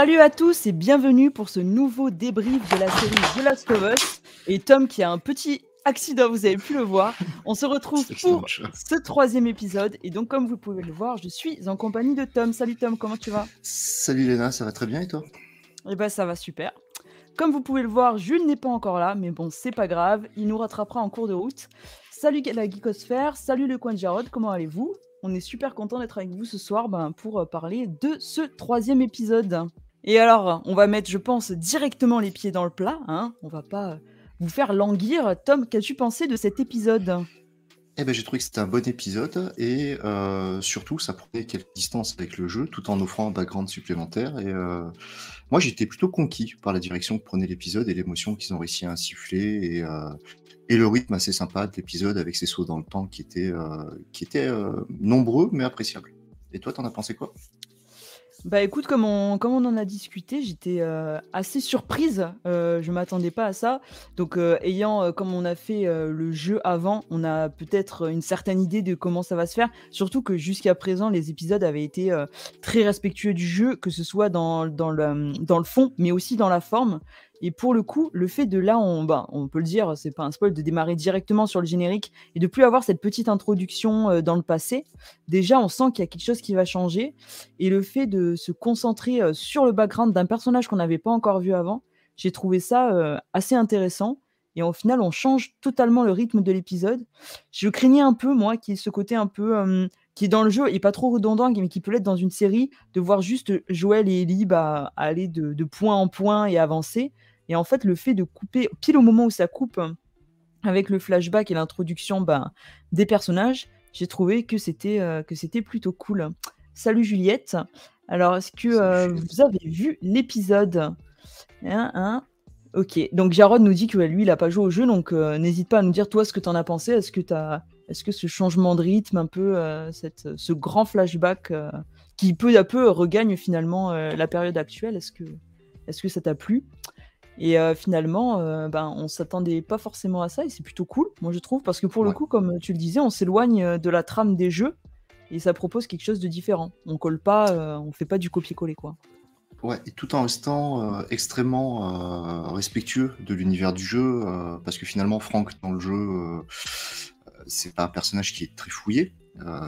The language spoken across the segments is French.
Salut à tous et bienvenue pour ce nouveau débrief de la série The Last of Us. Et Tom qui a un petit accident, vous avez pu le voir. On se retrouve pour ce troisième épisode. Et donc, comme vous pouvez le voir, je suis en compagnie de Tom. Salut Tom, comment tu vas? Salut Léna, ça va très bien et toi? Eh ben, ça va super. Comme vous pouvez le voir, Jules n'est pas encore là, mais bon, c'est pas grave, il nous rattrapera en cours de route. Salut la Geekosphère, salut le coin de Jarod, comment allez-vous? On est super content d'être avec vous ce soir ben, pour euh, parler de ce troisième épisode. Et alors, on va mettre, je pense, directement les pieds dans le plat, hein on va pas vous faire languir. Tom, qu'as-tu pensé de cet épisode? Eh ben, j'ai trouvé que c'était un bon épisode et euh, surtout ça prenait quelques distances avec le jeu tout en offrant un background supplémentaire et euh, moi j'étais plutôt conquis par la direction que prenait l'épisode et l'émotion qu'ils ont réussi à insuffler et, euh, le rythme assez sympa de l'épisode avec ses sauts dans le temps qui étaient, qui étaient nombreux mais appréciables. Et toi t'en as pensé quoi? Bah écoute, comme on, comme on en a discuté, j'étais euh, assez surprise. Euh, je m'attendais pas à ça. Donc, euh, ayant, comme on a fait le jeu avant, on a peut-être une certaine idée de comment ça va se faire. Surtout que jusqu'à présent, les épisodes avaient été très respectueux du jeu, que ce soit dans, dans, le, dans le fond, mais aussi dans la forme. Et pour le coup, le fait de là, on, bah, on peut le dire, c'est pas un spoil, de démarrer directement sur le générique et de plus avoir cette petite introduction euh, dans le passé, déjà on sent qu'il y a quelque chose qui va changer. Et le fait de se concentrer euh, sur le background d'un personnage qu'on n'avait pas encore vu avant, j'ai trouvé ça euh, assez intéressant. Et au final, on change totalement le rythme de l'épisode. Je craignais un peu, moi, qui est ce côté un peu qui est dans le jeu et pas trop redondant, mais qui peut l'être dans une série, de voir juste Joël et Ellie aller de, point en point et avancer. Et en fait, le fait de couper, pile au moment où ça coupe, avec le flashback et l'introduction bah, des personnages, j'ai trouvé que c'était euh, que c'était plutôt cool. Salut Juliette. Alors, est-ce que euh, vous avez vu l'épisode? Hein, hein Ok, donc Jarod nous dit que lui, il n'a pas joué au jeu, donc euh, n'hésite pas à nous dire toi ce que tu en as pensé. Est-ce que, as... Est que ce changement de rythme, un peu, cette, ce grand flashback qui peu à peu regagne finalement la période actuelle, est-ce que, est que ça t'a plu? Et euh, finalement, euh, ben, on s'attendait pas forcément à ça et c'est plutôt cool, moi je trouve, parce que pour le coup, comme tu le disais, on s'éloigne euh, de la trame des jeux et ça propose quelque chose de différent. On colle pas, on fait pas du copier-coller quoi. Ouais, et tout en restant extrêmement respectueux de l'univers du jeu, parce que finalement, Franck dans le jeu, c'est pas un personnage qui est très fouillé.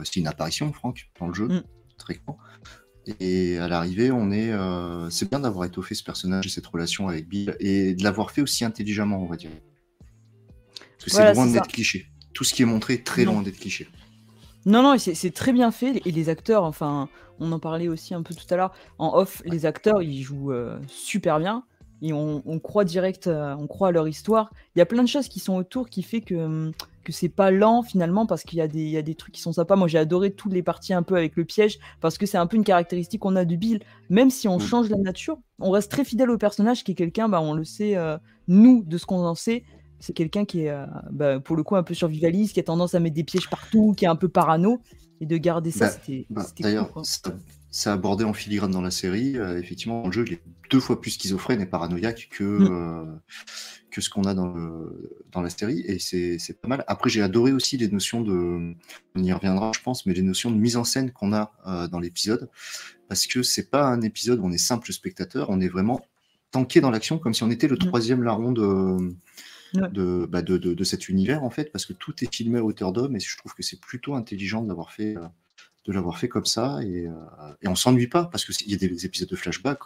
c'est une apparition, Franck, dans le jeu, mm. très clair. Et à l'arrivée, on est, euh, c'est bien d'avoir étoffé ce personnage et cette relation avec Bill et de l'avoir fait aussi intelligemment, on va dire. Parce que c'est loin d'être cliché. Tout ce qui est montré est très loin d'être cliché. Non, non, c'est très bien fait. Et les acteurs, enfin, on en parlait aussi un peu tout à l'heure, en off, les acteurs, ils jouent euh, super bien. Et on, croit direct, euh, on croit à leur histoire. Il y a plein de choses qui sont autour qui fait que hum, que c'est pas lent finalement parce qu'il y, a des, y a des trucs qui sont sympas. Moi j'ai adoré toutes les parties un peu avec le piège parce que c'est un peu une caractéristique qu'on a de Bill. Même si on mm. change la nature, on reste très fidèle au personnage qui est quelqu'un, bah, on le sait, euh, nous, de ce qu'on en sait, c'est quelqu'un qui est euh, bah, pour le coup un peu survivaliste, qui a tendance à mettre des pièges partout, qui est un peu parano. Et de garder ça, bah, c'était. Bah, d'ailleurs, c'est abordé en filigrane dans la série. Euh, effectivement, le jeu, il est deux fois plus schizophrène et paranoïaque que, mm que ce qu'on a dans, dans la série, et c'est pas mal. Après, j'ai adoré aussi les notions de, on y reviendra, je pense, mais les notions de mise en scène qu'on a euh, dans l'épisode, parce que c'est pas un épisode où on est simple spectateur, on est vraiment tanké dans l'action, comme si on était le mmh. troisième larron de, de, bah de, de, cet univers, en fait, parce que tout est filmé à hauteur d'homme, et je trouve que c'est plutôt intelligent de l'avoir fait. Euh, de l'avoir fait comme ça et, euh, et on s'ennuie pas parce qu'il y a des épisodes de flashback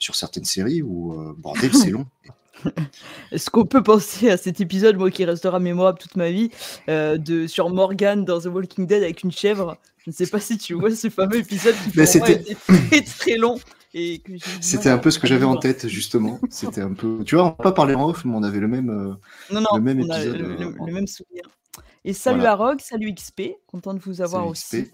sur certaines séries où bordel c'est long Est-ce qu'on peut penser à cet épisode, moi qui restera mémorable toute ma vie, euh, de, sur Morgan dans The Walking Dead avec une chèvre? Je ne sais pas si tu vois ce fameux épisode qui pour était très très long. C'était un peu ce que j'avais en tête justement. C'était un peu. Tu vois, on n'a pas parlé en off, mais on avait le même. Euh, non, non, le même épisode. Le, euh, même souvenir. Et salut à Rogue, salut XP, content de vous avoir aussi.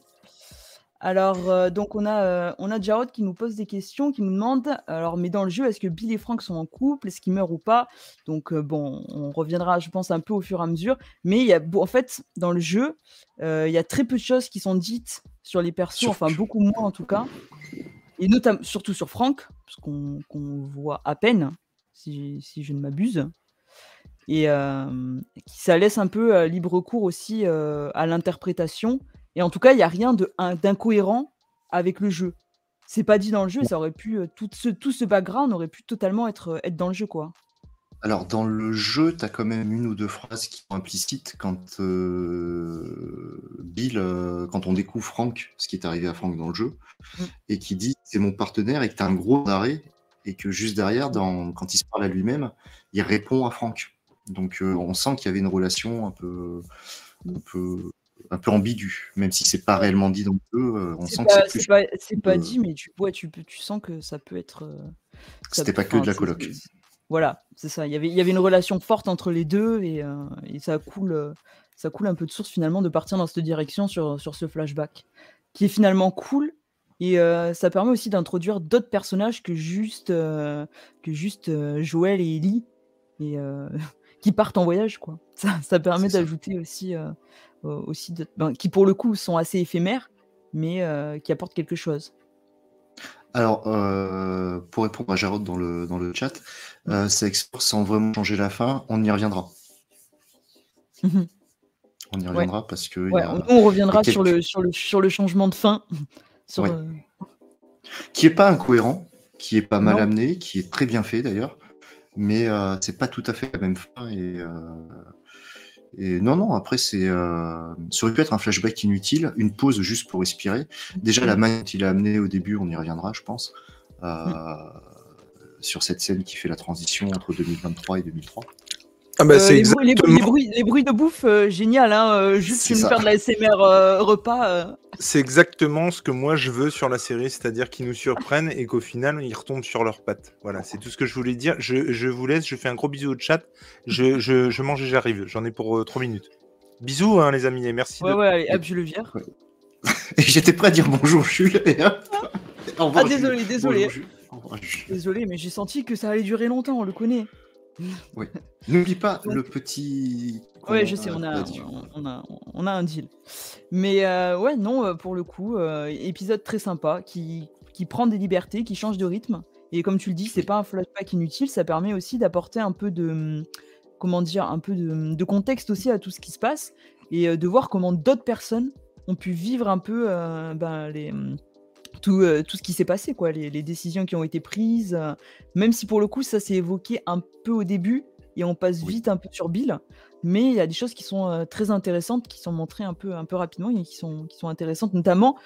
Alors, euh, donc on a, euh, on a Jarod qui nous pose des questions, qui nous demande, alors mais dans le jeu, est-ce que Bill et Frank sont en couple? Est-ce qu'ils meurent ou pas? Donc, euh, bon, on reviendra, je pense, un peu au fur et à mesure. Mais il y a en fait, dans le jeu, il y a très peu de choses qui sont dites sur les persos, enfin beaucoup moins en tout cas. Et notamment surtout sur Frank, parce qu'on voit à peine, si si je ne m'abuse. Et ça laisse un peu, libre cours aussi, à l'interprétation. Et en tout cas, il n'y a rien d'incohérent avec le jeu. c'est pas dit dans le jeu, ça aurait pu, tout ce tout ce background aurait pu totalement être, être dans le jeu, quoi. Alors, dans le jeu, tu as quand même une ou deux phrases qui sont implicites quand Bill, quand on découvre Franck, ce qui est arrivé à Franck dans le jeu, mmh. et qui dit c'est mon partenaire et que tu as un gros arrêt, et que juste derrière, dans, quand il se parle à lui-même, il répond à Franck. Donc, on sent qu'il y avait une relation un peu, un peu, un peu ambiguë, même si c'est pas réellement dit dans le jeu. on sent que c'est pas, pas, dit, mais tu, ouais, tu, tu sens que ça peut être. C'était pas que de la coloc. Voilà, c'est ça. Il y, avait, il y avait une relation forte entre les deux et, euh, ça, coule, euh, ça coule un peu de source finalement de partir dans cette direction sur, sur ce flashback, qui est finalement cool et euh, ça permet aussi d'introduire d'autres personnages que juste, que juste Joël et Ellie et, qui partent en voyage. Quoi. Ça, ça permet d'ajouter aussi, aussi ben, qui pour le coup sont assez éphémères, mais qui apportent quelque chose. Alors, euh, pour répondre à Jarod dans le, dans le chat, euh, c'est sans vraiment changer la fin, on y reviendra. On y reviendra parce que. on, reviendra sur, le, sur, le, sur le changement de fin. Euh, qui est pas incohérent, qui est pas mal amené, qui est très bien fait d'ailleurs, mais euh, c'est pas tout à fait la même fin et et non, non, après, c'est, euh, ça aurait pu être un flashback inutile, une pause juste pour respirer. Déjà, la manière qu'il a amené au début, on y reviendra, je pense, euh, sur cette scène qui fait la transition entre 2023 et 2003. Ah bah, euh, les, bruits, les, bruits, de bouffe, euh, génial, hein, euh, juste me faire de la SMR repas. C'est exactement ce que moi je veux sur la série, c'est-à-dire qu'ils nous surprennent et qu'au final ils retombent sur leurs pattes. Voilà, c'est tout ce que je voulais dire. Je, je, vous laisse, je fais un gros bisou au chat. Je, je, je mange et j'arrive, j'en ai pour 3 minutes. Bisous hein, les amis et merci. Ouais, ouais, allez, hop, je le vire. Et j'étais prêt à dire bonjour Jules. Et ah, désolé, désolé. Désolé, mais j'ai senti que ça allait durer longtemps, on le connaît. Oui. N'oublie pas le petit. Ouais, je sais, on a, on, a, on a un deal. Mais euh, ouais, non, euh, pour le coup, euh, épisode très sympa qui, qui prend des libertés, qui change de rythme. Et comme tu le dis, c'est pas un flashback inutile, ça permet aussi d'apporter un peu de. Comment dire Un peu de, de, contexte aussi à tout ce qui se passe et de voir comment d'autres personnes ont pu vivre un peu ben, les tout, euh, tout ce qui s'est passé, quoi, les, décisions qui ont été prises. Euh, même si pour le coup, ça s'est évoqué un peu au début et on passe vite un peu sur Bill. Mais il y a des choses qui sont euh, très intéressantes, qui sont montrées un peu, un peu rapidement et qui sont, qui sont intéressantes. Notamment,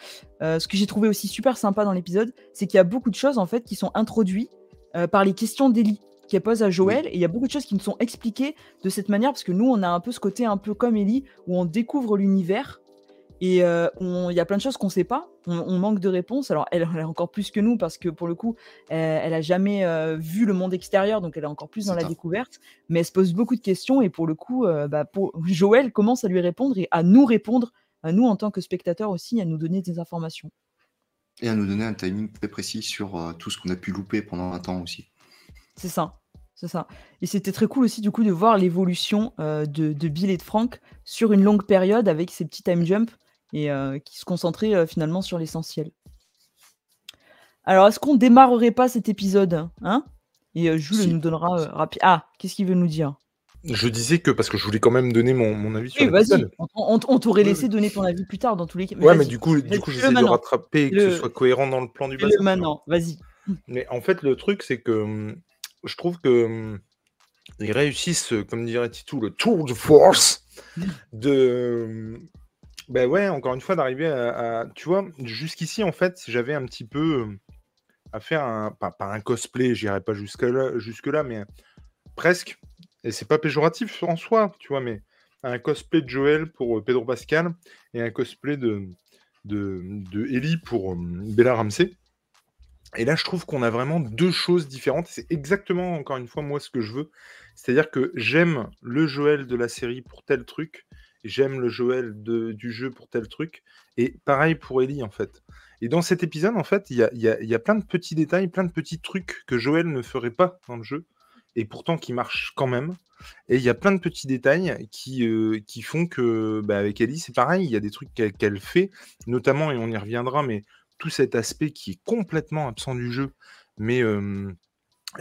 ce que j'ai trouvé aussi super sympa dans l'épisode, c'est qu'il y a beaucoup de choses en fait qui sont introduites par les questions d'Ellie qu'elle pose à Joël. Et il y a beaucoup de choses qui nous sont expliquées de cette manière, parce que nous, on a un peu ce côté un peu comme Ellie, où on découvre l'univers et euh, il y a plein de choses qu'on ne sait pas. On, manque de réponses. Alors, elle, elle, encore plus que nous parce que pour le coup, elle, n'a jamais euh, vu le monde extérieur, donc elle est encore plus dans la découverte. Mais elle se pose beaucoup de questions et pour le coup, euh, bah, pour... Joël commence à lui répondre et à nous répondre, à nous en tant que spectateurs aussi, à nous donner des informations? Et à nous donner un timing très précis sur tout ce qu'on a pu louper pendant un temps aussi. C'est ça. C'est ça. Et c'était très cool aussi du coup de voir l'évolution de, de, Bill et de Frank sur une longue période avec ces petits time jumps et euh, qui se concentrait euh, finalement sur l'essentiel. Alors, est-ce qu'on démarrerait pas cet épisode hein? Et euh, Jules nous donnera rapide. Ah, qu'est-ce qu'il veut nous dire? Je disais que parce que je voulais quand même donner mon, avis sur l'épisode. On, on, t'aurait laissé donner ton avis plus tard dans tous les cas. Ouais, mais du coup, du coup j'essaie de rattraper et que ce soit cohérent dans le plan du bassin. maintenant, vas-y. Mais en fait, le truc, c'est que hum, je trouve que hum, ils réussissent, comme dirait Titou, le tour de force de hum, ben ouais, encore une fois, d'arriver à, Tu vois, jusqu'ici, en fait, j'avais un petit peu à faire un. Pas, un cosplay, j'irai pas jusque-là, jusque-là, mais presque. Et c'est pas péjoratif en soi, tu vois, mais un cosplay de Joël pour Pedro Pascal et un cosplay de, de, de Ellie pour Bella Ramsey. Et là, je trouve qu'on a vraiment deux choses différentes. C'est exactement, encore une fois, moi, ce que je veux. C'est-à-dire que j'aime le Joël de la série pour tel truc j'aime le Joël du jeu pour tel truc. Et pareil pour Ellie, en fait. Et dans cet épisode, en fait, il y a, y, a, y a, plein de petits détails, plein de petits trucs que Joël ne ferait pas dans le jeu, et pourtant qui marchent quand même. Et il y a plein de petits détails qui, euh, qui font que, bah, avec Ellie, c'est pareil, il y a des trucs qu'elle fait, notamment, et on y reviendra, mais tout cet aspect qui est complètement absent du jeu, mais euh,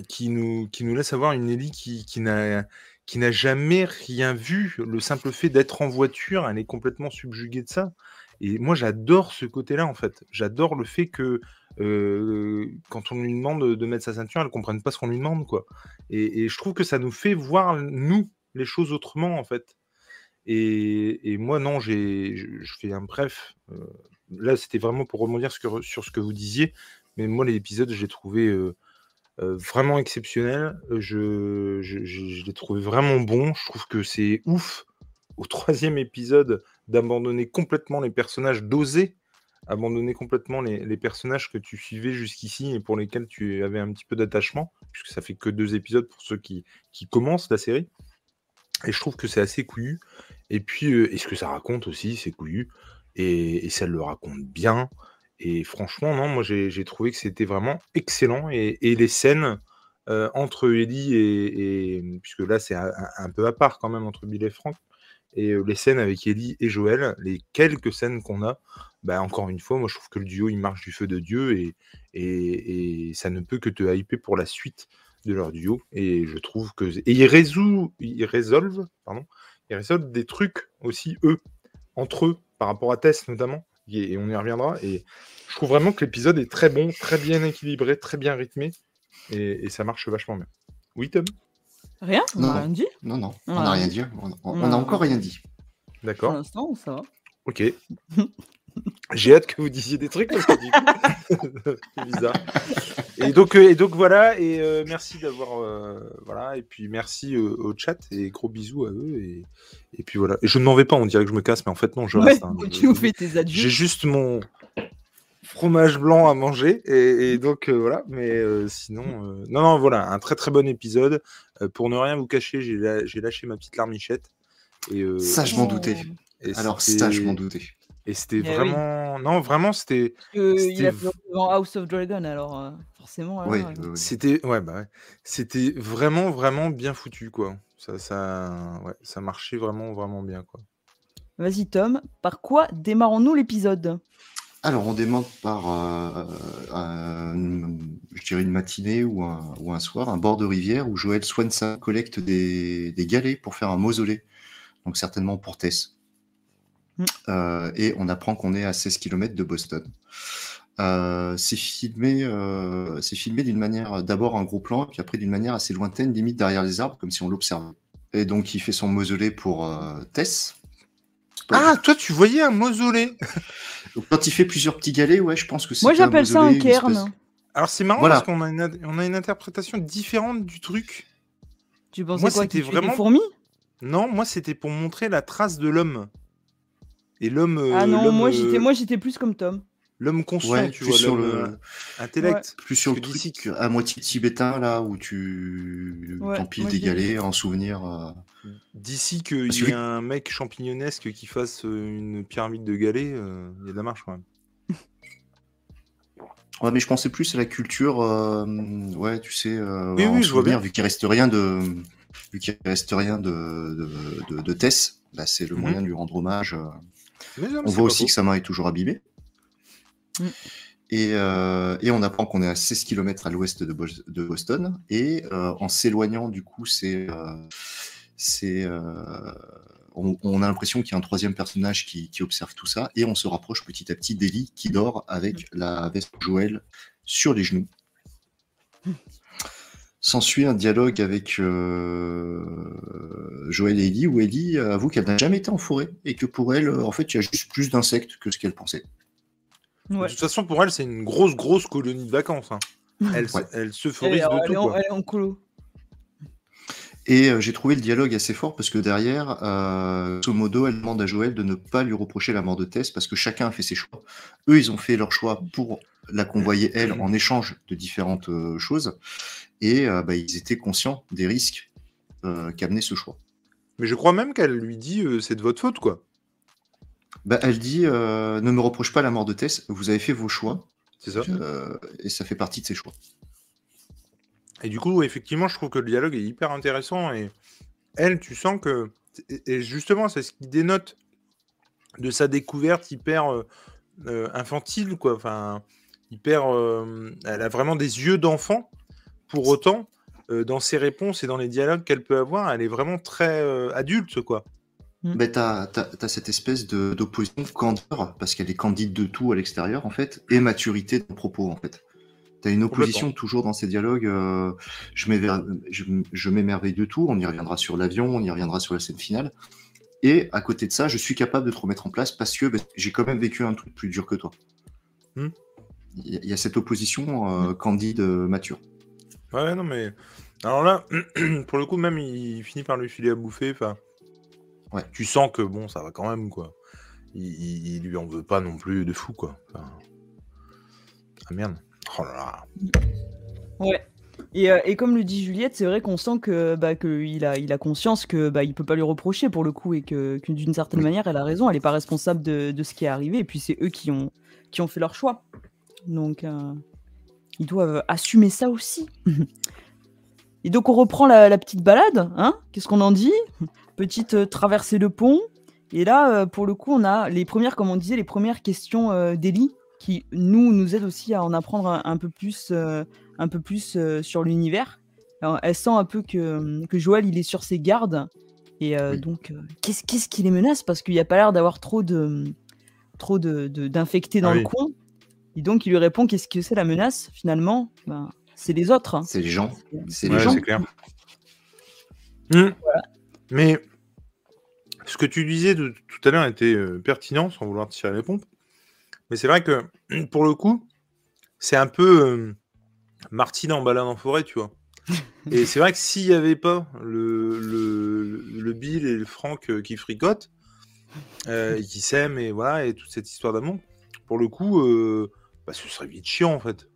qui, nous, qui nous laisse avoir une Ellie qui, qui n'a qui n'a jamais rien vu. Le simple fait d'être en voiture, elle est complètement subjuguée de ça. Et moi, j'adore ce côté-là, en fait. J'adore le fait que quand on lui demande de mettre sa ceinture, elle ne comprenne pas ce qu'on lui demande, quoi. Et, je trouve que ça nous fait voir, nous, les choses autrement, en fait. Et, moi, non, j'ai, je fais un bref. là, c'était vraiment pour rebondir sur, ce que vous disiez. Mais moi, l'épisode, j'ai trouvé vraiment exceptionnel. Je, je l'ai trouvé vraiment bon. Je trouve que c'est ouf au troisième épisode d'abandonner complètement les personnages, d'oser abandonner complètement les, personnages que tu suivais jusqu'ici et pour lesquels tu avais un petit peu d'attachement, puisque ça fait que deux épisodes pour ceux qui, qui commencent la série. Et je trouve que c'est assez couillu. Et puis, euh, est ce que ça raconte aussi, c'est couillu. Et, ça le raconte bien. Et franchement, non, moi j'ai trouvé que c'était vraiment excellent. Et, les scènes euh, entre Ellie et, Puisque là, c'est un, peu à part quand même entre Bill et Frank. Et les scènes avec Ellie et Joël, les quelques scènes qu'on a, bah, encore une fois, moi je trouve que le duo il marche du feu de Dieu et, et, ça ne peut que te hyper pour la suite de leur duo. Et je trouve que. Et ils, résout, ils résolvent, pardon, ils résolvent des trucs aussi, eux, entre eux, par rapport à Tess notamment, et, on y reviendra. Et je trouve vraiment que l'épisode est très bon, très bien équilibré, très bien rythmé, et, et ça marche vachement bien. Oui, Tom? Rien On n'a rien dit Non, non, on n'a rien dit. On n'a encore rien dit. D'accord. Pour l'instant, ça va. Ok. J'ai hâte que vous disiez des trucs c'est bizarre. Et donc, euh, et donc voilà, et euh, merci d'avoir. Euh, voilà, et puis merci au chat et gros bisous à eux. Et, et puis voilà. Et je ne m'en vais pas, on dirait que je me casse, mais en fait, non, je reste. Hein. tu nous fais tes adieux. J'ai juste mon, fromage blanc à manger. Et, donc euh, voilà, mais euh, sinon, euh, non, non, voilà, un très très bon épisode. pour ne rien vous cacher, j'ai lâché ma petite larmichette. Et, ça, je m'en doutais. Alors, ça, je m'en doutais. Et c'était eh vraiment. Non, vraiment, c'était. Il a fait devant House of Dragon, alors forcément. Oui, C'était ouais, bah, ouais. C'était vraiment, vraiment bien foutu, quoi. Ça, ça, ouais, ça marchait vraiment, vraiment bien, quoi. Vas-y, Tom, par quoi démarrons-nous l'épisode? Alors, on démarre par, euh, je dirais une matinée ou un, ou un soir, un bord de rivière où Joël Swanson collecte des, des galets pour faire un mausolée, donc certainement pour Tess. Mm. Euh, et on apprend qu'on est à 16 km de Boston. Euh, c'est filmé, c'est filmé d'une manière, d'abord un gros plan, puis après d'une manière assez lointaine, limite derrière les arbres, comme si on l'observait. Et donc il fait son mausolée pour Tess. Ah, toi tu voyais un mausolée quand il fait plusieurs petits galets, ouais, je pense que c'est. Moi, j'appelle ça un cairn. Alors, c'est marrant parce qu'on a une, on a une interprétation différente du truc. Tu pensais moi, quoi C'était vraiment. fourmis? Non, moi, c'était pour montrer la trace de l'homme. Et l'homme. Ah non, moi, j'étais, euh, moi, j'étais plus comme Tom. L'homme conscient, tu vois, sur le euh, intellect. Plus sur le truc à moitié tibétain, là, où tu empiles des galets en souvenir. Euh, D'ici qu'il y ait un mec champignonesque qui fasse euh, une pyramide de galets, il y a de la marche quand même. Ouais, mais je pensais plus à la culture, ouais, tu sais, oui, oui, je vois bien. vu qu'il reste rien de, vu qu'il reste rien de, de, de, Tess, bah, c'est le mhm. moyen de lui rendre hommage. on voit aussi que sa main est toujours abîmée. Mm. Euh, et, on apprend qu'on est à 16 km à l'ouest de, Boston. Et euh, en s'éloignant, du coup, c'est, euh, on, a l'impression qu'il y a un troisième personnage qui, observe tout ça. Et on se rapproche petit à petit d'Ellie qui dort avec mm. la veste Joël sur les genoux. S'ensuit un dialogue avec Joël et Ellie où Ellie avoue qu'elle n'a jamais été en forêt et que pour elle, en fait, il y a juste plus d'insectes que ce qu'elle pensait. De toute façon, pour elle, c'est une grosse, grosse colonie de vacances. Hein. Elle, elle se forise de tout. Quoi. Elle est en colo. Et euh, j'ai trouvé le dialogue assez fort parce que derrière, euh, Somodo, elle demande à Joël de ne pas lui reprocher la mort de Tess parce que chacun a fait ses choix. Eux, ils ont fait leur choix pour la convoyer, elle, en échange de différentes euh, choses. Et euh, bah, ils étaient conscients des risques qu'amenait ce choix. Mais je crois même qu'elle lui dit c'est de votre faute, quoi. Bah, elle dit euh, Ne me reproche pas la mort de Tess, vous avez fait vos choix. C'est ça. Euh, et ça fait partie de ses choix. Et du coup, effectivement, je trouve que le dialogue est hyper intéressant. Et elle, tu sens que. Et justement, c'est ce qui dénote de sa découverte hyper euh, infantile, quoi. Enfin, hyper. elle a vraiment des yeux d'enfant. Pour autant, dans ses réponses et dans les dialogues qu'elle peut avoir, elle est vraiment très adulte, quoi. Mmh. bah, tu as, cette espèce d'opposition candeur, parce qu'elle est candide de tout à l'extérieur, en fait, et maturité de propos, en fait. Tu as une opposition toujours dans ces dialogues. Euh, je m'émerveille de tout. On y reviendra sur l'avion, on y reviendra sur la scène finale. Et à côté de ça, je suis capable de te remettre en place parce que bah, j'ai quand même vécu un truc plus dur que toi. Hmm. Il y, a cette opposition euh, hmm. candide, euh, mature. Ouais, non, mais. Alors là, pour le coup, même, il finit par lui filer à bouffer. Enfin, ouais. Tu sens que, bon, ça va quand même, quoi. Il, lui en veut pas non plus de fou, quoi. Ah merde. Oh là là. Ouais. Et, euh, et, comme le dit Juliette, c'est vrai qu'on sent que bah, qu'il a, il a conscience que bah, il peut pas lui reprocher pour le coup et que, d'une certaine manière, elle a raison. Elle n'est pas responsable de, de, ce qui est arrivé. Et puis c'est eux qui ont, qui ont fait leur choix. Donc euh, ils doivent assumer ça aussi. et donc on reprend la, petite balade. Hein? Qu'est-ce qu'on en dit? Petite euh, traversée de pont. Et là, pour le coup, on a les premières, comme on disait, les premières questions d'Elie qui nous nous aide aussi à en apprendre un, peu plus, euh, un peu plus euh, sur l'univers. Elle sent un peu que, que Joël il est sur ses gardes et euh, donc qu'est-ce qu'est-ce qui les menace? Parce qu'il n'y a pas l'air d'avoir trop de trop de d'infectés dans ah le coin. Et donc il lui répond qu'est-ce que c'est la menace finalement? Ben, c'est les autres. Hein. C'est les gens. C'est les gens. clair. Mmh. Mais ce que tu disais de, tout à l'heure était pertinent sans vouloir tirer les pompes. Mais c'est vrai que, pour le coup, c'est un peu euh, Martine en balade en forêt, tu vois. Et c'est vrai que s'il n'y avait pas le, le, Bill et le Franck euh, qui fricotent, euh, qui s'aiment et voilà, et toute cette histoire d'amour, pour le coup, bah, ce serait vite chiant en fait.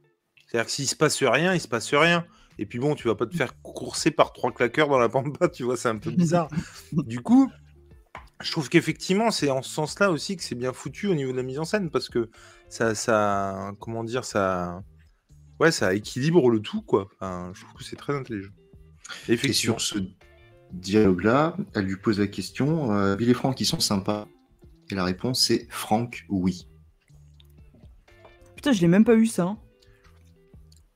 C'est-à-dire que s'il se passe rien, il se passe rien. Et puis bon, tu vas pas te faire courser par trois claqueurs dans la pampa, tu vois, c'est un peu bizarre. du coup, je trouve qu'effectivement, c'est en ce sens-là aussi que c'est bien foutu au niveau de la mise en scène parce que ça, ça comment dire, ça, ouais, ça équilibre le tout, quoi. je trouve que c'est très intelligent. Et sur ce dialogue-là, elle lui pose la question euh, Bill et Franck, ils sont sympas Et la réponse c'est Franck, oui. Putain, je l'ai même pas eu ça. Hein.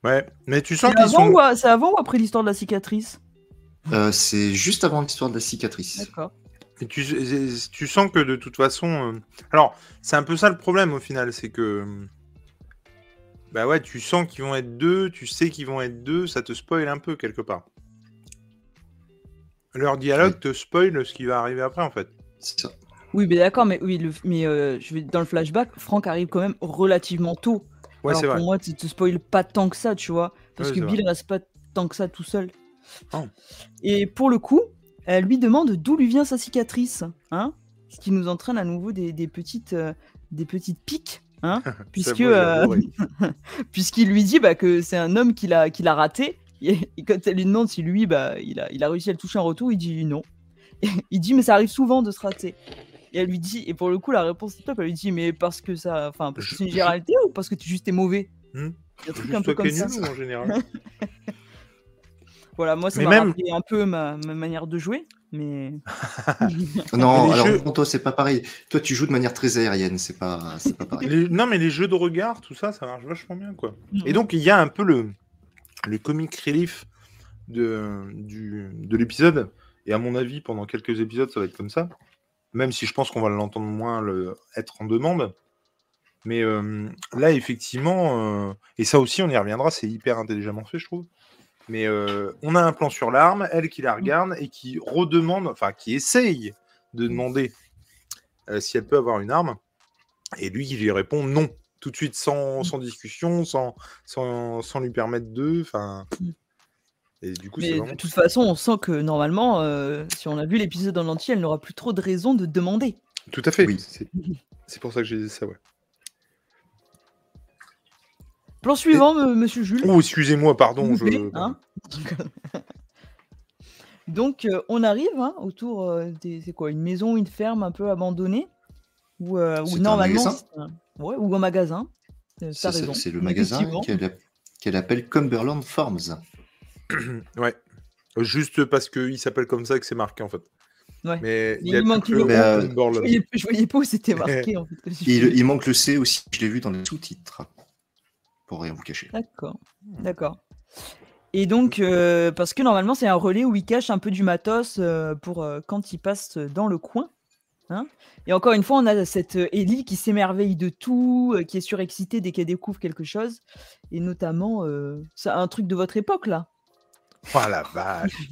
Ouais, mais tu sens qu'ils sont. C'est avant ou après l'histoire de la cicatrice? Euh, C'est juste avant l'histoire de la cicatrice. D'accord. Et tu, tu, sens que de toute façon. Euh, alors, c'est un peu ça le problème au final, c'est que. Bah ouais, tu sens qu'ils vont être deux, tu sais qu'ils vont être deux, ça te spoil un peu quelque part. Leur dialogue te spoil ce qui va arriver après en fait. C'est ça. Oui, mais d'accord, mais oui, mais euh, je vais dans le flashback, Franck arrive quand même relativement tôt. Ouais, c'est vrai. Pour moi, tu te spoil pas tant que ça, tu vois, parce que Bill reste pas tant que ça tout seul. Oh. Et pour le coup, elle lui demande d'où lui vient sa cicatrice, hein ce qui nous entraîne à nouveau des, petites, euh, des petites piques, hein puisque euh, puisqu'il lui dit bah, que c'est un homme qui l'a raté. Et, quand elle lui demande si lui, bah, il, a, il a réussi à le toucher en retour, il dit non. il dit mais ça arrive souvent de se rater. Et elle lui dit, et pour le coup, la réponse est top. Elle lui dit, mais parce que ça, enfin, c'est une généralité ou parce que tu juste es mauvais? Hmm? Il y a un truc un peu comme ça. en général. Voilà, moi, ça m'a même... un peu ma, manière de jouer. Mais. non, alors toi, c'est pas pareil. Toi, tu joues de manière très aérienne, c'est pas, pas pareil. Non, mais les jeux de regard, tout ça, ça marche vachement bien, quoi. Et donc, il y a un peu le, le comic relief de, du, de l'épisode. Et à mon avis, pendant quelques épisodes, ça va être comme ça. Même si je pense qu'on va l'entendre moins le, être en demande. Mais euh, là, effectivement, euh, et ça aussi, on y reviendra, c'est hyper intelligemment fait, je trouve. Mais euh, on a un plan sur l'arme, elle qui la regarde et qui redemande, enfin qui essaye de mmh. demander euh, si elle peut avoir une arme. Et lui qui lui répond non, tout de suite, sans, mmh. discussion, sans, sans, lui permettre de. Enfin. Et du coup, Mais de toute façon, on sent que normalement, euh, si on a vu l'épisode en entier, elle n'aura plus trop de raison de demander. Tout à fait. Oui. C'est pour ça que j'ai dit ça, ouais. Plan suivant, monsieur Jules. Oh, excusez-moi, pardon. Hein Donc, euh, on arrive hein, autour euh, des. C'est quoi Une maison, une ferme un peu abandonnée Ou, euh, normalement. Un ouais, ou un magasin. C'est le magasin qu'elle appelle Cumberland Farms. ouais. Juste parce qu'il s'appelle comme ça que c'est marqué en fait. Ouais. Mais, il, manque le. je, voyais, voyais pas où c'était marqué en fait. Il, il, manque le C aussi, je l'ai vu dans les sous-titres pour rien vous cacher. D'accord, d'accord. Et donc, euh, parce que normalement, c'est un relais où il cache un peu du matos euh, pour euh, quand il passe dans le coin. Hein et encore une fois, on a cette euh, Ellie qui s'émerveille de tout, euh, qui est surexcitée dès qu'elle découvre quelque chose. Et notamment, euh, c'est un truc de votre époque, là. Oh la vache.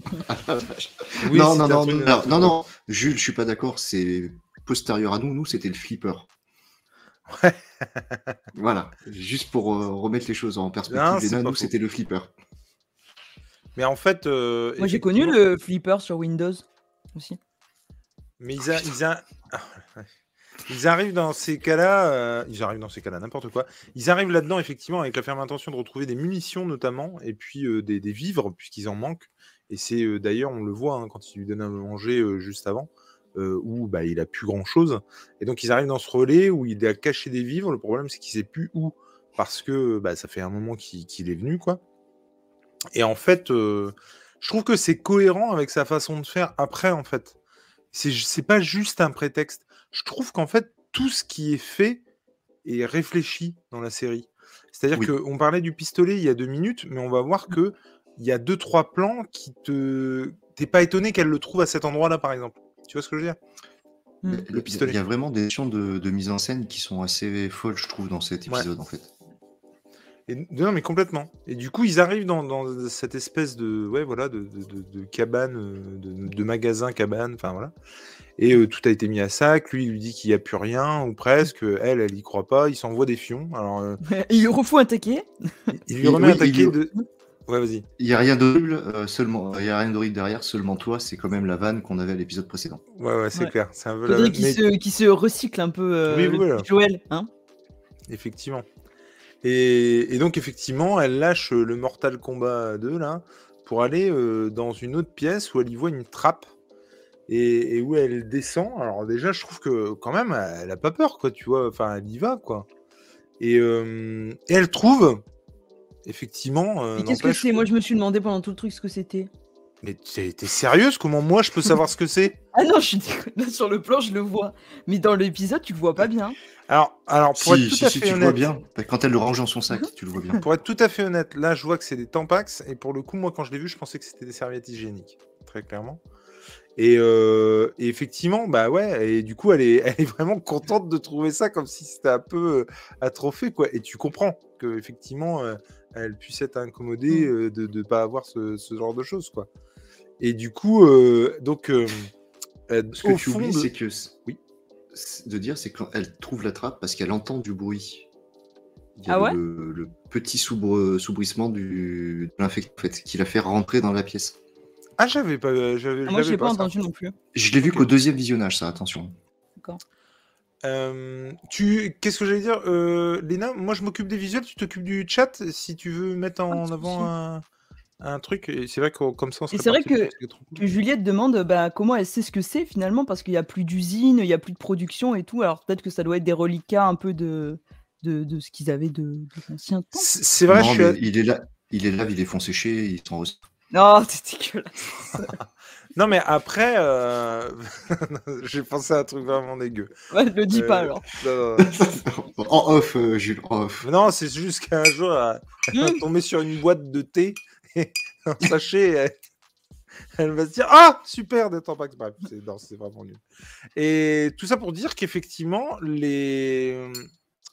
Oui, non, non, non, non, non, non, Jules, je suis pas d'accord. C'est postérieur à nous. Nous, c'était le flipper. Ouais. voilà, juste pour remettre les choses en perspective. nous, c'était le flipper. Mais en fait. Moi, j'ai connu le flipper sur Windows aussi. Mais ils, ils, arrivent dans ces cas-là, euh, ils arrivent dans ces cas-là, n'importe quoi. Ils arrivent là-dedans, effectivement, avec la ferme intention de retrouver des munitions, notamment, et puis euh, des, vivres, puisqu'ils en manquent. Et c'est euh, d'ailleurs, on le voit hein, quand ils lui donnent à manger juste avant, où bah, il a plus grand-chose. Et donc, ils arrivent dans ce relais où il a caché des vivres. Le problème, c'est qu'il sait plus où, parce que bah, ça fait un moment qu'il est venu, quoi. Et en fait, je trouve que c'est cohérent avec sa façon de faire après, en fait c'est pas juste un prétexte. Je trouve qu'en fait, tout ce qui est fait est réfléchi dans la série. C'est-à-dire qu'on parlait du pistolet il y a deux minutes, mais on va voir que il y a deux trois plans qui te t'es pas étonné qu'elle le trouve à cet endroit-là, par exemple. Tu vois ce que je veux dire? Mmh. Le pistolet. Il y a vraiment des notions de, mise en scène qui sont assez folles, je trouve, dans cet épisode, en fait. non, mais complètement. Et du coup, ils arrivent dans, cette espèce de, ouais, voilà, de, cabane, euh, de, magasin cabane, enfin voilà. Et euh, tout a été mis à sac. Lui, il lui dit qu'il n'y a plus rien, ou presque. Elle, elle y croit pas. Il s'envoie des fions. Alors, euh, il lui refout un taquet. Il lui remet un taquet de. Ouais, vas-y. Il n'y a rien d'horrible, seulement. Il y a rien d'horrible derrière. Seulement toi, c'est quand même la vanne qu'on avait à l'épisode précédent. Ouais, ouais, c'est clair. C'est un peu la... qui, se, qui se recycle un peu. oui, voilà. Joël, hein. Effectivement. Et, donc, effectivement, elle lâche euh, le Mortal Kombat 2 là, pour aller euh, dans une autre pièce où elle y voit une trappe et, où elle descend. Alors, déjà, je trouve que quand même, elle a pas peur, quoi, tu vois. Enfin, elle y va, quoi. Et, euh, elle trouve, effectivement. Mais qu'est-ce que c'est? Moi, je me suis demandé pendant tout le truc ce que c'était. Mais t'es sérieuse? Comment moi je peux savoir ce que c'est? Ah non, je suis là sur le plan, je le vois. Mais dans l'épisode, tu le vois pas bien. Alors, alors pour être tout à fait tu honnête, vois bien. Quand elle le range dans son sac, mhm. tu le vois bien. Pour être tout à fait honnête, là, je vois que c'est des Tampax. Et pour le coup, moi, quand je l'ai vu, je pensais que c'était des serviettes hygiéniques. Très clairement. Et, euh, effectivement, bah ouais, et du coup, elle est, elle est vraiment contente de trouver ça comme si c'était un peu euh, atrophé, quoi. Et tu comprends que effectivement, euh, elle puisse être incommodée mm. de ne pas avoir ce, genre de choses, quoi. Et du coup, donc, ce que tu oublies, c'est que oui de dire, c'est quand elle trouve la trappe parce qu'elle entend du bruit. Il y a ah le, petit soubrissement du, de l'infecté en fait, qui l'a fait rentrer dans la pièce. Ah, j'avais pas. Euh, ah, moi, j'ai pas, entendu non plus. Je l'ai vu qu'au deuxième visionnage, ça, attention. D'accord. Euh, tu, qu'est-ce que j'allais dire, euh, Léna Moi, je m'occupe des visuels, tu t'occupes du chat. Si tu veux mettre en avant un, un truc, et c'est vrai que comme ça, on Et c'est vrai que, Juliette demande bah, comment elle sait ce que c'est finalement, parce qu'il n'y a plus d'usine, il n'y a plus de production et tout. Alors peut-être que ça doit être des reliquats un peu de, de, ce qu'ils avaient de, l'ancien temps. C'est vrai, il est là, il est là, ils les font sécher, ils sont. Non, c'est dégueulasse. non, mais après, euh, j'ai pensé à un truc vraiment dégueu. Ouais, le dis pas euh, alors. en off, euh, Jules, en off. Non, c'est juste qu'un jour, elle va tomber sur une boîte de thé un sachet, elle, va se dire Ah, super d'être en Pax. Bref, c'est vraiment nul. Et tout ça pour dire qu'effectivement, les.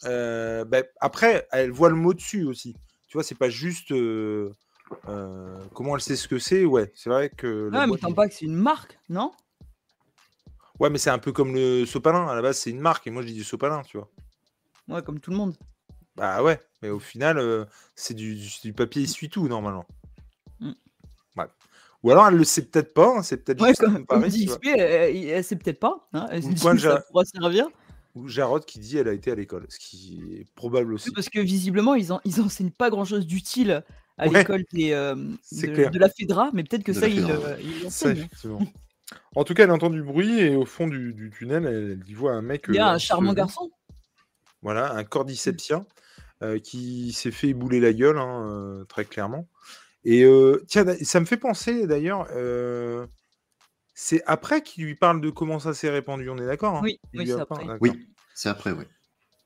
Euh, ben, après, elle voit le mot dessus aussi. Tu vois, c'est pas juste. Euh, euh, comment elle sait ce que c'est? Ouais, c'est vrai que. Ah, mais Tampax, c'est une marque, non? Ouais, mais c'est un peu comme le sopalin. À la base, c'est une marque. Et moi, je dis du sopalin, tu vois. Ouais, comme tout le monde. Bah ouais, mais au final, c'est du, du, papier essuie-tout, normalement. Ou alors elle le sait peut-être pas, hein, c'est peut-être ouais, comme, comme dit XP, elle, elle, sait peut-être pas. Hein, elle Ou point ça pourra servir. Ou Jarod qui dit elle a été à l'école, ce qui est probable aussi. parce que visiblement, ils, en, ils enseignent pas grand-chose d'utile à l'école euh, de, de, la FEDRA, mais peut-être que ça, ils euh, l'enseignent. en tout cas, elle entend du bruit et au fond du, du tunnel, elle, elle, voit un mec. Il y a euh, un charmant garçon. Voilà, un cordyceptien euh, qui s'est fait ébouler la gueule, hein, euh, très clairement. Et euh, tiens, ça me fait penser d'ailleurs, euh, c'est après qu'il lui parle de comment ça s'est répandu, on est d'accord hein? Oui, oui c'est après. Oui, c'est après, oui.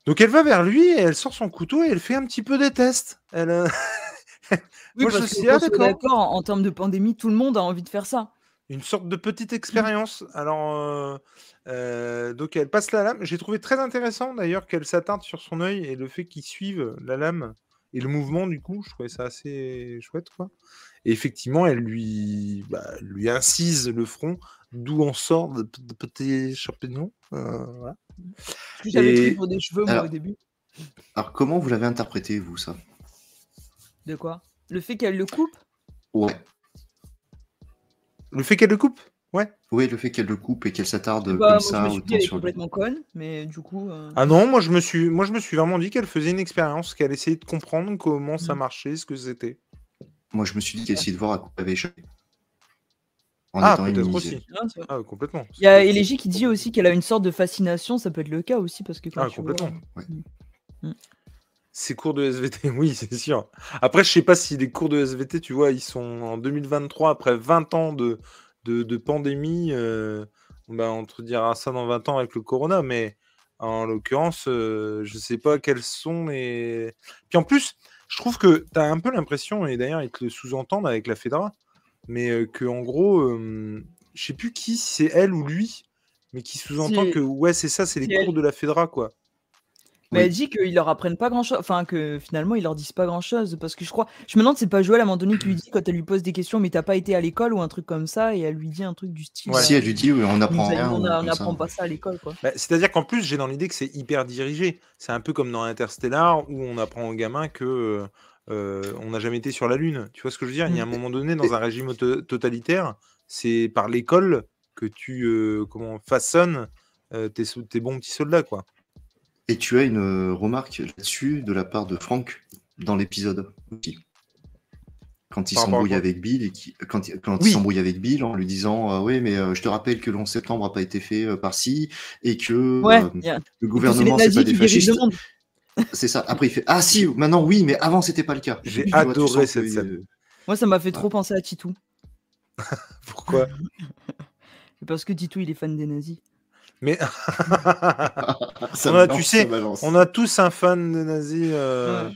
Donc elle va vers lui et elle sort son couteau et elle fait un petit peu des tests. Elle, oui, Moi, parce je suis d'accord. En termes de pandémie, tout le monde a envie de faire ça. une sorte de petite expérience. Alors, donc elle passe la lame. J'ai trouvé très intéressant d'ailleurs qu'elle s'attarde sur son œil et le fait qu'il suive la lame et le mouvement du coup, je trouvais ça assez chouette quoi. Et effectivement, elle lui, bah, lui incise le front, d'où on sort de, petits champignons. voilà. J'avais pour des cheveux moi au début. Alors comment vous l'avez interprété vous ça? De quoi? Le fait qu'elle le coupe? Ouais. Le fait qu'elle le coupe? Ouais. Oui, le fait qu'elle le coupe et qu'elle s'attarde comme ça. Je me suis complètement conne, mais du coup. Euh, ah non, moi je me suis, moi je me suis vraiment dit qu'elle faisait une expérience, qu'elle essayait de comprendre comment ça mm. marchait, ce que c'était. Moi je me suis dit qu'elle essayait de voir à quoi elle avait échappé. ah, peut-être aussi. Ah, ah, complètement. Il y a Élégie qui dit aussi qu'elle a une sorte de fascination, ça peut être le cas aussi parce que. ah, complètement. Mm. Ces cours de SVT, oui, c'est sûr. Après, je sais pas si les cours de SVT, tu vois, ils sont en 2023, après 20 ans de, de, pandémie. Euh, bah, on te dira ça dans 20 ans avec le corona, mais en l'occurrence, euh, je sais pas quels sont les. Puis en plus, je trouve que tu as un peu l'impression, et d'ailleurs, ils te le sous-entendent avec la FEDRA, mais euh, que en gros, je sais plus qui, si c'est elle ou lui, mais qui sous-entend que ouais, c'est ça, c'est les cours de la FEDRA, quoi. Mais elle dit qu'ils leur apprennent pas grand chose, enfin que finalement ils leur disent pas grand chose. Parce que je crois, je me demande, c'est pas Joël à un moment donné qui lui dit quand elle lui pose des questions, mais t'as pas été à l'école ou un truc comme ça, et elle lui dit un truc du style. Si elle lui dit, oui, on apprend rien. On n'apprend pas ça à l'école, quoi. Bah, c'est-à-dire qu'en plus, j'ai dans l'idée que c'est hyper dirigé. C'est un peu comme dans Interstellar où on apprend aux gamins que euh, on n'a jamais été sur la Lune. Tu vois ce que je veux dire? Il y a un mm. moment donné, dans un régime totalitaire, c'est par l'école que tu euh, comment façonnes euh, tes, tes bons petits soldats, quoi. Et tu as une euh, remarque là-dessus de la part de Franck dans l'épisode aussi? Quand il s'embrouille avec Bill et qui, quand, quand il s'embrouille avec Bill en lui disant euh, oui mais euh, je te rappelle que le 11 septembre n'a pas été fait par ci et que le gouvernement c'est pas des fascistes. C'est ça. Après il fait ah si maintenant oui mais avant c'était pas le cas. J'ai adoré cette scène. Moi ça m'a fait trop penser à Titou. Pourquoi? Parce que Titou il est fan des nazis. Mais on a, tu sais, on a tous un fan de nazis. Euh,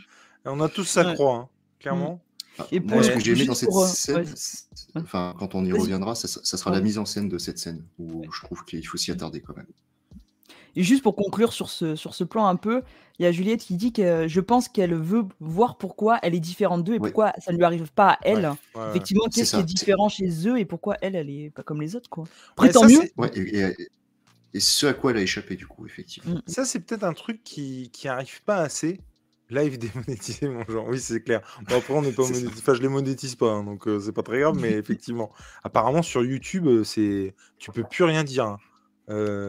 on a tous sa croix, hein, clairement. Ah, et pour ce que j'ai aimé dans cette scène, enfin, quand on y reviendra, ça, sera la mise en scène de cette scène où je trouve qu'il faut s'y attarder quand même. Et juste pour conclure sur ce, sur ce plan un peu, il y a Juliette qui dit que je pense qu'elle veut voir pourquoi elle est différente d'eux et pourquoi ça ne lui arrive pas à elle. Effectivement, qu'est-ce qui est différent chez eux et pourquoi elle, elle est pas comme les autres. Quoi. Après, tant mieux. Et ce à quoi elle a échappé, du coup, effectivement. Mm. Ça, c'est peut-être un truc qui, qui arrive pas assez. Live démonétisé, mon genre. Oui, c'est clair. Bon, après, on n'est pas monétisé. Enfin, je les monétise pas, hein, donc euh, c'est pas très grave, mais effectivement. Apparemment, sur YouTube, euh, c'est tu peux plus rien dire. Hein.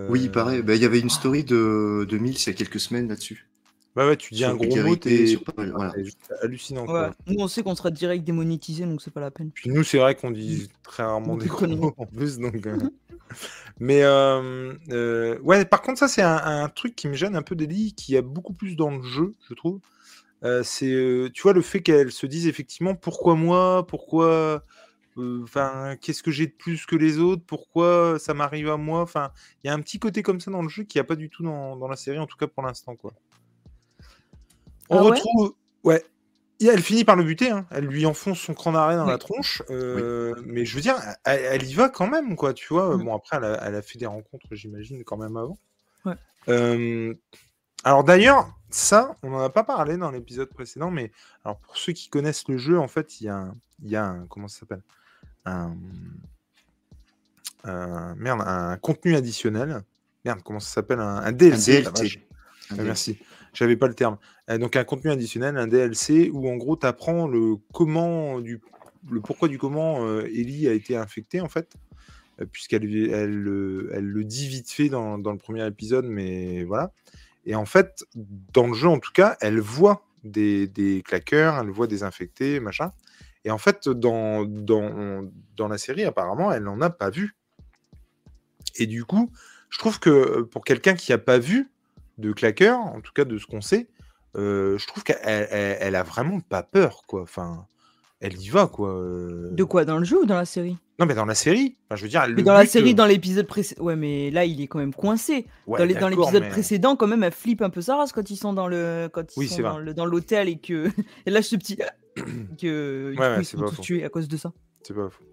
Oui, pareil. Bah, il y avait une story de, de Mills il y a quelques semaines là-dessus. Bah ouais, tu dis un gros mot, t'es voilà. hallucinant. Nous, on sait qu'on sera direct démonétisé, donc c'est pas la peine. Puis nous, c'est vrai qu'on dit très rarement des gros mots en plus, donc. Euh. Mais euh, euh, ouais, par contre, ça, c'est un, truc qui me gêne un peu d'Ellie, qui a beaucoup plus dans le jeu, je trouve. c'est, tu vois, le fait qu'elle se dise effectivement pourquoi moi, pourquoi. Enfin, qu'est-ce que j'ai de plus que les autres Pourquoi ça m'arrive à moi Enfin, il y a un petit côté comme ça dans le jeu qui n'y a pas du tout dans, dans la série, en tout cas pour l'instant, quoi. On ah retrouve. Ouais. elle finit par le buter, hein. elle lui enfonce son cran d'arrêt dans la tronche, euh, mais je veux dire, elle, y va quand même, quoi, tu vois. Bon, après, elle a, fait des rencontres, j'imagine, quand même avant. Euh, alors d'ailleurs, ça, on n'en a pas parlé dans l'épisode précédent, mais alors pour ceux qui connaissent le jeu, en fait, il y a un, y a un comment ça s'appelle? Un, merde, un contenu additionnel. Merde, comment ça s'appelle? Un, DLC. merci. J'avais pas le terme. Euh, donc un contenu additionnel, un DLC, où en gros tu apprends le comment du le pourquoi du comment euh, Ellie a été infectée en fait, euh, puisqu'elle elle, elle, le dit vite fait dans, dans, le premier épisode, mais voilà. Et en fait, dans le jeu en tout cas, elle voit des, des claqueurs, elle voit des infectés, machin. Et en fait, dans, dans, dans la série, apparemment, elle n'en a pas vu. Et du coup, je trouve que pour quelqu'un qui n'a pas vu, de claqueur, en tout cas de ce qu'on sait, euh, je trouve qu'elle elle, a vraiment pas peur, quoi. Enfin, elle y va, quoi. Euh. De quoi? Dans le jeu ou dans la série? Non, mais dans la série. Enfin, je veux dire. Mais dans la série, dans l'épisode précédent. Ouais, mais là, il est quand même coincé. dans l'épisode précédent, quand même, elle flippe un peu sa race quand ils sont dans le, quand ils sont dans, l'hôtel et que elle lâche ce petit que ouais, ils sont tous tués à cause de ça. C'est pas fou.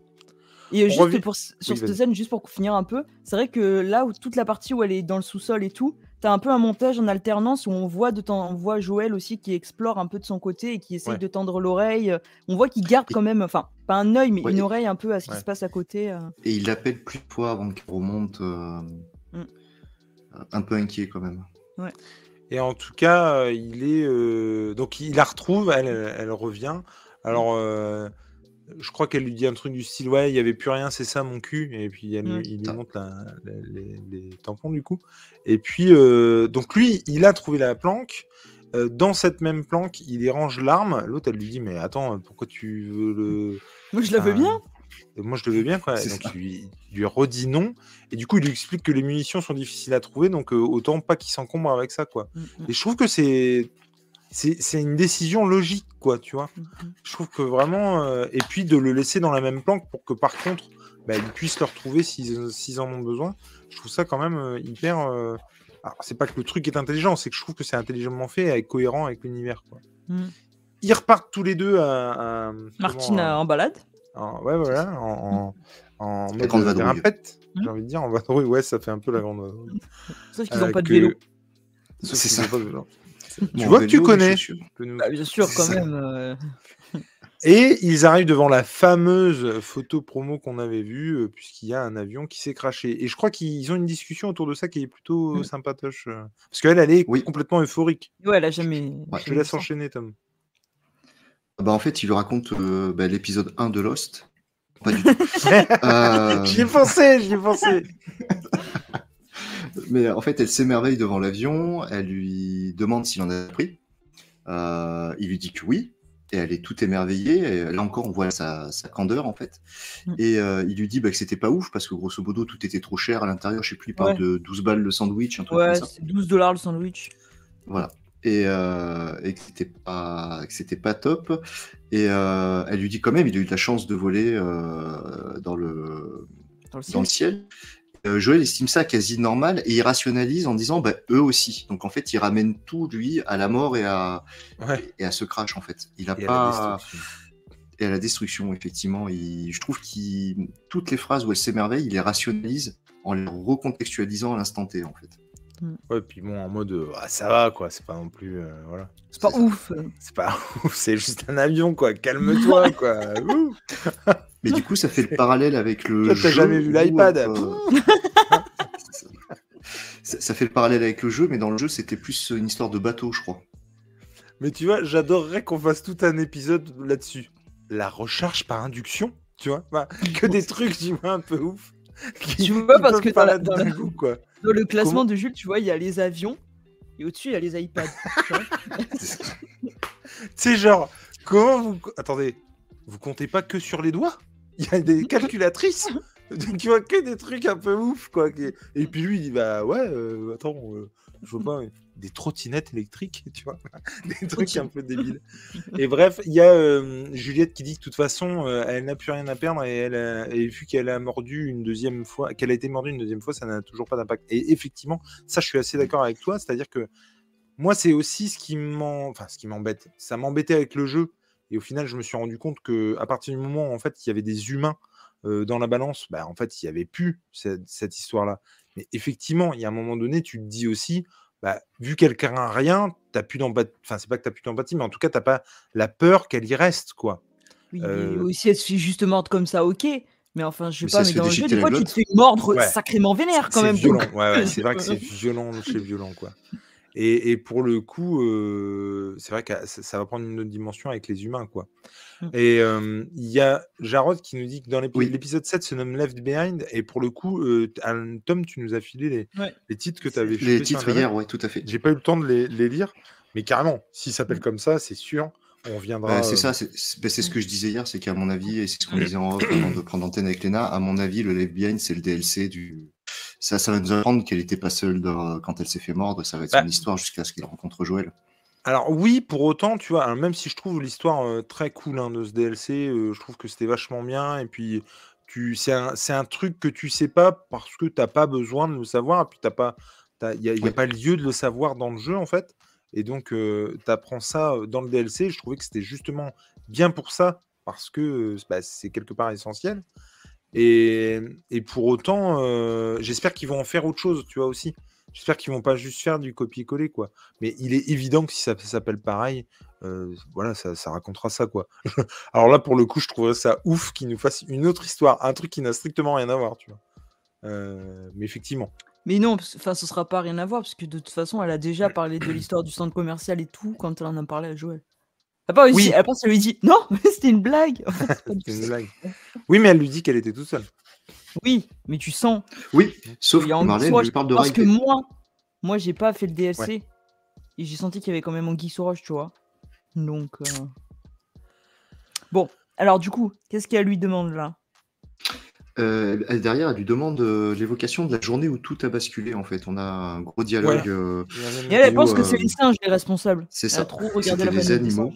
Et On juste pour, sur Oui, cette scène, juste pour finir un peu, c'est vrai que là où toute la partie où elle est dans le sous-sol et tout, t'as un peu un montage en alternance où on voit de temps, on voit Joël aussi qui explore un peu de son côté et qui essaye Ouais. de tendre l'oreille. On voit qu'il garde quand même, enfin, pas un œil, mais Ouais, une et- oreille un peu à ce qui Ouais. se passe à côté. euh. Et il l'appelle plus de fois avant qu'il remonte. euh, Mm. Un peu inquiet quand même. Et en tout cas, euh, il est. euh, Donc, il la retrouve, elle, elle, elle revient. Alors, euh, je crois qu'elle lui dit un truc du style Ouais, il n'y avait plus rien, c'est ça mon cul. Et puis, elle, il lui montre la- la- les, les tampons, du coup. Et puis, euh, donc, lui, il a trouvé la planque. Euh, dans cette même planque, il y range l'arme. L'autre, elle lui dit Mais attends, pourquoi tu veux le. Moi, je la veux bien. Moi, je le veux bien, quoi. Donc, il lui, lui redit non. Et du coup, il lui explique que les munitions sont difficiles à trouver, donc euh, autant pas qu'il s'encombre avec ça, quoi. Mm, mm, Et je trouve que c'est c'est c'est une décision logique, quoi, tu vois. mm, mm. Je trouve que vraiment. euh, Et puis de le laisser dans la même planque pour que par contre, bah, ils puissent le retrouver s'ils en ont besoin. Je trouve ça quand même euh, hyper. euh, Alors, c'est pas que le truc est intelligent, c'est que je trouve que c'est intelligemment fait et cohérent avec l'univers, quoi. Mm. Ils repartent tous les deux à. à- Martine comment, en balade. en- ouais, voilà, en, en, en mode grande vadrouille. grimpette, Hmm. j'ai envie de dire. En vadrouille, ouais, ça fait un peu la grande vadrouille. Sauf qu'ils Euh, n'ont pas de que- vélo. Sauf C'est qu'ils ça. pas de vélo. Tu vois que tu connais. Bah, bien sûr, C'est quand même. euh, Et ils arrivent devant la fameuse photo promo qu'on avait vue, euh, puisqu'il y a un avion qui s'est craché. Et je crois qu'ils ont une discussion autour de ça qui est plutôt euh, Mm. sympatoche. Parce qu'elle, elle est Oui. complètement euphorique. Ouais, elle a jamais. Ouais. Je te laisse enchaîner, Tom. Bah, en fait, il lui raconte euh, bah, l'épisode 1 de Lost. Pas du tout. Euh, J'y ai pensé, j'y ai pensé. Mais en fait, elle s'émerveille devant l'avion. Elle lui demande s'il en a pris. Euh, il lui dit que oui. Et elle est toute émerveillée. Et là encore, on voit sa, sa candeur, en fait. Mm. Et euh, il lui dit bah, que c'était pas ouf parce que grosso modo, tout était trop cher à l'intérieur. Je sais plus, il parle Ouais. de 12 balles le sandwich, un truc Ouais, c'est 12 dollars le sandwich. Voilà. Et, euh, et que c'était pas que c'était pas top. Et euh, elle lui dit quand même, il a eu de la chance de voler dans le Dans le dans le ciel. Euh, Joël estime ça quasi normal et il rationalise en disant bah, eux aussi. Donc en fait, il ramène tout lui à la mort et à Ouais. et à ce crash en fait. Il a Et à la pas destruction. et à la destruction effectivement. Il... Je trouve qu'il toutes les phrases où elle s'émerveille, il les rationalise en les recontextualisant à l'instant T en fait. Ouais, puis bon, en mode, euh, ah, ça va, quoi. C'est pas non plus. euh, voilà. C'est pas ouf. C'est pas ouf, c'est juste un avion, quoi. Calme-toi, quoi. Mais du coup, ça fait le parallèle avec le Toi, jeu. t'as jamais vu l'iPad. euh, ça. ça, fait le parallèle avec le jeu, mais dans le jeu, c'était plus une histoire de bateau, je crois. Mais tu vois, j'adorerais qu'on fasse tout un épisode là-dessus. La recharge par induction, tu vois. Que des trucs, tu vois, un peu ouf. qui- Tu vois, parce que dans la- dans la- d'un coup, quoi. Dans le classement Comment- de Jules, tu vois, il y a les avions. Et au-dessus, il y a les iPads. tu vois. Tu sais, genre, comment vous. Attendez, vous comptez pas que sur les doigts? Il y a des calculatrices Tu vois, que des trucs un peu ouf, quoi. Et puis lui, il dit, bah ouais, euh, attends, euh, je vois pas. Des trottinettes électriques, tu vois. Des trucs un peu débiles. Et bref, il y a euh, Juliette qui dit que de toute façon, elle n'a plus rien à perdre et, elle a- et vu qu'elle a mordu une deuxième fois, qu'elle a été mordue une deuxième fois, ça n'a toujours pas d'impact. Et effectivement, ça, je suis assez d'accord avec toi. C'est-à-dire que moi, c'est aussi ce qui m'en... enfin, ce qui m'embête. Ça m'embêtait avec le jeu. Et au final, je me suis rendu compte que à partir du moment où en fait, il y avait des humains euh, dans la balance, bah, en fait, il n'y avait plus cette, cette histoire-là. Mais effectivement, il y a un moment donné, tu te dis aussi, bah, vu qu'elle craint rien, t'as plus d'empathie. Enfin, c'est pas que tu plus d'empathie, mais en tout cas, t'as pas la peur qu'elle y reste, quoi. Oui, Euh, aussi, elle se fait juste mordre comme ça, ok. Mais enfin, je sais Mais pas, mais dans le jeu, des fois, tu te fais mordre Ouais. sacrément vénère quand C'est même. violent. ouais, c'est vrai que c'est violent chez violent, quoi. Et, et pour le coup, euh, c'est vrai que ça, ça va prendre une autre dimension avec les humains, quoi. Mm. Et euh, il y a Jarod qui nous dit que dans l'épi- Oui. l'épisode 7 se nomme Left Behind. Et pour le coup, euh, Tom, tu nous as filé les, Ouais. les titres que tu avais Les titres hier, ouais, tout à fait. J'ai pas eu le temps de les, les lire, mais carrément, s'il s'appelle comme ça, c'est sûr, on reviendra. Euh, c'est euh, ça, c'est c'est ce que je disais hier, c'est qu'à mon avis, et c'est ce qu'on disait en off avant de prendre antenne avec Léna, à mon avis, le Left Behind, c'est le DLC du. Ça, ça va nous apprendre qu'elle n'était pas seule dans- quand elle s'est fait mordre, ça va être Bah. son histoire jusqu'à ce qu'elle rencontre Joël. Alors oui, pour autant, tu vois, alors, même si je trouve l'histoire euh, très cool hein, de ce DLC, euh, je trouve que c'était vachement bien. Et puis, tu, c'est un, truc que tu sais pas parce que t'as pas besoin de le savoir. Et puis, t'as pas, il n'y a, pas lieu de le savoir dans le jeu, en fait. Et donc, tu apprends ça euh, dans le DLC. Je trouvais que c'était justement bien pour ça, parce que euh, bah, c'est quelque part essentiel. Et, et pour autant, euh, j'espère qu'ils vont en faire autre chose, tu vois aussi. J'espère qu'ils vont pas juste faire du copier-coller, quoi. Mais il est évident que si ça, s'appelle pareil, euh, voilà, ça, ça, racontera ça, quoi. Alors là, pour le coup, je trouverais ça ouf qu'ils nous fassent une autre histoire, un truc qui n'a strictement rien à voir, tu vois. Euh, mais effectivement. Mais non, enfin, ce sera pas rien à voir, parce que de toute façon, elle a déjà parlé de l'histoire du centre commercial et tout quand elle en a parlé à Joël. Après, oui. elle pense, elle lui dit non, c'était une blague. une blague. Oui, mais elle lui dit qu'elle était toute seule. Oui, mais tu sens. Oui, sauf que Marlène lui parle de Parce que moi, moi, j'ai pas fait le DLC et j'ai senti qu'il y avait quand même Anguille Roche, tu vois. Donc, euh, bon. Alors, du coup, qu'est-ce qu'elle lui demande là? Euh, derrière, elle lui demande euh, l'évocation de la journée où tout a basculé. En fait, on a un gros dialogue. et elle, pense que c'est les singes les responsables. C'est ça. trop regardé la les animaux.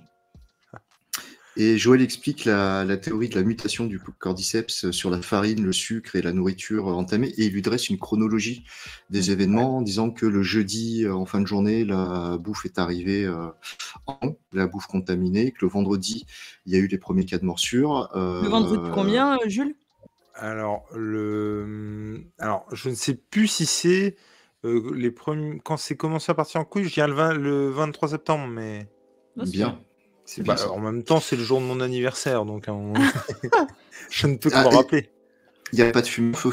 Et Joël explique la, théorie de la mutation du cordyceps sur la farine, le sucre et la nourriture entamée, et il lui dresse une chronologie des événements en disant que le jeudi, euh, en fin de journée, la bouffe est arrivée euh, en la bouffe contaminée, que le vendredi, il y a eu les premiers cas de morsure. le vendredi euh, combien, Jules? Alors, le... Alors, je ne sais plus si c'est les premiers... quand c'est commencé à partir en couille, je dirais le, le 23 septembre, mais... Bien. Bah, en même temps, c'est le jour de mon anniversaire, donc je ne peux que ah, me rappeler. Il n'y a pas de fumée en feu.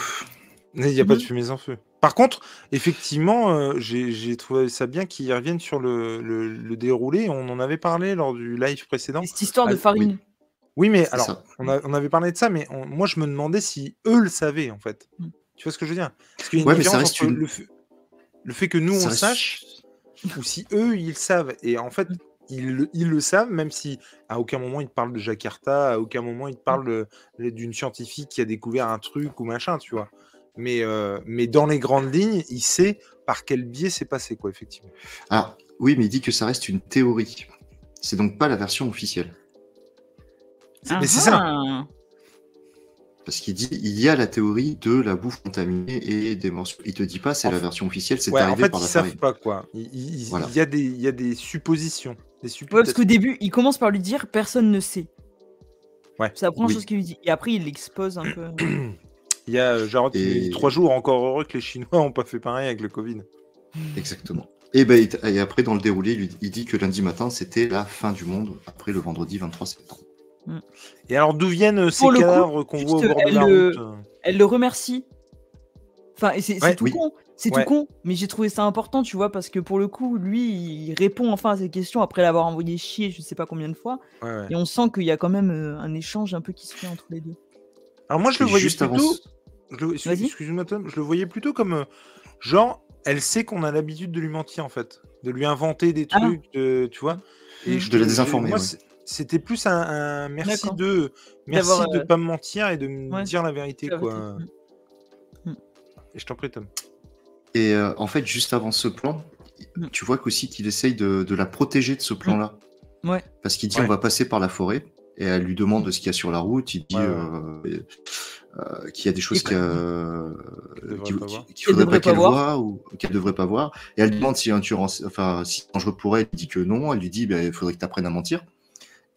Il n'y a pas de fumée en feu. Par contre, effectivement, euh, j'ai trouvé ça bien qu'ils reviennent sur le, déroulé. On en avait parlé lors du live précédent. Cette histoire de ah, farine. Oui, mais alors, on, avait parlé de ça, mais moi, je me demandais si eux le savaient, en fait. Mm. Tu vois ce que je veux dire? Parce qu'il y a une différence entre le, fait, que nous, on le sache, ou si eux, ils savent. Et en fait, ils, le savent, même si à aucun moment ils te parlent de Jakarta, à aucun moment ils te parlent d'une scientifique qui a découvert un truc ou machin, tu vois. Mais, euh, mais dans les grandes lignes, il sait par quel biais c'est passé, quoi, effectivement. Ah, oui, mais il dit que ça reste une théorie. C'est donc pas la version officielle. Mais c'est ça. Parce qu'il dit, il y a la théorie de la bouffe contaminée et des morceaux. Il te dit pas, c'est la version officielle, c'est arrivé en fait, par la ils savent pas quoi. Il, y a des, il y a des suppositions. Des parce qu'au début, il commence par lui dire, personne ne sait. Ouais. C'est la première chose qu'il lui dit. Et après, il l'expose un peu. il y a euh, Jarod qui dit trois jours encore heureux que les Chinois n'ont pas fait pareil avec le Covid. Exactement. Et, ben, et après, dans le déroulé, il dit que lundi matin, c'était la fin du monde, après le vendredi 23 septembre. Et alors, d'où viennent euh, ces cadavres qu'on voit au bord de la route euh Elle le remercie. Enfin, c'est tout con, c'est tout con, mais j'ai trouvé ça important, tu vois, parce que pour le coup, lui, il répond enfin à ces questions après l'avoir envoyé chier, je sais pas combien de fois, et on sent qu'il y a quand même euh, un échange un peu qui se fait entre les deux. Alors moi, je le voyais plutôt. Excuse-moi, Tom, je le voyais plutôt comme genre, elle sait qu'on a l'habitude de lui mentir en fait, de lui inventer des ah. trucs, tu vois. Et mmh. je, de la désinformer. C'était plus un, merci de merci de euh, pas me mentir et de me dire la vérité quoi. Mm. Et je t'en prie Tom. Et euh, en fait juste avant ce plan, mm. tu vois qu'aussi qu'il essaye de, la protéger de ce mm. plan-là. Ouais. Parce qu'il dit on va passer par la forêt et elle lui demande ce qu'il y a sur la route. Il dit euh, qu'il y a des choses qu'il faudrait pas qu'elle voit ou qu'elle devrait pas voir. Et elle demande si un tueur, enfin si dangereux pour elle. Il dit que non. Elle lui dit ben, il faudrait que tu apprennes à mentir.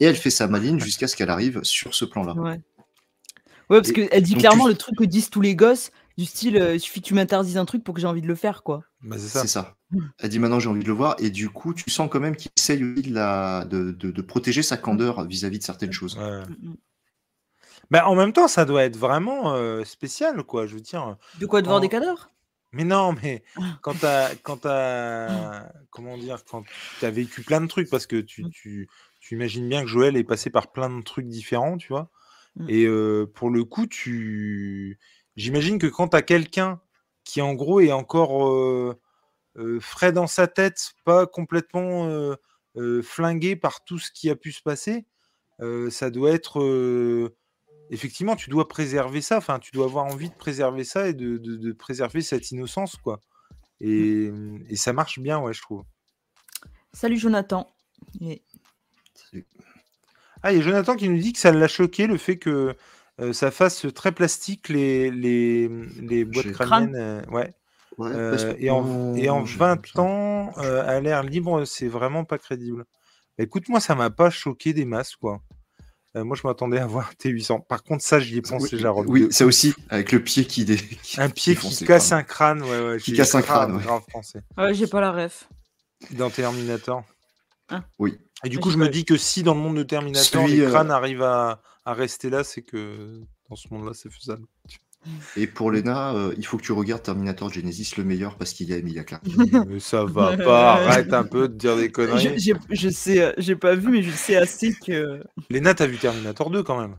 Et elle fait sa maline jusqu'à ce qu'elle arrive sur ce plan-là. Ouais. Ouais, parce qu'elle dit clairement le truc que disent tous les gosses, du style euh, il suffit que tu m'interdises un truc pour que j'ai envie de le faire, quoi. Bah, c'est ça. Mm. Elle dit maintenant j'ai envie de le voir, et du coup, tu sens quand même qu'il essaye de, la... de, de, protéger sa candeur vis-à-vis de certaines choses. Ouais. Mm, mm. Bah, en même temps, ça doit être vraiment euh, spécial, quoi. Je veux dire. De quoi de voir des cadavres? Mais non, mais quand tu as, quand as, comment dire, quand tu as vécu plein de trucs, parce que tu, tu, tu imagines bien que Joël est passé par plein de trucs différents, tu vois. Mmh. Et pour le coup, tu j'imagine que quand tu as quelqu'un qui, en gros, est encore frais dans sa tête, pas complètement flingué par tout ce qui a pu se passer, ça doit être. effectivement, tu dois préserver ça, enfin, tu dois avoir envie de préserver ça et de, préserver cette innocence, quoi. Et, et, ça marche bien, ouais, je trouve. Salut Jonathan. Ah, il y a Jonathan qui nous dit que ça l'a choqué le fait que euh, ça fasse très plastique les, les, les boîtes crâniennes. Euh, ouais. Euh, et, en, et en 20 ans, à l'air libre, c'est vraiment pas crédible. Bah, écoute, moi, ça m'a pas choqué des masses, quoi. Euh, moi, je m'attendais à voir T800. Par contre, ça, j'y ai pensé, Jarod. Oui, ça aussi, avec le pied qui. Dé... un pied qui casse un crâne, ouais, ouais. Qui casse un crâne, ouais. Grave français. Ouais, j'ai pas la ref. Dans Terminator. Ah. Oui. Et du coup, je me dis que si dans le monde de Terminator, les crânes arrivent à, à, rester là, c'est que dans ce monde-là, c'est faisable. Et pour Lena, euh, il faut que tu regardes Terminator Genesis le meilleur parce qu'il y a Emilia Clarke. mais ça va pas, arrête un peu de dire des conneries. Je, je sais, euh, j'ai pas vu, mais je sais assez que. Lena, t'as vu Terminator 2 quand même?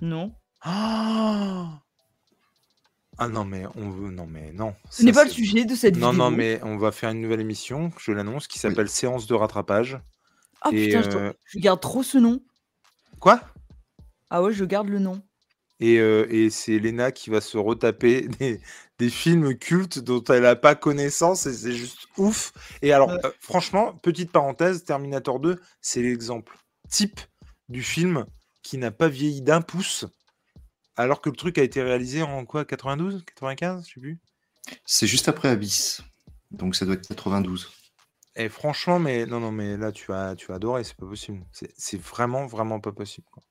Non. Ah ah non mais on veut non mais non. Ce n'est pas le sujet de cette non, vidéo. Non non mais on va faire une nouvelle émission, je l'annonce, qui s'appelle oui. Séance de rattrapage. Ah Et, putain, euh, je, je garde trop ce nom. Quoi? Ah ouais, je garde le nom. Et, euh, et c'est Lena qui va se retaper des, des films cultes dont elle n'a pas connaissance et c'est juste ouf. Et alors, Ouais. euh, franchement, petite parenthèse, Terminator 2, c'est l'exemple type du film qui n'a pas vieilli d'un pouce, alors que le truc a été réalisé en quoi 92 95 Je sais plus? C'est juste après Abyss. Donc ça doit être 92. Et franchement, mais non, non, mais là, tu as, tu as adoré, c'est pas possible. C'est c'est vraiment, vraiment pas possible. quoi.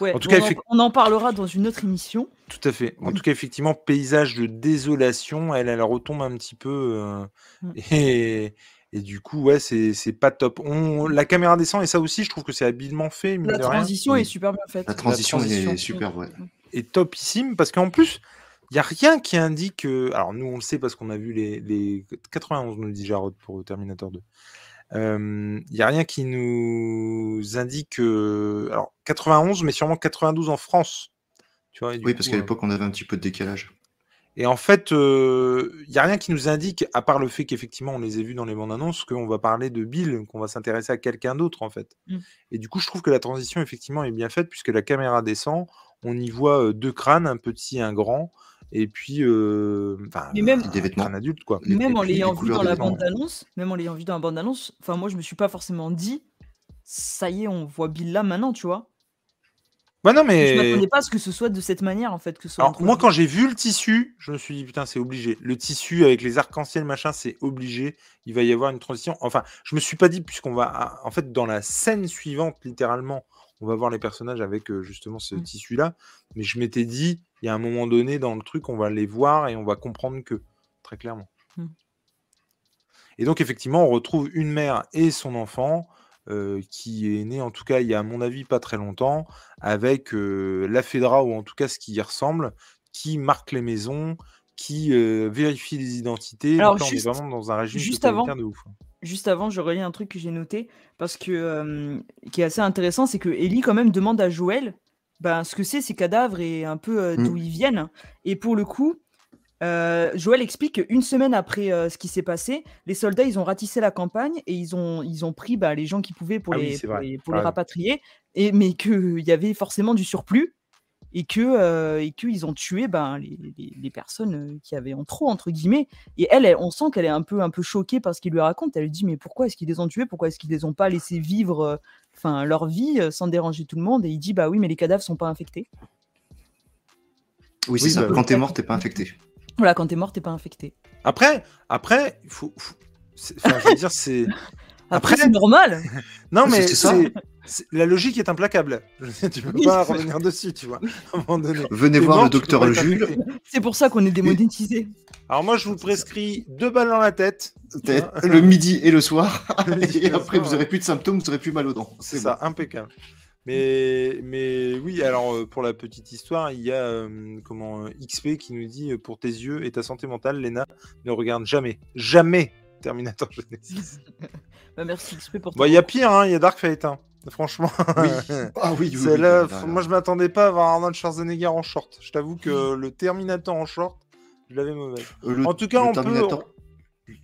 Ouais, En tout on, cas, en, on en parlera dans une autre émission. Tout à fait. En Oui. tout cas, effectivement, paysage de désolation, elle, elle retombe un petit peu. euh, Mm. et, et du coup, ouais, c'est c'est pas top. On, la caméra descend, et ça aussi, je trouve que c'est habilement fait, La rien. transition est super bien faite. La transition, transition. est superbe, ouais. est topissime parce qu'en plus, il n'y a rien qui indique. euh, alors, nous, on le sait parce qu'on a vu les, les 91, nous le dit Jarod pour Terminator 2. Il n'y a rien qui nous indique. euh, alors, 91, mais sûrement 92 en France. Tu vois, Oui, parce qu'à euh, l'époque, on avait un petit peu de décalage. Et en fait, il n'y a rien qui nous indique, à part le fait qu'effectivement, on les ait vus dans les bandes annonces, qu'on va parler de Bill, qu'on va s'intéresser à quelqu'un d'autre, en fait. Mm. Et du coup, je trouve que la transition, effectivement, est bien faite, puisque la caméra descend, on y voit euh, deux crânes, un petit et un grand, et puis, euh, enfin, même- un Des vêtements. crâne adulte, quoi. Même en l'ayant vu dans la vêtements. bande-annonce, même en l'ayant vu dans la bande-annonce, enfin moi je me suis pas forcément dit, ça y est, on voit Bill là maintenant, tu vois. Ouais, non, Je mais. m'attendais pas à ce que ce soit de cette manière en fait, que ce soit Alors, moi, quand j'ai vu le tissu, je me suis dit, putain, c'est obligé. Le tissu avec les arcs-en-ciel, machin, c'est obligé. Il va y avoir une transition. Enfin, je me suis pas dit, puisqu'on va. En fait, dans la scène suivante, littéralement, on va voir les personnages avec euh, justement ce Mm. tissu-là. Mais je m'étais dit, il y a un moment donné dans le truc, on va les voir et on va comprendre que, très clairement. Mm. Et donc, effectivement, on retrouve une mère et son enfant. euh, qui est né, en tout cas, il y a, à mon avis, pas très longtemps, avec euh, la Fedra, ou en tout cas ce qui y ressemble, qui marque les maisons, qui euh, vérifie les identités. Alors, Donc on est vraiment dans un régime juste avant- de ouf. hein. Juste avant, je relis un truc que j'ai noté parce que qui est assez intéressant, c'est que Ellie quand même demande à Joël ben, ce que c'est ces cadavres et un peu euh, Mm. d'où ils viennent. Et pour le coup, euh, Joël explique qu'une semaine après euh, ce qui s'est passé, les soldats ils ont ratissé la campagne et ils ont ils ont pris bah, les gens qui pouvaient pour Ah les pour les, pour Ah les rapatrier et mais qu'il y avait forcément du surplus et que euh, et qu'ils ont tué ben, les, les- les personnes euh, qui avaient en trop entre guillemets et elle, elle- on sent qu'elle est un peu un peu choquée par ce qu'il lui raconte elle lui dit mais pourquoi est-ce qu'ils les ont tués? Pourquoi est-ce qu'ils les ont pas laissés vivre euh, enfin leur vie euh, sans déranger tout le monde? Et il dit bah oui mais les cadavres sont pas infectés Oui, c'est Oui, ça. bah, Quand t'es mort, t'es pas infecté. voilà quand t'es mort t'es pas infecté Après, après, il faut. faut- c'est- Enfin, je veux dire, c'est. après, Après- c'est normal Non, mais c'est ça. c'est. c'est- La logique est implacable. Tu peux Oui. pas revenir dessus, tu vois. À un moment donné. Venez voir mort, le docteur Jules. c'est pour ça qu'on est démonétisé Alors moi, je vous prescris deux balles dans la tête. Peut-être Le midi et le soir. Le et et le après, soir, vous aurez plus de symptômes, vous aurez plus mal aux dents. C'est ça, impeccable. Mais, mais oui, alors euh, pour la petite histoire, il y a euh, comment euh, XP qui nous dit pour tes yeux et ta santé mentale, Lena, ne regarde jamais, jamais Terminator Genesis. bah, merci XP pour Bon, il y a pire, hein, il y a Dark Fate, hein, franchement. Oui. Ah oui, oui. oui, Celle-là, oui, là, là. moi je m'attendais pas à voir Arnold Schwarzenegger en short. Je t'avoue que le Terminator en short, je l'avais mauvais. Euh, le- En tout cas, le on peut. Terminator,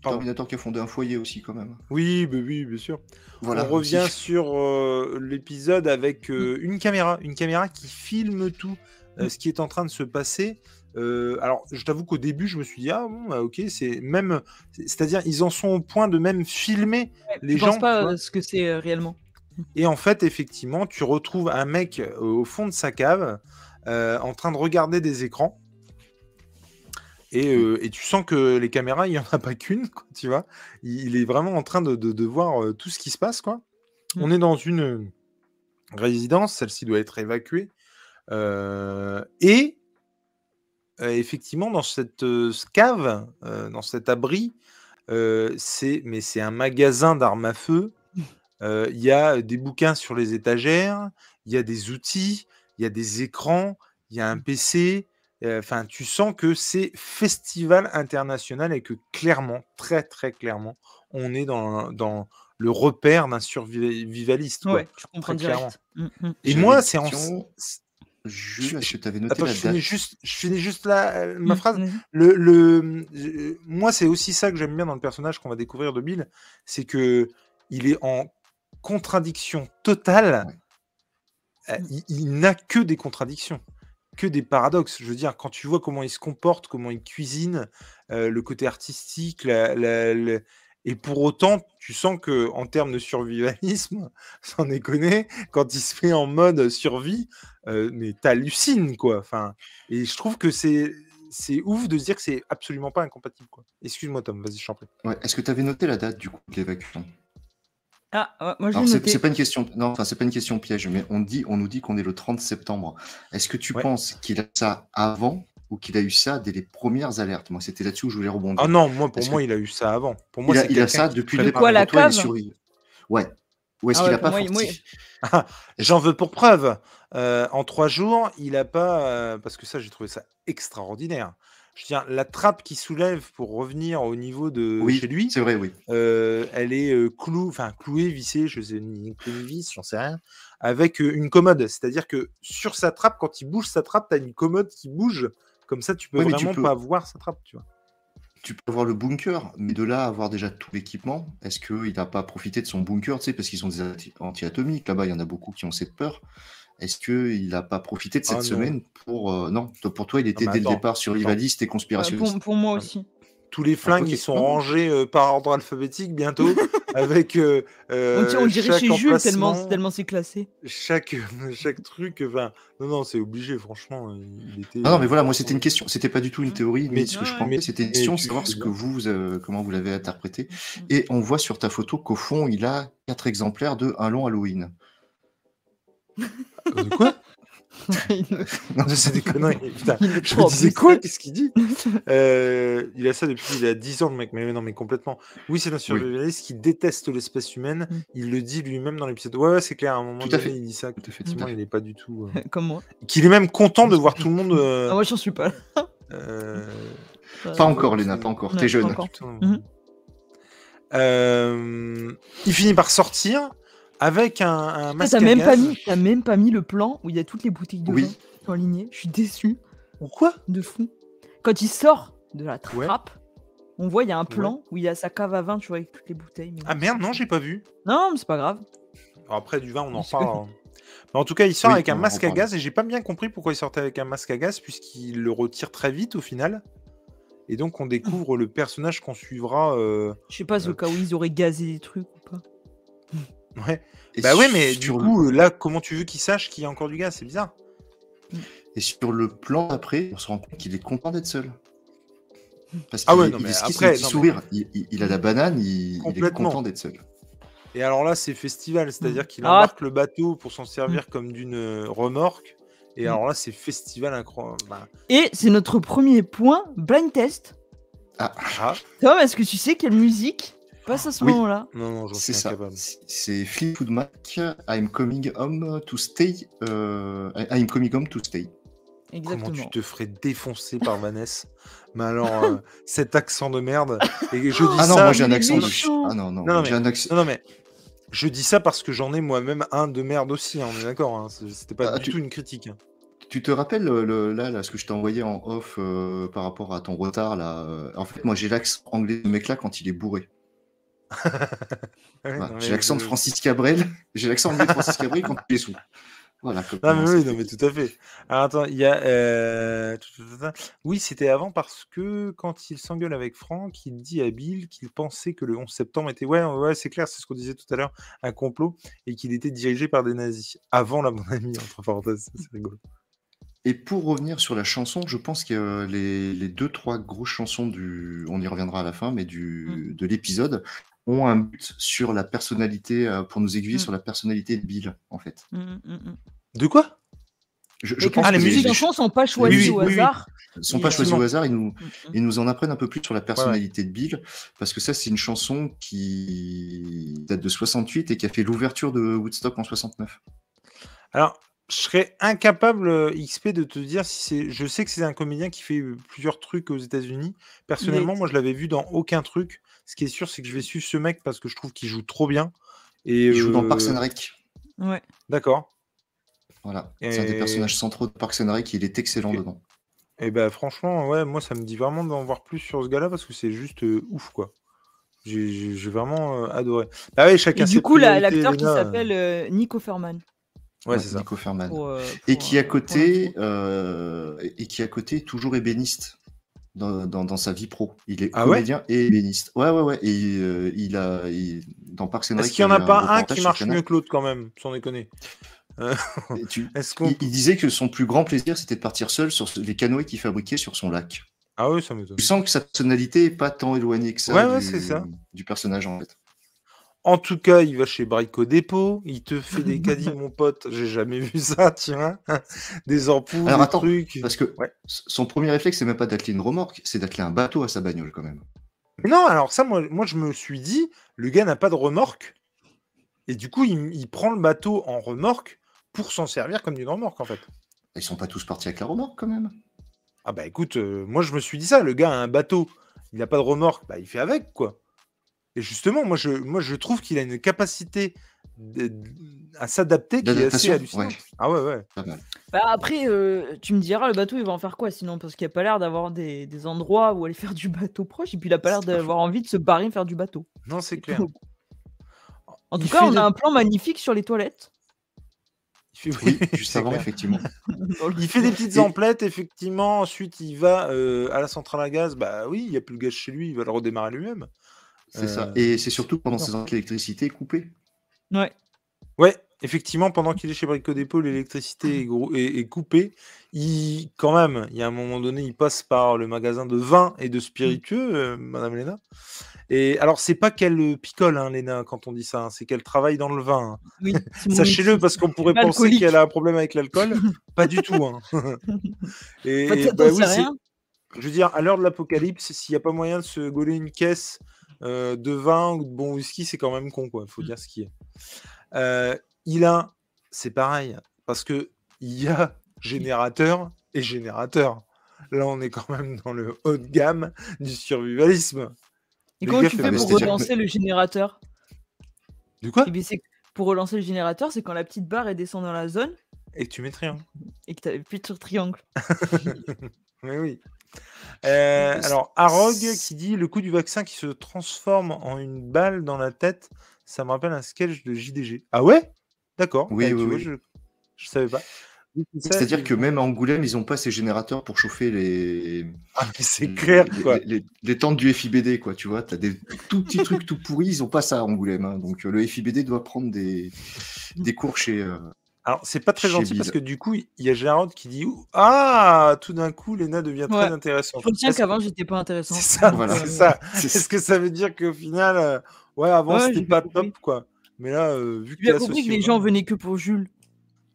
Pardon. Terminator qui a fondé un foyer aussi, quand même. Oui, bah oui, bien sûr. Voilà. on revient aussi. sur euh, l'épisode avec euh, une caméra, une caméra qui filme tout euh, Mm. ce qui est en train de se passer. Euh, alors, je t'avoue qu'au début, je me suis dit ah bon, bah, ok, c'est même, c'est- c'est-à-dire ils en sont au point de même filmer les je gens. pense tu pas vois. ce que c'est euh, réellement? Et en fait, effectivement, tu retrouves un mec euh, au fond de sa cave euh, en train de regarder des écrans. Et, euh, et tu sens que les caméras, il n'y en a pas qu'une, tu vois. Il, est vraiment en train de, de- de voir tout ce qui se passe, quoi. Mm. On est dans une, résidence. Celle-ci doit être évacuée. et effectivement, dans cette cave, dans cet abri, c'est mais c'est un magasin d'armes à feu. Il y a des bouquins sur les étagères, il y a des outils, il y a des écrans, il y a un PC. Enfin, tu sens que c'est festival international et que clairement, très très clairement, on est dans, dans le repère d'un survivaliste. Ouais, je comprends direct. Mmh, mmh. Et moi, c'est en. Que tu avais noté Attends, la je date finis juste, je finis juste là euh, ma Mmh, phrase. Le, le, euh, moi, c'est aussi ça que j'aime bien dans le personnage qu'on va découvrir de Bill, c'est que il est en contradiction totale. Ouais. Euh, Il, il n'a que des contradictions, que des paradoxes. Je veux dire, quand tu vois comment il se comporte, comment il cuisine, euh, le côté artistique, la- la- la- et pour autant, tu sens que en termes de survivalisme, sans déconner, quand il se met en mode survie, euh, mais t'hallucines quoi. Enfin, et je trouve que c'est c'est ouf de se dire que c'est absolument pas incompatible quoi. Excuse-moi Tom, vas-y, je. Ouais, Est-ce que tu avais noté la date du coup de l'évacuation? Ah, ouais, moi je Alors l'ai c'est noté. c'est pas une question, non, enfin c'est pas une question piège, mais on dit, on nous dit qu'on est le 30 septembre. Est-ce que tu Ouais. penses qu'il a ça avant ou qu'il a eu ça dès les premières alertes? Moi, c'était là-dessus où je voulais rebondir. Ah non, moi pour moi, que- il a eu ça avant. Pour moi, il a, il a ça depuis le départ. quoi, la toi, il est Ouais. Ou est-ce Ah qu'il ouais, a pas moi, Ah, J'en veux pour preuve. Euh, en trois jours, il a pas. euh, parce que ça, j'ai trouvé ça extraordinaire. Je dire, la trappe qui soulève pour revenir au niveau de Oui, chez lui, c'est vrai, oui. euh, elle est euh, clou, enfin clouée, vissée, je sais ni vis, j'en sais rien, avec euh, une commode. C'est-à-dire que sur sa trappe, quand il bouge sa trappe, tu as une commode qui bouge. Comme ça, tu peux Ouais, mais tu vraiment peux- pas voir sa trappe, tu vois. Tu peux avoir le bunker, mais de là à avoir déjà tout l'équipement, est-ce qu'il n'a pas profité de son bunker, tu sais, parce qu'ils ont des anti- anti-atomiques, là-bas, il y en a beaucoup qui ont cette peur. Est-ce qu'il n'a pas profité de cette Ah non. semaine pour... euh, non, toi- pour toi, il était mais dès le départ survivaliste et conspirationniste. pour, pour moi aussi. Tous les flingues, ils sont rangés euh, par ordre alphabétique bientôt, avec euh, On, euh, dirait- on dirait chaque chez Jules tellement, c'est classé. chaque, chaque truc. Enfin, non, non, c'est obligé, franchement. Il était, Ah non, mais voilà, moi c'était une question, c'était pas du tout une théorie, mais Mais- ce que je pensais, c'était une question, savoir ce que vous, euh, comment vous l'avez interprété. Mm. Et on voit sur ta photo qu'au fond, il a quatre exemplaires de Un long Halloween. Euh, De quoi Non, c'est des conneries. Putain, Il je me disais quoi? Qu'est-ce qu'il dit? Euh, Il a ça depuis il a 10 ans, le mec. Mais non, mais complètement. Oui, c'est un survivaliste qui déteste l'espèce humaine. Mm. Il le dit lui-même dans l'épisode. Ouais, ouais, c'est clair. À un moment Tout donné, fait. il dit ça. Effectivement, il n'est pas du tout. euh, Comme moi. Qu'il est même content de voir tout le monde. euh, Ah, moi j'en suis pas. euh, Pas encore, Léna, pas encore, t'es jeune. encore. Mhm. Euh, il finit par sortir avec un, un masque T'as à même, pas gaz. mis- t'as même pas mis le plan où il y a toutes les boutiques de Oui. vin qui sont alignées. Je suis déçu. Pourquoi? De fou. Quand il sort de la Ouais. trappe, on voit il y a un plan où il y a sa cave à vin, tu vois, avec toutes les bouteilles. mais- Ah merde, non, j'ai pas vu. Non, mais c'est pas grave. Alors après, du vin, on en reparle. hein. Mais en tout cas, il sort Oui, avec un masque à gaz et j'ai pas bien compris pourquoi il sortait avec un masque à gaz puisqu'il le retire très vite au final. Et donc, on découvre le personnage qu'on suivra. euh, Je sais pas, au Euh, cas où ils auraient gazé des trucs ou pas. Ouais. Et Bah ouais, mais du coup, là, comment tu veux qu'il sache qu'il y a encore du gaz? C'est bizarre. Et sur le plan d'après, on se rend compte qu'il est content d'être seul. Parce Ah qu'il ouais, non, il mais après, petit non, mais- sourire. Il, il- il a la banane, il, il est content d'être seul. Et alors là, c'est festival, c'est-à-dire qu'il Ah. embarque le bateau pour s'en servir comme d'une euh, remorque. Et Mm. alors là, c'est festival incroyable. Bah, Et c'est notre premier point, blind test. ah, Tom, est-ce que tu sais quelle musique passe à ce Oui. moment-là non, non, j'en C'est suis ça. incapable. C'est- Fleetwood Mac, I'm coming home to stay. euh, I'm coming home to stay. Comment Exactement. tu te ferais défoncer par Vanessa Mais alors, euh, cet accent de merde. Et je dis Ah non, ça. moi j'ai un accent de. Ah non, non, Non, non, j'ai un accent. Non, mais je dis ça parce que j'en ai moi-même un de merde aussi, hein, on est d'accord. hein, C'était pas Ah, du tu- tout une critique. Tu te rappelles le, le- là, là, ce que je t'ai envoyé en off euh, par rapport à ton retard là euh, En fait, moi j'ai l'accent anglais de mec là quand il est bourré. Ouais, non, mais J'ai l'accent de Francis Cabrel. J'ai l'accent de Francis Cabrel quand il est sous. Voilà. Ah, mais oui, non, mais tout à fait. Alors, attends, il y a. euh. Oui, c'était avant parce que quand il s'engueule avec Franck, il dit à Bill qu'il pensait que le 11 septembre était. Ouais, ouais, c'est clair, c'est ce qu'on disait tout à l'heure, un complot, et qu'il était dirigé par des nazis. Avant la bonne amie, entre parenthèses, c'est rigolo. Et pour revenir sur la chanson, je pense que euh, les, les deux, trois grosses chansons du. On y reviendra à la fin, mais du, Mmh. de l'épisode ont un but sur la personnalité, euh, pour nous aiguiller Mm. sur la personnalité de Bill, en fait. Mm, mm. De quoi? Je, pense Ah, les les musiques, chansons sont pas choisies oui, au oui, oui. hasard. ne sont pas choisis au hasard, ils nous, Mm, ils nous en apprennent un peu plus sur la personnalité de Bill, parce que ça, c'est une chanson qui date de 68 et qui a fait l'ouverture de Woodstock en 69. Alors, je serais incapable, euh, XP, de te dire si c'est. Je sais que c'est un comédien qui fait euh, plusieurs trucs aux États-Unis. Personnellement, moi, je l'avais vu dans aucun truc. Ce qui est sûr, c'est que je vais suivre ce mec parce que je trouve qu'il joue trop bien. Et Il joue dans euh, Parks and Rec. Ouais. D'accord. Voilà. C'est un des personnages centraux de Parks and Rec, il est excellent dedans. Et ben franchement, ouais, moi, ça me dit vraiment d'en voir plus sur ce gars-là parce que c'est juste euh, ouf, quoi. J'ai- vraiment euh, adoré. Ah ouais, chacun Et du coup, la- l'acteur qui s'appelle euh, Nick Offerman. Ouais, Ouais, c'est ça. Nico Ferman. pour, euh, Et qui à euh, côté, euh, et qui à côté est toujours ébéniste dans, dans, dans sa vie pro. Il est Ah ouais? comédien et ébéniste. Ouais, ouais, ouais. Et euh, il a, il- dans Parks and Est-ce qu'il n'y en a pas un qui marche mieux que l'autre quand même, sans déconner? Tu- qu'on. il, il disait que son plus grand plaisir, c'était de partir seul sur les canoës qu'il fabriquait sur son lac. Ah oui, ça m'étonne. Tu sens que sa personnalité n'est pas tant éloignée que ça, Ouais, ouais, du, c'est ça. du personnage en fait. En tout cas, il va chez Brico Dépôt, il te fait des caddies, mon pote. J'ai jamais vu ça, tiens. Des ampoules, Alors, des attends, trucs. Parce que Ouais. son premier réflexe, c'est même pas d'atteler une remorque, c'est d'atteler un bateau à sa bagnole quand même. Non, alors ça, moi, moi, je me suis dit, le gars n'a pas de remorque. Et du coup, il, il prend le bateau en remorque pour s'en servir comme d'une remorque, en fait. Ils sont pas tous partis avec la remorque quand même. Ah bah écoute, euh, moi, je me suis dit ça. Le gars a un bateau, il n'a pas de remorque, bah il fait avec, quoi. Et justement, moi, je, moi, je trouve qu'il a une capacité de- à s'adapter qui est assez hallucinante. ouais. Ah ouais, ouais. Bah, après, euh, tu me diras, le bateau, il va en faire quoi sinon? Parce qu'il n'y a pas l'air d'avoir des, des endroits où aller faire du bateau proche, et puis il n'a pas l'air d'avoir envie de se barrer faire du bateau. Non, c'est clair. En tout Il cas, on a un plan magnifique sur les toilettes. Il fait, Oui, juste avant, effectivement. Il fait des petites Et- emplettes, effectivement. Ensuite, il va euh, à la centrale à gaz. Bah oui, il n'y a plus le gaz chez lui, il va le redémarrer lui-même. C'est ça. Euh, Et c'est surtout pendant ces ans que l'électricité est coupée. Ouais. Ouais, effectivement, pendant qu'il est chez Brico Dépôt, l'électricité est, gros- est- est coupée. Il, quand même, il y a un moment donné, il passe par le magasin de vin et de spiritueux, euh, Madame Léna. Et alors, c'est pas qu'elle euh, picole, hein, Léna, quand on dit ça, hein, c'est qu'elle travaille dans le vin. hein. Oui, Sachez-le, parce qu'on pourrait penser qu'elle a un problème avec l'alcool. pas du tout. hein. et bah t'en oui, rien. je veux dire, à l'heure de l'apocalypse, s'il n'y a pas moyen de se gauler une caisse euh, de vin ou de bon whisky, c'est quand même con, quoi. Il faut dire ce qui est. Euh, il a, c'est pareil, parce que il y a générateur et générateur. Là, on est quand même dans le haut de gamme du survivalisme. Et comment tu fais pour relancer le générateur? De quoi? Eh pour relancer le générateur, c'est quand la petite barre elle descend dans la zone Et que tu mets rien. et que tu appuies sur triangle. Oui, oui. Euh, alors, Arog qui dit le coup du vaccin qui se transforme en une balle dans la tête, ça me rappelle un sketch de JDG. Ah ouais? D'accord. Oui, Eh, oui, vois. Je, je savais pas. C'est-à-dire que même à Angoulême, ils n'ont pas ces générateurs pour chauffer les, Ah, c'est clair, les, quoi. les- les- les tentes du FIBD, quoi. Tu vois, tu as des tout petits trucs tout pourris, ils n'ont pas ça à Angoulême. hein. Donc euh, le FIBD doit prendre des, des cours chez. euh, Alors, c'est pas très gentil parce que du coup, il y a Gérard qui dit Ah, tout d'un coup, Léna devient très intéressante. Je retiens qu'avant j'étais pas intéressant. C'est ça, Voilà. c'est ça. Est-ce que ça veut dire qu'au final, euh, ouais, avant Ouais, c'était pas compris. top, quoi. Mais là, euh, vu que J'ai compris que les gens vin- venaient que pour Jules.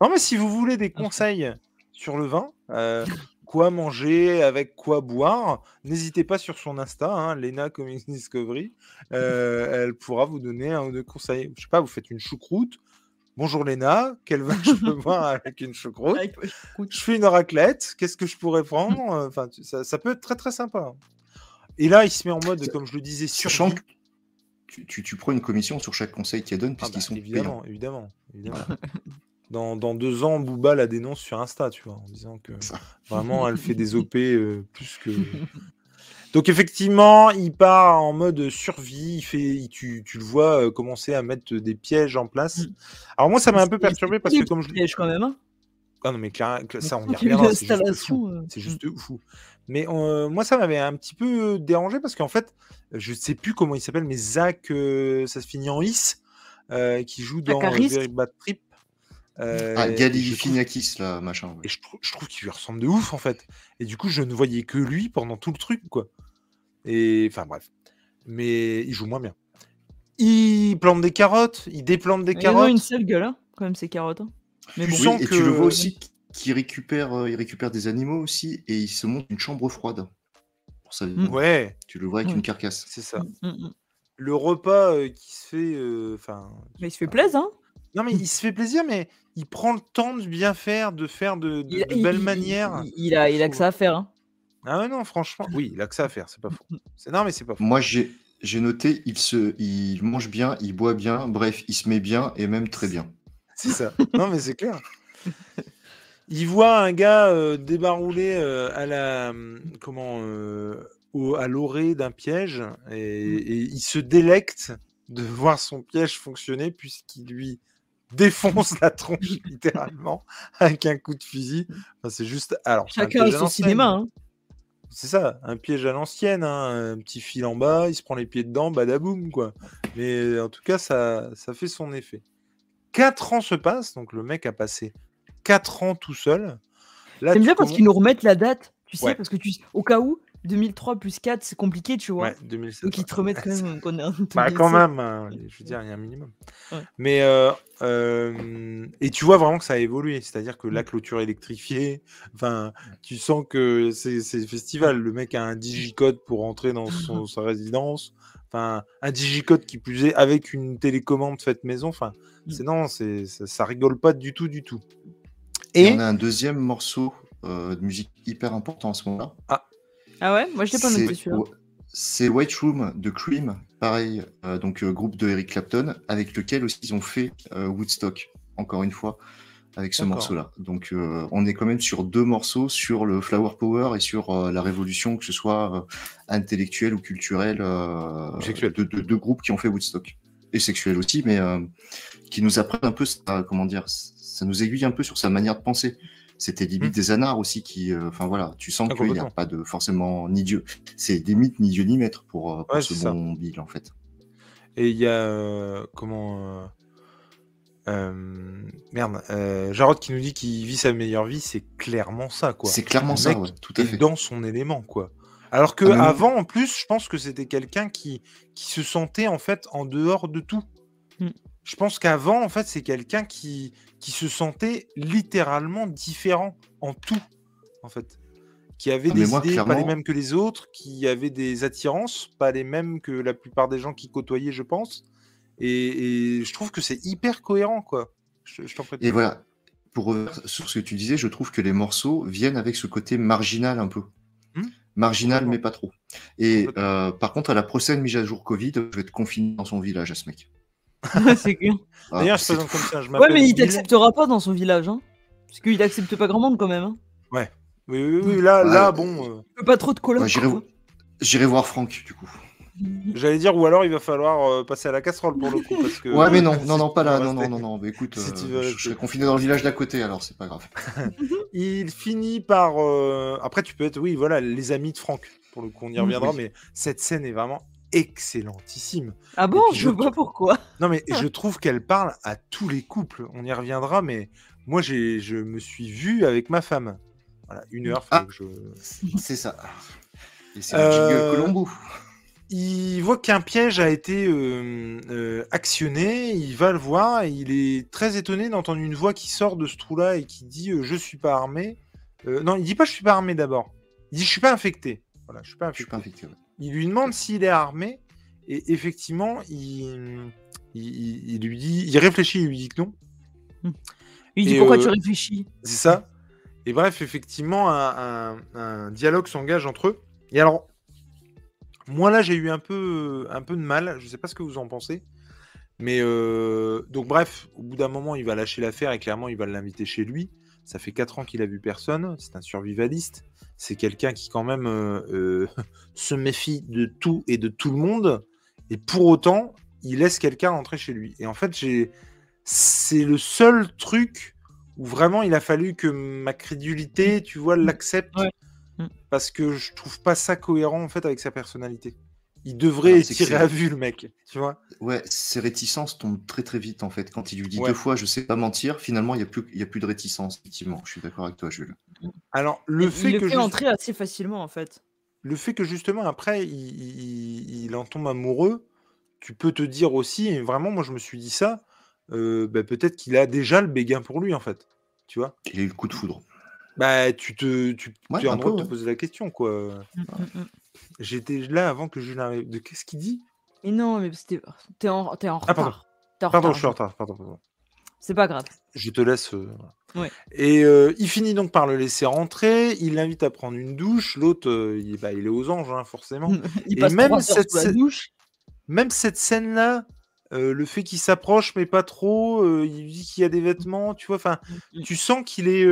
Non, mais si vous voulez des conseils sur le vin, euh, quoi manger, avec quoi boire, n'hésitez pas sur son Insta, hein, Lena Comics Discovery. Euh, elle pourra vous donner un ou deux conseils. Je sais pas, vous faites une choucroute. Bonjour Léna, quel vin je peux boire avec une choucroute? Je fais une raclette, qu'est-ce que je pourrais prendre? Enfin, ça, ça peut être très très sympa. Et là, il se met en mode, comme je le disais, que tu, tu, tu prends une commission sur chaque conseil qu'elle donne, Ah puisqu'ils bah, sont évidemment, payants. évidemment, évidemment. Dans, dans deux ans, Booba la dénonce sur Insta, tu vois, en disant que vraiment elle fait des OP euh, plus que. Donc effectivement, il part en mode survie, il fait, il- tu, tu le vois euh, commencer à mettre des pièges en place. Mm. Alors moi, ça m'a un peu perturbé parce que comme je pièges quand même. Hein. ah non mais ça on y reviendra, c'est juste fou. euh, C'est juste fou. Mais euh, moi, ça m'avait un petit peu dérangé parce qu'en fait, je sais plus comment il s'appelle, mais Zach, ça se finit en is, qui joue dans Very Bad Trip. Euh, Ah, Galifianakis, là, machin. ouais. et je, trou- je trouve qu'il lui ressemble de ouf en fait. Et du coup, je ne voyais que lui pendant tout le truc, quoi. Et enfin bref. Mais il joue moins bien. il plante des carottes, il déplante des Il a carottes. une seule gueule, hein, quand même, ces carottes. hein. Mais Tu bon. Oui, sens et que- tu le vois aussi qu'il récupère, euh, il récupère des animaux aussi et il se monte une chambre froide pour sa vie. Mm. Ouais, Tu le vois avec une carcasse. c'est ça. Mm, mm, mm. Le repas euh, qui se fait, euh, enfin, Mais il se fait plaisir, hein. non mais il se fait plaisir, mais il prend le temps de bien faire, de faire de, de- Il, de il- belles il- manières. il- il a, il a que ça à faire. Hein. Ah ouais, non, franchement, oui, il a que ça à faire, c'est pas faux. C'est non, mais c'est pas faux. Moi, j'ai j'ai noté, il se, il mange bien, il boit bien, bref, il se met bien et même très bien. C'est ça. Non, mais c'est clair. Il voit un gars euh, débarrouler euh, à la comment euh, au- à l'orée d'un piège et, et il se délecte de voir son piège fonctionner puisqu'il lui défonce la tronche littéralement avec un coup de fusil. Enfin, c'est juste alors Chacun son cinéma. Hein. C'est ça, un piège à l'ancienne, hein, un petit fil en bas, il se prend les pieds dedans, badaboum, quoi. Mais en tout cas, ça, ça fait son effet. Quatre ans se passent, donc le mec a passé quatre ans tout seul. J'aime bien parce qu'ils nous remettent la date, tu sais, Ouais. parce que tu, au cas où, 2003 plus 4, c'est compliqué, tu vois. Ouais, 2007. Donc ils te remettent quand même en Bah, quand 2007. même, hein, je veux dire, il y a un minimum. Ouais. Mais, euh, euh, et tu vois vraiment que ça a évolué, c'est-à-dire que la clôture électrifiée, enfin, tu sens que c'est festival. Le mec a un digicode pour entrer dans son- sa résidence, enfin, un digicode qui plus est avec une télécommande faite maison, enfin, Mm. c'est non, c'est ça, ça rigole pas du tout, du tout. Et Et on a un deuxième morceau euh, de musique hyper important à ce moment-là. Ah ouais? Moi je l'ai pas noté C'est celui-là. ouais, c'est White Room de Cream, pareil, euh, donc euh, groupe de Eric Clapton, avec lequel aussi ils ont fait euh, Woodstock, encore une fois, avec ce morceau-là. Donc euh, on est quand même sur deux morceaux, sur le Flower Power et sur euh, la révolution, que ce soit euh, intellectuelle ou culturelle, euh, de de- deux groupes qui ont fait Woodstock. Et sexuelle aussi, mais euh, qui nous apprennent un peu, comment dire, ça nous aiguille un peu sur sa manière de penser. C'était limite Mm. des anards aussi qui, euh, enfin voilà, tu sens Ah, qu'il n'y a pas de forcément ni Dieu. C'est des mythes ni Dieu ni maître pour, euh, pour Ouais, ce bon Bill en fait. Et il y a euh, comment merde, Jarod qui nous dit qu'il vit sa meilleure vie, c'est clairement ça quoi. C'est clairement ça, ouais, tout à est fait. dans son élément quoi. Alors que Ah, avant en plus, je pense que c'était quelqu'un qui qui se sentait en fait en dehors de tout. Je pense qu'avant en fait, c'est quelqu'un qui qui se sentait littéralement différent en tout en fait. Qui avait Ah, des moi, idées pas les mêmes que les autres, qui avait des attirances pas les mêmes que la plupart des gens qui côtoyaient, je pense. Et, et je trouve que c'est hyper cohérent, quoi. Je, je. Et voilà, pour revenir sur ce que tu disais, je trouve que les morceaux viennent avec ce côté marginal un peu. Hmm, marginal, mais pas trop. Et euh, par contre, à la prochaine mise à jour Covid, je vais être confiné dans son village à ce mec. C'est clair. Ah, D'ailleurs, je présente comme ça. Je Ouais, mais il t'acceptera pas dans son village. Hein. Parce qu'il accepte pas grand monde quand même. Hein. Oui, oui, oui, là, Ouais. là, bon, euh, pas trop de colère. Ouais, J'irai j'irai voir Franck, du coup. j'allais dire, ou alors il va falloir euh, passer à la casserole pour le coup, parce que. Ouais, mais non, si non, non, pas là, non, non, non, non. Mais écoute, Si euh, veux je, serai confiné dans le village d'à côté, alors c'est pas grave. Il finit par. euh, Après, tu peux être, oui, voilà, les amis de Franck. Pour le coup, on y Oui. reviendra, mais cette scène est vraiment excellentissime. Ah bon? puis Je vois pourquoi. Non, mais je trouve qu'elle parle à tous les couples. On y reviendra, mais moi, j'ai, je me suis vu avec ma femme. Voilà, une heure. Ah. je... C'est ça. Et c'est Euh, Colombo. Il voit qu'un piège a été euh, euh, actionné, il va le voir et il est très étonné d'entendre une voix qui sort de ce trou-là et qui dit euh, Je suis pas armé. Euh, non, il dit pas Je suis pas armé d'abord. Il dit Je suis pas infecté. Voilà, je suis pas Je suis infecté. pas infecté. ouais. Il lui demande s'il est armé et effectivement, il, il, lui dit Il réfléchit, il lui dit que non. Il dit Et, pourquoi euh, tu réfléchis? C'est ça. Et bref, effectivement, un, un- un dialogue s'engage entre eux. Et alors, moi là, j'ai eu un peu, un peu de mal. Je sais pas ce que vous en pensez. Mais euh, donc, bref, au bout d'un moment, il va lâcher l'affaire et clairement, il va l'inviter chez lui. Ça fait 4 ans qu'il a vu personne. C'est un survivaliste. C'est quelqu'un qui, quand même, euh, euh, se méfie de tout et de tout le monde. Et pour autant, il laisse quelqu'un entrer chez lui. Et en fait, j'ai... c'est le seul truc où vraiment il a fallu que ma crédulité, tu vois, l'accepte. Ouais. Mm. Parce que je trouve pas ça cohérent en fait avec sa personnalité. Il devrait tirer à vue le mec, tu vois. Ouais, ses réticences tombent très très vite en fait. Quand il lui dit Ouais. deux fois je sais pas mentir, finalement il n'y a, plus- il y a plus de réticence, effectivement. Je suis d'accord avec toi, Jules. Alors le Il fait le que fait juste- entrer assez facilement en fait. le fait que justement après il, il- il en tombe amoureux tu peux te dire aussi, et vraiment, moi je me suis dit ça, euh, bah, peut-être qu'il a déjà le béguin pour lui, en fait. Tu vois Il a eu le coup de foudre. Bah, tu te, tu, Ouais, tu as un le droit peu, de te ouais. poser la question, quoi. Mm, mm, mm. J'étais là avant que Julien arrive. De qu'est-ce qu'il dit? Mais non, mais c'était. T'es en, t'es en Ah, pardon. retard. T'es en Pardon, retard, je suis en Jules. retard. Pardon, pardon. C'est pas grave. Je te laisse. euh. Ouais. Et euh, il finit donc par le laisser rentrer. Il l'invite à prendre une douche. L'autre, euh, il, bah, il est aux anges, hein, forcément. Il Et passe même cette douche. Même cette scène-là, le fait qu'il s'approche, mais pas trop, il dit qu'il y a des vêtements, tu vois. Enfin, Mm, mm. tu sens qu'il est,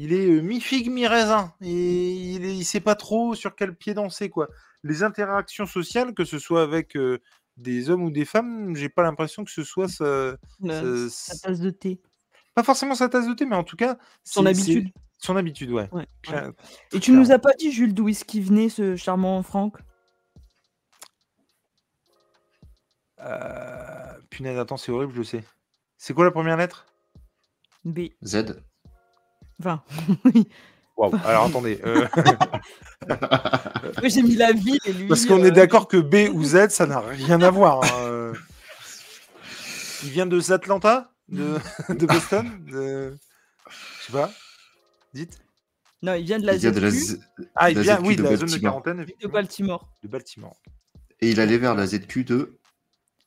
il est euh, mi-figue, mi-raisin. Et il, il sait pas trop sur quel pied danser, quoi. Les interactions sociales, que ce soit avec euh, des hommes ou des femmes, j'ai pas l'impression que ce soit sa- Le- sa- sa tasse de thé. pas forcément sa tasse de thé, mais en tout cas, Son habitude. Son habitude, ouais. Ouais, ouais. Claire- Et tu nous as pas dit, Jules, d'où est-ce qu'il venait, ce charmant Franck? Euh, Punaise, attends, c'est horrible, je sais. C'est quoi la première lettre? B. Z. Enfin, Waouh. Alors attendez. euh, j'ai mis la ville et lui. Parce qu'on euh, est d'accord que B ou Z, ça n'a rien à voir. hein, euh. Il vient de Atlanta de, de Boston de... Je sais pas. Dites. Non, il vient de la Il vient de la ZQ Z- Ah, il la vient, ZQ oui, de de la zone de Baltimore. quarantaine, de. Baltimore, De Baltimore. Et il allait vers la ZQ de.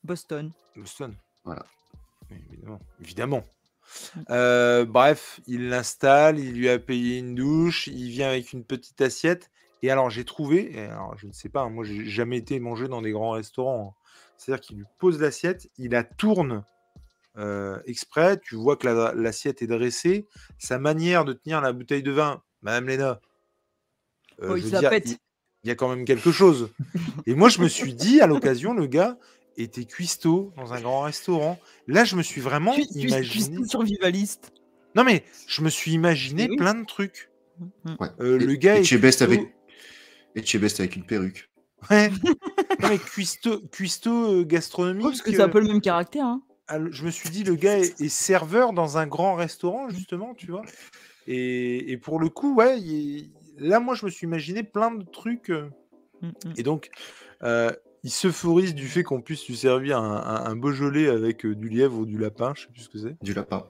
Boston. Boston. Voilà. Oui, Évidemment. Évidemment. Euh, bref, il l'installe, il lui a payé une douche, il vient avec une petite assiette. Et alors, j'ai trouvé, et alors, je ne sais pas, hein, moi, j'ai jamais été manger dans des grands restaurants. hein. C'est-à-dire qu'il lui pose l'assiette, il la tourne euh, exprès, tu vois que la- l'assiette est dressée. Sa manière de tenir la bouteille de vin, Madame Léna, euh, Oh, dire, il il y a quand même quelque chose. Et moi, je me suis dit, à l'occasion, le gars était cuistot dans un grand restaurant. Là, je me suis vraiment imaginé. puis survivaliste. Non, mais je me suis imaginé oui. plein de trucs. Ouais. Euh, Et- le gars et est Chebest cuistot. avec. Et Chebest avec une perruque. Ouais. non, mais cuistot, cuistot euh, gastronomique. parce que c'est un euh, peu le même caractère. Hein. le- je me suis dit, le gars est, est serveur dans un grand restaurant, justement, tu vois. Et, et pour le coup, ouais, il- là, moi, je me suis imaginé plein de trucs. euh, Mm, mm. Et donc, euh, il s'euphorise du fait qu'on puisse lui servir un, un- un Beaujolais avec euh, du lièvre ou du lapin, je sais plus ce que c'est. Du lapin.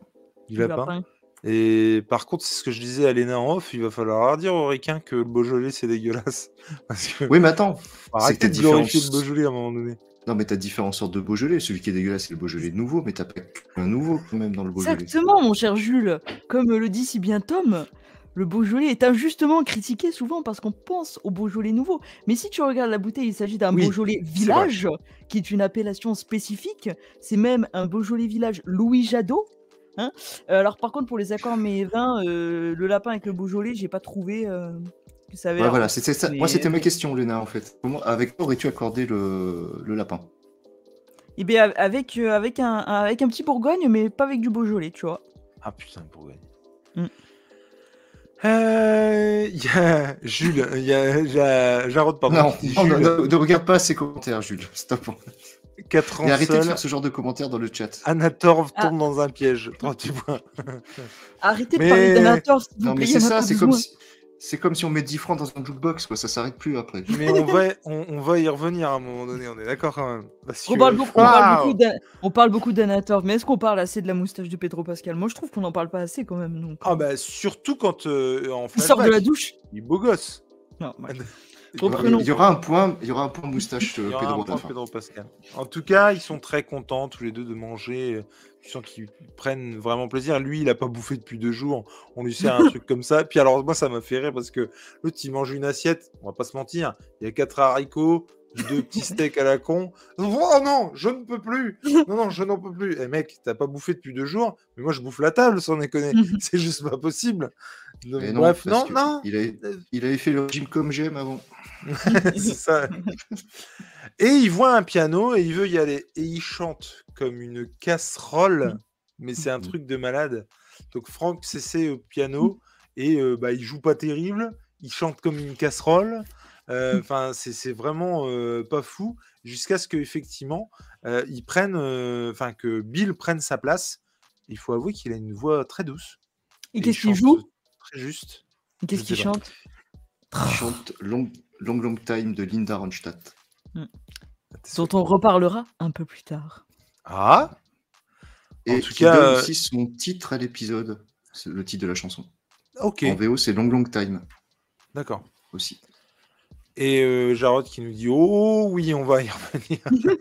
Du Du lapin. lapin. Et par contre, c'est ce que je disais à Léna en off, il va falloir dire aux ricains que le Beaujolais, c'est dégueulasse. Parce que Oui, mais attends. c'est que de t'as glorifier le différence. Beaujolais à un moment donné. Non, mais t'as différentes sortes de Beaujolais. Celui qui est dégueulasse, c'est le Beaujolais nouveau, mais t'as pas qu'un nouveau quand même dans le Beaujolais. Exactement, mon cher Jules. Comme le dit si bien Tom, le Beaujolais est injustement critiqué souvent parce qu'on pense au Beaujolais nouveau. Mais si tu regardes la bouteille, il s'agit d'un Oui, Beaujolais village, qui est une appellation spécifique. C'est même un Beaujolais village Louis Jadot. hein. Euh, alors par contre, pour les accords mais vins, euh, le lapin avec le Beaujolais, j'ai pas trouvé euh, que ça avait. Ouais, l'air voilà, ça. mais- Moi, c'était ma question, Léna, en fait. Comment, avec quoi aurais-tu accordé le, le lapin? Eh bien, avec, euh, avec, un, avec un petit Bourgogne, mais pas avec du Beaujolais, tu vois. Ah putain, pour gagner. Euh, Il y a Jules, il y a Ja- Jarod, pardon. Non, non, Jules, ne, ne regarde pas ces commentaires, Jules. Stop. 4 ans Et arrêtez de faire ce genre de commentaires dans le chat. Anatorv Ah. tombe dans un piège. 38 points. Arrêtez de Mais- parler d'Anator, s'il vous Non, mais plaît, c'est ça, c'est comme, si, c'est comme si on met 10 francs dans un jukebox, quoi. Ça s'arrête plus après. Mais on va, on, on va y revenir à un moment donné, on est d'accord quand même. Parce On que- parle beaucoup, on parle beaucoup d'A- on parle beaucoup d'Anator, mais est-ce qu'on parle assez de la moustache de Pedro Pascal? Moi, je trouve qu'on n'en parle pas assez quand même. Donc. Ah bah surtout quand euh, en Il sort de la douche il est beau gosse. Non, ouais. Il y, aura, prénom. il y aura un point, il y aura un point moustache Il euh, y aura Pedro un point Pascal. En tout cas, ils sont très contents tous les deux de manger. Tu sens qu'ils prennent vraiment plaisir. Lui, il a pas bouffé depuis deux jours. On lui sert un truc comme ça. Puis alors, moi, ça m'a fait rire parce que l'autre, il mange une assiette. On va pas se mentir. Il y a quatre haricots, deux petits steaks à la con. Oh non, je ne peux plus. Non, non, je n'en peux plus. Eh mec, t'as pas bouffé depuis deux jours. Mais moi, je bouffe la table, sans déconner. C'est juste pas possible. Donc, bref, non, non. Il avait, il avait fait le régime comme j'aime avant. ça. Et il voit un piano et il veut y aller. Et il chante comme une casserole, mais c'est un Mhm. truc de malade. Donc Franck s'essaie au piano et euh, bah, il joue pas terrible. Il chante comme une casserole. Euh, Enfin, c'est c'est vraiment euh, pas fou. Jusqu'à ce qu'effectivement, euh, ils prennent, euh, enfin que Bill prenne sa place. Il faut avouer qu'il a une voix très douce. Et qu'est-ce qu'il joue? Très juste. Et Qu'est-ce qu'il chante? Il chante long, long Long Time de Linda Ronstadt. dont on reparlera un peu plus tard. Ah Et En tout qui cas, donne euh, aussi son titre à l'épisode, le titre de la chanson. Ok, En VO, c'est Long Long Time d'accord. aussi. Et euh, Jarod qui nous dit Oh oui, on va y revenir.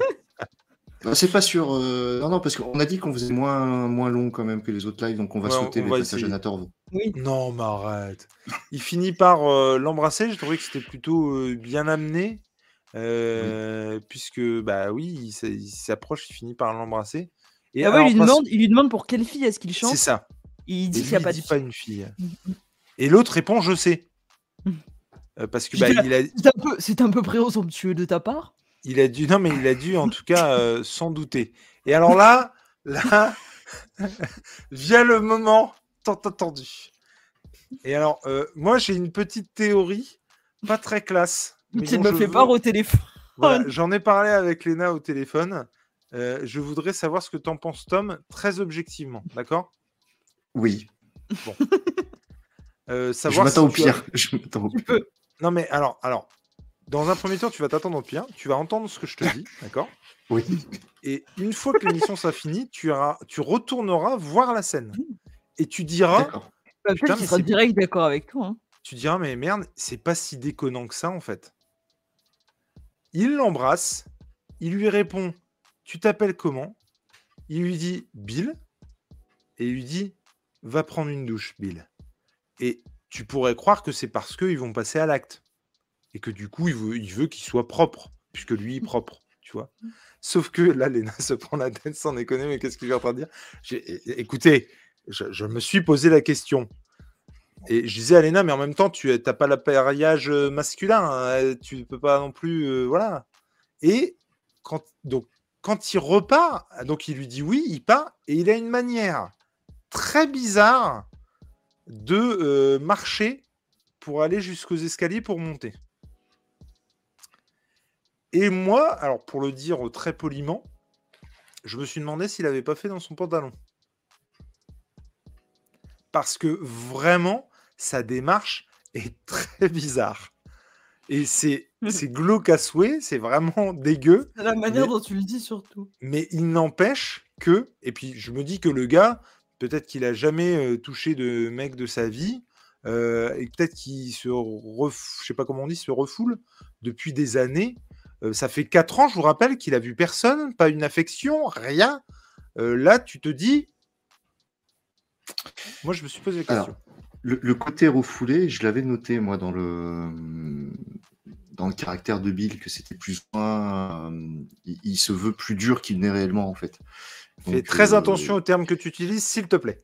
Bah, c'est pas sûr. euh, Non, non, parce qu'on a dit qu'on faisait moins, moins long quand même que les autres lives, donc on va Ouais, sauter on les va passages essayer. à Natorv. Oui. non, mais arrête. Il finit par euh, l'embrasser. J'ai trouvé que c'était plutôt euh, bien amené. euh, Puisque, bah oui, il s'approche, il finit par l'embrasser. Et Ah ouais, alors, il, lui demande, il lui demande pour quelle fille est-ce qu'il C'est chante. ça. Il dit qu'il n'y a pas de dit fille. pas une fille. Mhm. Et l'autre répond Je sais. Euh, parce que bah, il, a, C'est un peu, c'est un peu présomptueux de ta part. Il a dû. Non, mais il a dû en tout cas euh, s'en douter. Et alors là, là, vient le moment tant attendu. Et alors, euh, moi, j'ai une petite théorie, pas très classe. mais Tu me fais veux- part au téléphone. Voilà, J'en ai parlé avec Léna au téléphone. Euh, je voudrais savoir ce que t'en penses, Tom, très objectivement, d'accord? Oui, Euh, je savoir m'attends si au tu as- pire. Je m'attends au Tu pire. peux. Non, mais alors, alors, dans un premier temps, tu vas t'attendre au pire. Tu vas entendre ce que je te dis, d'accord? Oui. Et une fois que l'émission sera finie, tu, auras- tu retourneras voir la scène. Et tu diras, D'accord. Bah, Putain, Peut-être mais qu'il sera c'est- direct d'accord avec toi. hein. tu diras, mais merde, c'est pas si déconnant que ça, en fait. Il l'embrasse, il lui répond, tu t'appelles comment? Il lui dit, Bill. Et il lui dit, va prendre une douche, Bill. Et tu pourrais croire que c'est parce qu'ils vont passer à l'acte. Et que du coup, il veut, il veut qu'il soit propre, puisque lui est propre, tu vois. Sauf que là, Léna se prend la tête sans déconner, mais qu'est-ce qu'il est en train de dire Écoutez, je, je me suis posé la question. Et je disais à Léna, mais en même temps, tu n'as pas l'appareillage euh, masculin, hein, tu ne peux pas non plus. euh, voilà. Et quand, donc, quand il repart, donc il lui dit oui, il part, et il a une manière très bizarre de euh, marcher pour aller jusqu'aux escaliers pour monter. Et moi, alors pour le dire très poliment, je me suis demandé s'il n'avait pas fait dans son pantalon. Parce que vraiment, sa démarche est très bizarre. Et c'est c'est glauque à souhait, c'est vraiment dégueu. C'est la manière Mais- dont tu le dis surtout. Mais il n'empêche que, et puis je me dis que le gars, peut-être qu'il a jamais euh, touché de mec de sa vie, euh, et peut-être qu'il se, ref... je sais pas comment on dit, se refoule depuis des années. Euh, ça fait quatre ans, je vous rappelle, qu'il a vu personne, pas une affection, rien. Euh, là, tu te dis, moi, je me suis posé la Alors, question. Le, le côté refoulé, je l'avais noté moi dans le dans le caractère de Bill que c'était plus ou moins euh, il, il se veut plus dur qu'il n'est réellement en fait. Fais très euh, attention aux termes que tu utilises, s'il te plaît.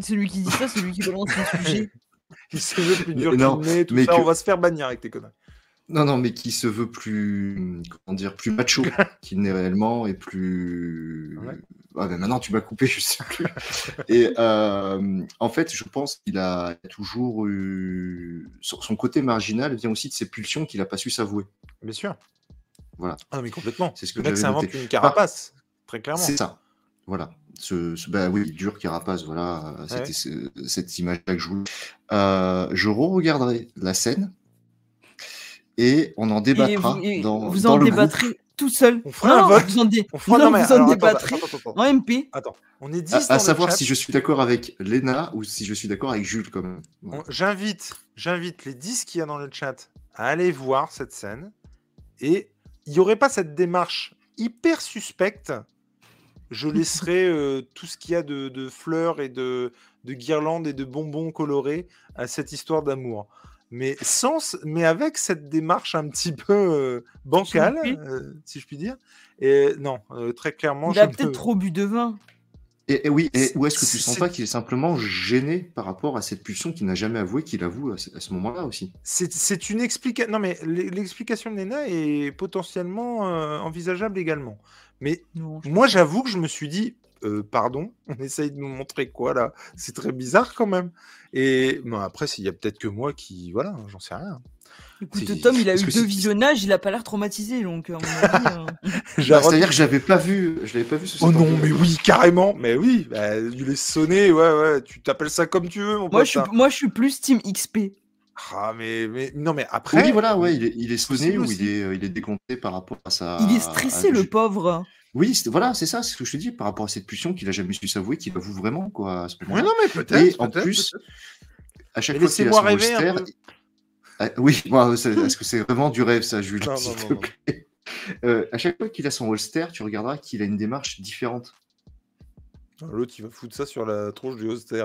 C'est lui qui dit ça, c'est lui qui balance le sujet. Il se veut plus dur qu'il n'est, tout mais ça, que- on va se faire bannir avec tes conneries. Non non mais qui se veut plus comment dire plus macho qu'il n'est réellement et plus Ouais. Ah, ben maintenant tu m'as coupé je sais plus. et euh, en fait je pense qu'il a toujours eu son son côté marginal vient aussi de ses pulsions qu'il a pas su s'avouer. Bien sûr. Voilà. Ah, mais complètement. C'est ce que le mec s'invente une carapace, très clairement. C'est ça. Voilà. Ce, ce- bah oui, dur carapace, voilà. euh, C'était cette image-là que je voulais. Euh, je re-regarderai la scène et on en Et débattra vous, et dans, vous dans en le débattrez tout seul. On fera un Non, vote. Vous en, dé- On fera... non, non, mais vous en alors, attends, débattrez attends, attends, attends. en MP. Attends. On est 10 groupe. À, dans à le savoir chat. si je suis d'accord avec Léna ou si je suis d'accord avec Jules quand même. J'invite, j'invite les 10 qu'il y a dans le chat à aller voir cette scène. Et il n'y aurait pas cette démarche hyper suspecte. Je laisserai euh, tout ce qu'il y a de, de fleurs et de, de guirlandes et de bonbons colorés à cette histoire d'amour. Mais sans, mais avec cette démarche un petit peu euh, bancale, euh, si je puis dire. Et non, euh, très clairement, Il a peut-être trop bu de vin. Et, et oui, et où est-ce que tu sens pas qu'il est simplement gêné par rapport à cette pulsion qu'il n'a jamais avoué qu'il avoue à ce, à ce moment-là aussi? C'est une explication. Non, mais l'explication de Nena est potentiellement euh, envisageable également. Mais Non, moi, j'avoue que je me suis dit, euh, pardon, on essaye de nous montrer quoi là? C'est très bizarre quand même. Et bon, après, il y a peut-être que moi qui. Voilà, j'en sais rien. Écoute, Tom, il a eu deux visionnages, il a pas l'air traumatisé, donc euh, Bah, C'est-à-dire que je l'avais pas vu, je l'avais pas vu sous Oh non, mais oui, carrément. Mais oui, bah, il est sonné, ouais, ouais. Tu t'appelles ça comme tu veux, mon moi, pote. je suis, hein. moi, je suis plus Team XP. Ah, mais, mais non, mais après. Oui, voilà, ouais, il est, il est sonné ou il est, euh, il est décompté par rapport à sa. Il est à- stressé, le pauvre. Oui, voilà, c'est ça, c'est ce que je te dis, par rapport à cette pulsion qu'il a jamais su s'avouer, qu'il avoue vraiment, quoi, à ce Oui, moment-là. non, mais Et peut-être. en peut-être, plus, à chaque Mais fois qu'il a son rêver peu. Ah, oui, est-ce que c'est vraiment du rêve, ça, Jules Non, s'il non, te non, non. plaît Euh, À chaque fois qu'il a son holster, tu regarderas qu'il a une démarche différente. L'autre, il va foutre ça sur la tronche du holster.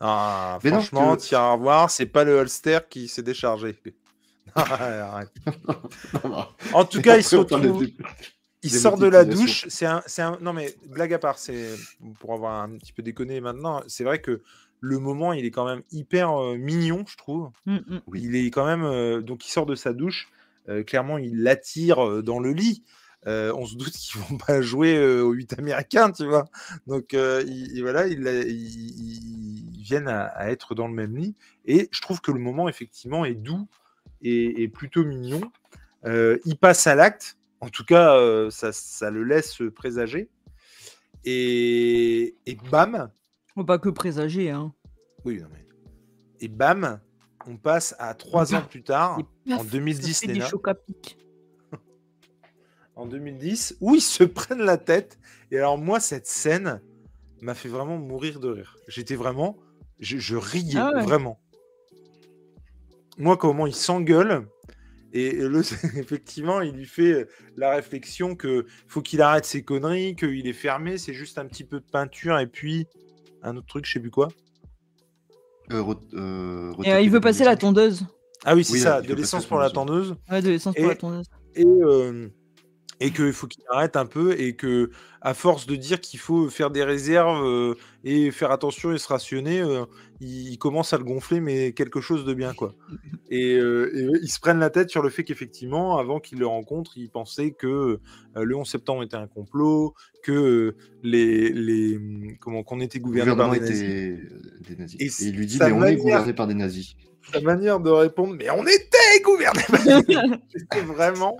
Ah, Mais non, franchement, que- tiens à voir, c'est pas le holster qui s'est déchargé. Arrête. En tout cas, il se Il Des sort de la douche. C'est un, c'est un. Non mais blague à part, c'est pour avoir un petit peu déconné maintenant. C'est vrai que le moment, il est quand même hyper euh, mignon, je trouve. Mm, mm. Il est quand même. euh, donc il sort de sa douche. euh, clairement, il l'attire dans le lit. Euh, on se doute qu'ils vont pas jouer euh, aux 8 américains, tu vois. Donc euh, il- il- voilà, ils il, il- ils viennent à, à être dans le même lit. Et je trouve que le moment, effectivement, est doux et, et plutôt mignon. Euh, il passe à l'acte. En tout cas, euh, ça, ça le laisse présager. Et, et bam, pas que présager, hein. oui, non, mais- et bam, on passe à trois ans plus tard, en paf, 2010, ça fait des en 2010, où ils se prennent la tête. Et alors moi, cette scène m'a fait vraiment mourir de rire. J'étais vraiment, je, je riais Ah ouais. vraiment. Moi, comment il s'engueule. Et le, effectivement, il lui fait la réflexion que faut qu'il arrête ses conneries, qu'il est fermé, c'est juste un petit peu de peinture et puis un autre truc, je sais plus quoi. Euh, re- euh, Et euh, il veut passer la tondeuse. Ah oui, c'est Oui, ça, de l'essence pour la tondeuse. Ouais, de l'essence pour la tondeuse. et, euh, et qu'il faut qu'il arrête un peu et que à force de dire qu'il faut faire des réserves euh, et faire attention et se rationner, euh, il, il commence à le gonfler, mais quelque chose de bien quoi. Et, euh, et ils se prennent la tête sur le fait qu'effectivement, avant qu'il le rencontre, ils pensaient que le 11 septembre était un complot, que les, les comment qu'on était Le gouverné par des nazis. était des nazis. Et Et, il lui dit, mais on est gouverné par des nazis. Sa manière de répondre, mais on était gouverné. C'était vraiment,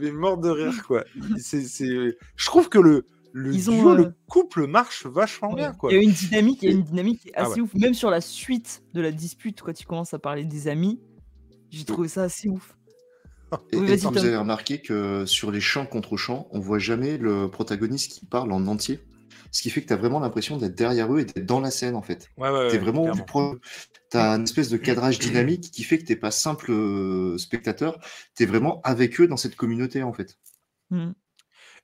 mais mort de rire quoi. C'est, c'est- Je trouve que le le Ils ont, duo, euh, le couple marche vachement bien quoi. Il y a une dynamique, il y a une dynamique qui est Ah assez ouf. Même sur la suite de la dispute, quand il commence à parler des amis, j'ai trouvé ça assez ouf. Et, Oui, et vous avez remarqué que sur les chants contre chants, on voit jamais le protagoniste qui parle en entier? Ce qui fait que tu as vraiment l'impression d'être derrière eux et d'être dans la scène en fait. Ouais, ouais, vraiment clairement. du pro. T'as une espèce de cadrage dynamique qui fait que t'es pas simple euh, spectateur, t'es vraiment avec eux dans cette communauté en fait. Mm.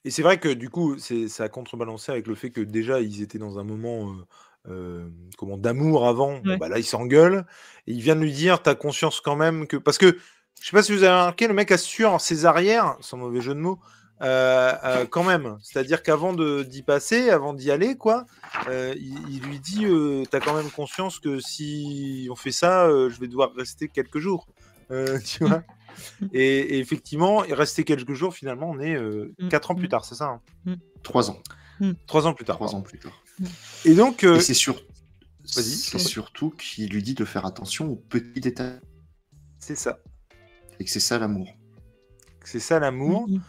Et c'est vrai que du coup, c'est, ça a contrebalancé avec le fait que déjà, ils étaient dans un moment euh, euh, comment, d'amour avant. Bon, bah là, ils s'engueulent. Et il vient de lui dire T'as conscience quand même que. Parce que, je sais pas si vous avez remarqué, le mec assure ses arrières, sans mauvais jeu de mots, euh, euh, quand même. C'est-à-dire qu'avant de, d'y passer, avant d'y aller, quoi, euh, il, il lui dit euh, T'as quand même conscience que si on fait ça, euh, je vais devoir rester quelques jours. Euh, tu vois et, et effectivement, il restait quelques jours, finalement, on est euh, Mm, quatre ans plus mm. tard, c'est ça hein Trois ans. Trois ans plus tard. Trois pardon. ans plus tard. Et donc, euh, Et c'est sur... Surtout qu'il lui dit de faire attention aux petits détails. c'est ça. Et que c'est ça l'amour. C'est ça l'amour. Mm, mm.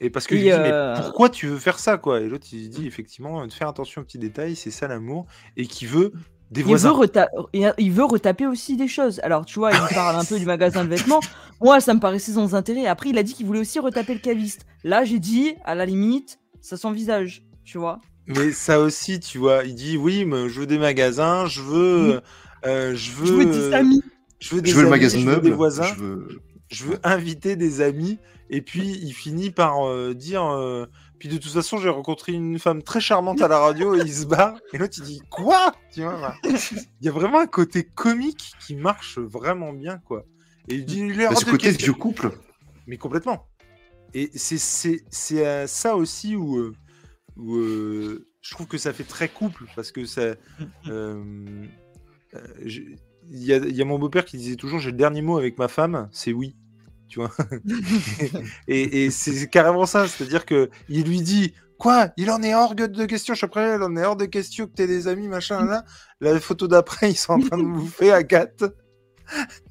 Et parce que Et je lui dis, euh, mais pourquoi tu veux faire ça, quoi? Et l'autre, il dit, effectivement, de faire attention aux petits détails, c'est ça l'amour. Et qui veut des Il veut, voisins. reta- et il veut retaper aussi des choses. Alors, tu vois, il parle un peu du magasin de vêtements. Moi, ça me paraissait sans intérêt. Après, il a dit qu'il voulait aussi retaper le caviste. Là, j'ai dit, à la limite, ça s'envisage, tu vois. Mais ça aussi, tu vois, il dit, oui, mais je veux des magasins, je veux... euh, je veux, Je veux des euh, amis. je veux des Je veux le amis, magasin de je veux des voisins. Je veux... je veux inviter des amis. Et puis, il finit par euh, dire euh, Puis de toute façon, j'ai rencontré une femme très charmante à la radio et il se bat. Et l'autre, il dit Quoi? Tu vois, voilà. Il y a vraiment un côté comique qui marche vraiment bien, quoi. Et il dit Il est Bah, ce de côté vieux couple? Mais complètement. Et c'est c'est- c'est à ça aussi où, euh, où, euh, je trouve que ça fait très couple parce que ça. euh, euh, Il y, a, il y a mon beau-père qui disait toujours j'ai le dernier mot avec ma femme, c'est oui. Tu vois Et, et c'est carrément ça, c'est-à-dire que il lui dit quoi? Il en est hors de question, je suis prêt, il en est hors de question que t'aies des amis, machin, là. La photo d'après, ils sont en train de bouffer à quatre.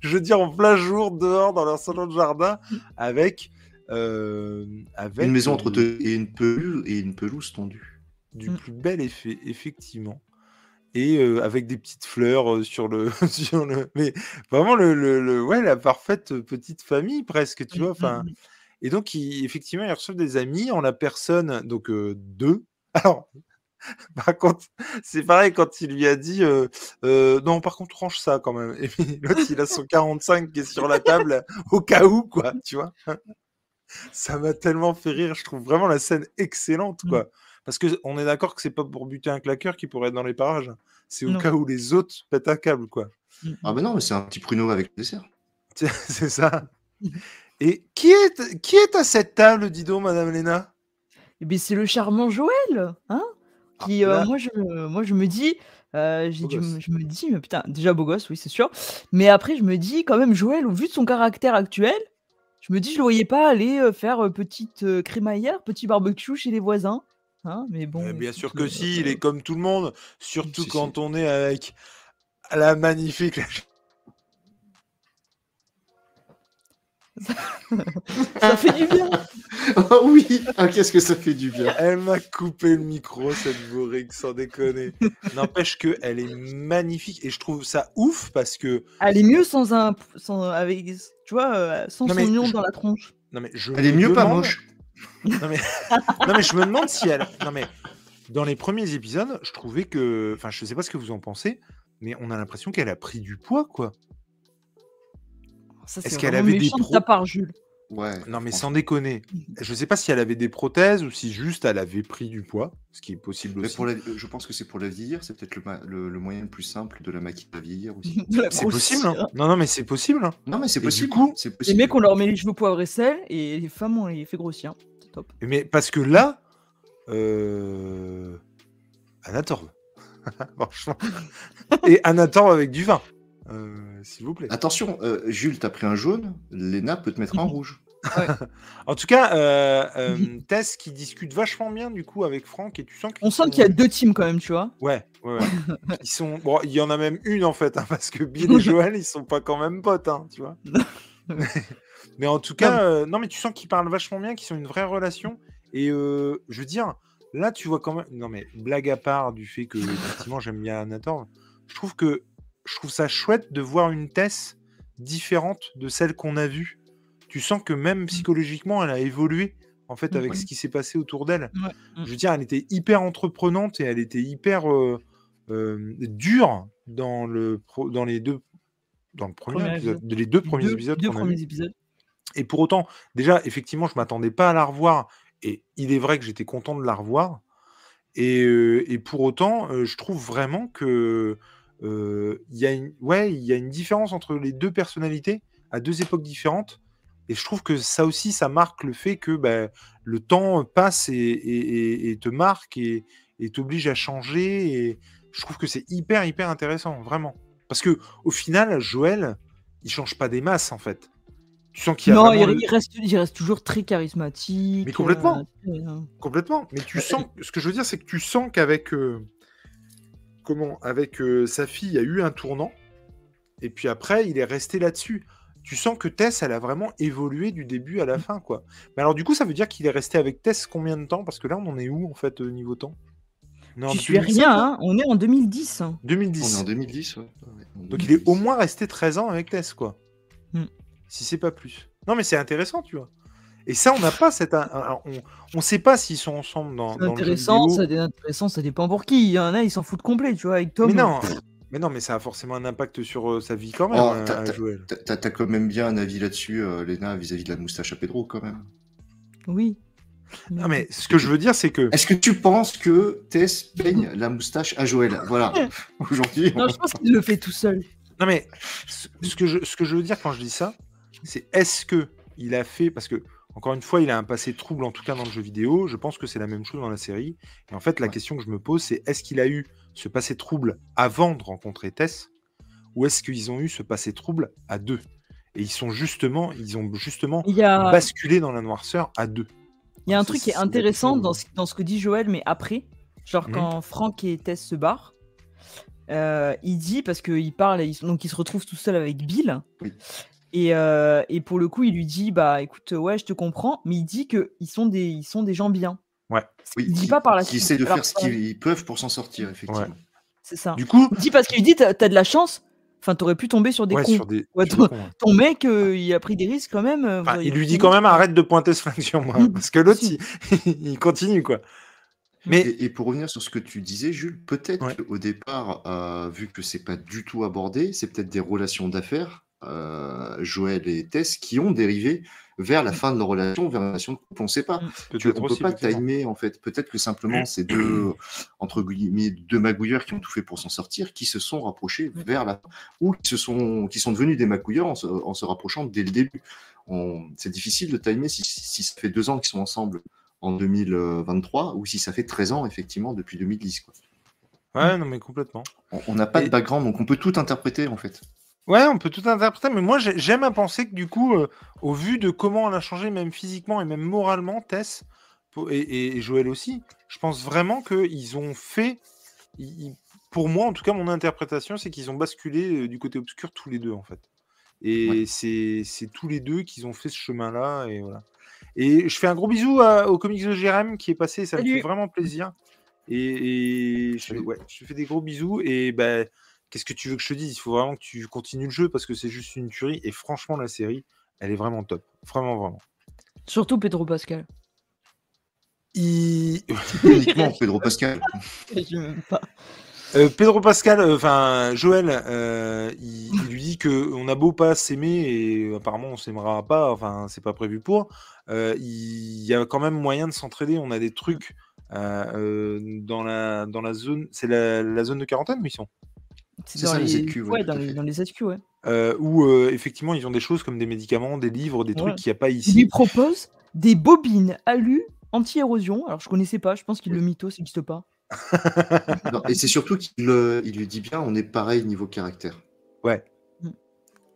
Je veux dire, en plein jour, dehors, dans leur salon de jardin, avec. euh, avec Une maison euh, entre deux et une pelouse, et une pelouse tendue. du plus bel effet, effectivement. Et euh, avec des petites fleurs sur le, sur le. Mais vraiment, le, le- le- ouais, la parfaite petite famille, presque, tu Mmh, vois? mmh, Enfin, mmh. et donc, il- effectivement, il reçoit des amis en la personne, donc euh, deux. Alors, par contre, c'est pareil quand il lui a dit euh, euh, non, par contre, range ça quand même. Et puis l'autre, il a son 45 qui est sur la table au cas où, quoi, tu vois? Ça m'a tellement fait rire. Je trouve vraiment la scène excellente, quoi. Parce que on est d'accord que c'est pas pour buter un claqueur qui pourrait être dans les parages. C'est au Non. cas où les autres pètent un câble, quoi. Mmh, Ah ben non, mais c'est un petit pruneau avec le dessert. C'est ça. Et qui est, qui est à cette table, dis donc, Madame Léna? Eh beh, c'est le charmant Joël, hein, Ah, qui, là, moi je moi je me dis, j'ai dû gosse. je me dis: «Mais putain», déjà beau gosse, oui, c'est sûr, mais après je me dis quand même Joël, au vu de son caractère actuel, je me dis: «Je le voyais pas aller, heu, faire, petite, crémaillère, petit barbecue chez les voisins», hein, mais bien sûr que heu, si, il est comme tout le monde, surtout Si, quand si. on est avec la magnifique. ça fait du bien. Oh oui, ah, qu'est-ce que ça fait du bien. Elle m'a coupé le micro, cette bourrique, sans déconner. N'empêche qu'elle est magnifique et je trouve ça ouf parce que. Elle est mieux sans un sans avec tu vois, heu, sans Non, son je- dans la tronche. Non, mais je Elle est mieux pas moche. Non mais... non mais je me demande si elle. Non mais dans les premiers épisodes, je trouvais que, enfin, je sais pas ce que vous en pensez, mais on a l'impression qu'elle a pris du poids, quoi. Est-ce qu'elle avait des de pro- ta part, Jules. Ouais. Non mais sans déconner, je sais pas si elle avait des prothèses ou si juste elle avait pris du poids, ce qui est possible Mais aussi. pour la- Je pense que c'est pour la vieillir, c'est peut-être le, ma- le- le moyen le plus simple de la maquiller à vieillir aussi. C'est possible. hein. Non non mais c'est possible. hein. Non, mais c'est du possible. coup, Les possible. mecs, on leur met les cheveux poivre et sel et les femmes, on les fait grossir. C'est top. Mais parce que là, euh... Franchement. Et Anatorv avec du vin, euh, s'il vous plaît. Attention, euh, Jules, t'as pris un jaune, Léna peut te mettre en rouge. En tout cas, euh, euh, Tess qui discute vachement bien du coup avec Franck et tu sens On sent sont- qu'il y a deux teams quand même, tu vois. Ouais, ouais, ouais. ils sont. Bon, il y en a même une en fait, hein, parce que Bill et Joël, ils sont pas quand même potes, hein, tu vois. mais en tout cas, euh, non, mais tu sens qu'ils parlent vachement bien, qu'ils ont une vraie relation. Et euh, je veux dire, là, tu vois quand même. Non, mais blague à part du fait que effectivement j'aime bien Anator, je trouve que je trouve ça chouette de voir une Tess différente de celle qu'on a vue. Tu sens que même psychologiquement, elle a évolué en fait avec Ouais. ce qui s'est passé autour d'elle. Ouais. Mm. Je veux dire, elle était hyper entreprenante et elle était hyper euh, euh, dure dans le pro- dans les deux dans le premier Premier épisode, épisode. les deux premiers deux, épisodes deux premiers épisodes. Et pour autant, déjà, effectivement, je m'attendais pas à la revoir. Et il est vrai que j'étais content de la revoir. Et, euh, et pour autant, je trouve vraiment que euh, il y a une, ouais, il y a une différence entre les deux personnalités à deux époques différentes. Et je trouve que ça aussi, ça marque le fait que bah, le temps passe et, et- et- et te marque et, t'oblige à changer. Et je trouve que c'est hyper, hyper intéressant, vraiment. Parce que au final, Joël, il change pas des masses, en fait. Tu sens qu'il Non, il, le- il reste, il reste toujours très charismatique. Mais complètement. euh, euh, Complètement. Mais tu sens, ce que je veux dire, c'est que tu sens qu'avec euh, comment, avec euh, sa fille, il y a eu un tournant, et puis après, il est resté là-dessus. Tu sens que Tess, elle a vraiment évolué du début à Mm. la fin, quoi. Mais alors, du coup, ça veut dire qu'il est resté avec Tess combien de temps? Parce que là, on en est où, en fait, euh, niveau temps? On est en Tu suis 2007, rien, hein. on est en 2010. hein. On est 2010. en 2010, ouais. Ouais, en Donc, il est au 2010. moins resté 13 ans avec Tess, quoi. Mm. Si c'est pas plus. Non, mais c'est intéressant, tu vois. Et ça, on n'a pas cette. alors, on ne sait pas s'ils sont ensemble dans, le jeu intéressant, vidéo. ça, intéressant, ça dépend pour qui. Il y en a, ils s'en foutent complet, tu vois, avec Tom. Mais non, mais non, mais ça a forcément un impact sur euh, sa vie quand même, Oh, euh, t'as- Joël. T'as- T'as t'as quand même bien un avis là-dessus, euh, Léna, vis-à-vis de la moustache à Pedro, quand même. Oui. Non, mais ce que je veux dire, c'est que. Est-ce que tu penses que Tess peigne la moustache à Joël? Voilà. Aujourd'hui, on- Non, je pense qu'il le fait tout seul. Non, mais ce ce que je, ce que je veux dire quand je dis ça, c'est est-ce que il a fait. Parce que, encore une fois, il a un passé trouble, en tout cas dans le jeu vidéo. Je pense que c'est la même chose dans la série. Et en fait, la Ouais. question que je me pose, c'est est-ce qu'il a eu ce passé trouble avant de rencontrer Tess Ou est-ce qu'ils ont eu ce passé trouble à deux? Et ils sont justement, ils ont justement Il y a, basculé dans la noirceur à deux. il y a un Ça, truc qui est intéressant dans ce, dans ce que dit Joël, mais après, genre Mhm. quand Franck et Tess se barrent, euh, il dit, parce qu'il parle, donc il se retrouve tout seul avec Bill. Oui. Et, euh, et pour le coup, il lui dit, bah écoute, ouais, je te comprends, mais il dit qu'ils sont des, ils sont des gens bien. Ouais. Il dit qui, pas par la qui suite. essaient de Alors, faire ce qu'ils peuvent pour s'en sortir, effectivement. C'est ça. Du coup, Il dit parce qu'il dit t'as as de la chance. Enfin, t'aurais pu tomber sur des ouais, cons. sur des, Ouais, sur ton, des cons, ouais. ton mec, euh, il a pris des risques quand même. euh, Enfin, il lui dit quand même arrête de pointer ce flingue sur moi, parce que l'autre, il, il continue quoi. Mais Et, et pour revenir sur ce que tu disais, Jules, peut-être Ouais. qu'au départ, euh, vu que c'est pas du tout abordé, c'est peut-être des relations d'affaires, euh, Joël et Tess, qui ont dérivé vers la fin de leur relation, vers une relation de couple. On ne sait pas. Tu- peut-être on peut aussi, pas timer en fait. Peut-être que simplement c'est deux entre guillemets deux magouilleurs qui ont tout fait pour s'en sortir, qui se sont rapprochés vers la ou qui se sont qui sont devenus des magouilleurs en se, en se rapprochant dès le début. On- C'est difficile de timer si, si ça fait deux ans qu'ils sont ensemble en 2023 ou si ça fait 13 ans effectivement depuis 2010. Quoi. Ouais, non mais complètement. On- On n'a pas Et- de background donc on peut tout interpréter en fait. Ouais, on peut tout interpréter, mais moi j'ai- j'aime à penser que du coup, euh, au vu de comment elle a changé, même physiquement et même moralement, Tess et, Joël aussi, je pense vraiment qu'ils ont fait. ils- pour moi, en tout cas, mon interprétation, c'est qu'ils ont basculé euh, du côté obscur tous les deux, en fait. Et Ouais. c'est tous les deux qu'ils ont fait ce chemin-là, et voilà. Et je fais un gros bisou à- au comics de Jérém qui est passé, ça me fait vraiment plaisir. Et, et je, ouais, je te fais des gros bisous. Et ben, qu'est-ce que tu veux que je te dise? Il faut vraiment que tu continues le jeu parce que c'est juste une tuerie. Et franchement, la série, elle est vraiment top. Vraiment, vraiment. Surtout Pedro Pascal. Il- Uniquement Pedro Pascal. Je m'aime pas. Euh, Pedro Pascal, euh, enfin Joël, euh, il, il lui dit que on a beau pas s'aimer et apparemment on s'aimera pas, enfin c'est pas prévu pour. euh, il y a quand même moyen de s'entraider. On a des trucs euh, euh, dans la dans la zone, c'est la, la zone de quarantaine, où ils sont. C'est dans ça, les ZQ, ouais, ouais, tout dans à les, fait. dans les ZQ, ouais. euh, où euh, effectivement ils ont des choses comme des médicaments, des livres, des trucs qu'il n'y a pas Il lui ici. propose des bobines alu anti-érosion. Alors je connaissais pas, je pense qu'il le mytho, ça n'existe pas. Non, et c'est surtout qu'il euh, il lui dit bien on est pareil niveau caractère. Ouais.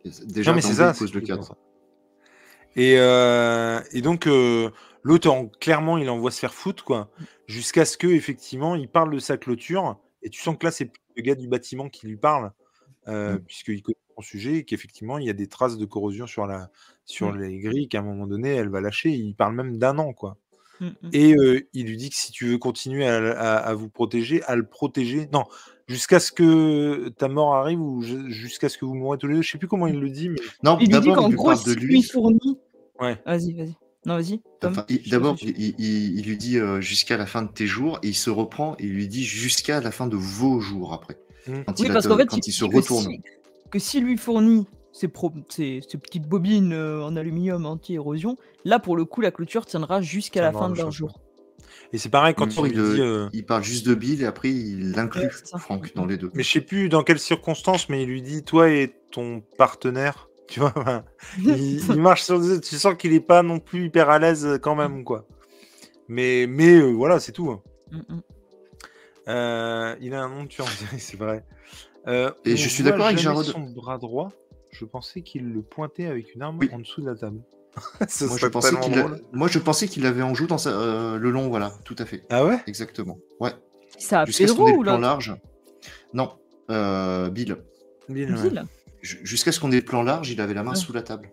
Et Déjà, Non, mais c'est ça. il pose c'est le exactement cadre. ça. Et, euh, et donc, euh, l'autre, en- clairement, il envoie se faire foutre, quoi, jusqu'à ce que effectivement, il parle de sa clôture. Et tu sens que là, c'est plus le gars du bâtiment qui lui parle, euh, Mm. puisqu'il connaît son sujet et qu'effectivement, il y a des traces de corrosion sur, la, sur Mm. les grilles, qu'à un moment donné, elle va lâcher. Il parle même d'un an, quoi. Mm, mm. Et euh, il lui dit que si tu veux continuer à, à- à vous protéger, à le protéger, non, jusqu'à ce que ta mort arrive ou ju- jusqu'à ce que vous mourrez tous les deux. Je sais plus comment il le dit, mais Non, Il lui dit d'abord, qu'en gros, de lui lui. fournit. Ouais. Vas-y, vas-y. Non, vas-y. Enfin, D'abord, il, il- il lui dit euh, jusqu'à la fin de tes jours, et il se reprend et il lui dit jusqu'à la fin de vos jours après. Mm. Quand Oui, il, parce qu'en fait, quand il il se retourne. si- que s'il lui fournit ces, pro- ces, ces petites bobines euh, en aluminium anti-érosion, là, pour le coup, la clôture tiendra jusqu'à la fin de le leur jour. Et c'est pareil quand D'abord, il il, lui dit. euh, il parle juste de Bill et après il inclut Ouais, c'est ça. Franck dans les deux. Mais je sais plus dans quelles circonstances, mais il lui dit toi et ton partenaire. Tu vois, il, il marche sur des... Tu sens qu'il est pas non plus hyper à l'aise euh, quand même, quoi. Mais, mais euh, voilà, c'est tout. hein. Mm, mm. Euh, il a un nom de tueur, c'est vrai. Euh, Et je suis d'accord avec Jarod. son bras droit. Je pensais qu'il le pointait avec une arme Oui. en dessous de la table. Moi je, pensais qu'il a-. Moi, je pensais qu'il avait en joue dans sa- euh, le long, voilà, tout à fait. Ah ouais? Exactement. Ouais. Ça a Jusqu'à ce qu'on Pedro ait ou le plan l'autre? large. Non, euh, Bill. Ouais. Jusqu'à ce qu'on ait le plan large, il avait la main Ah. sous la table.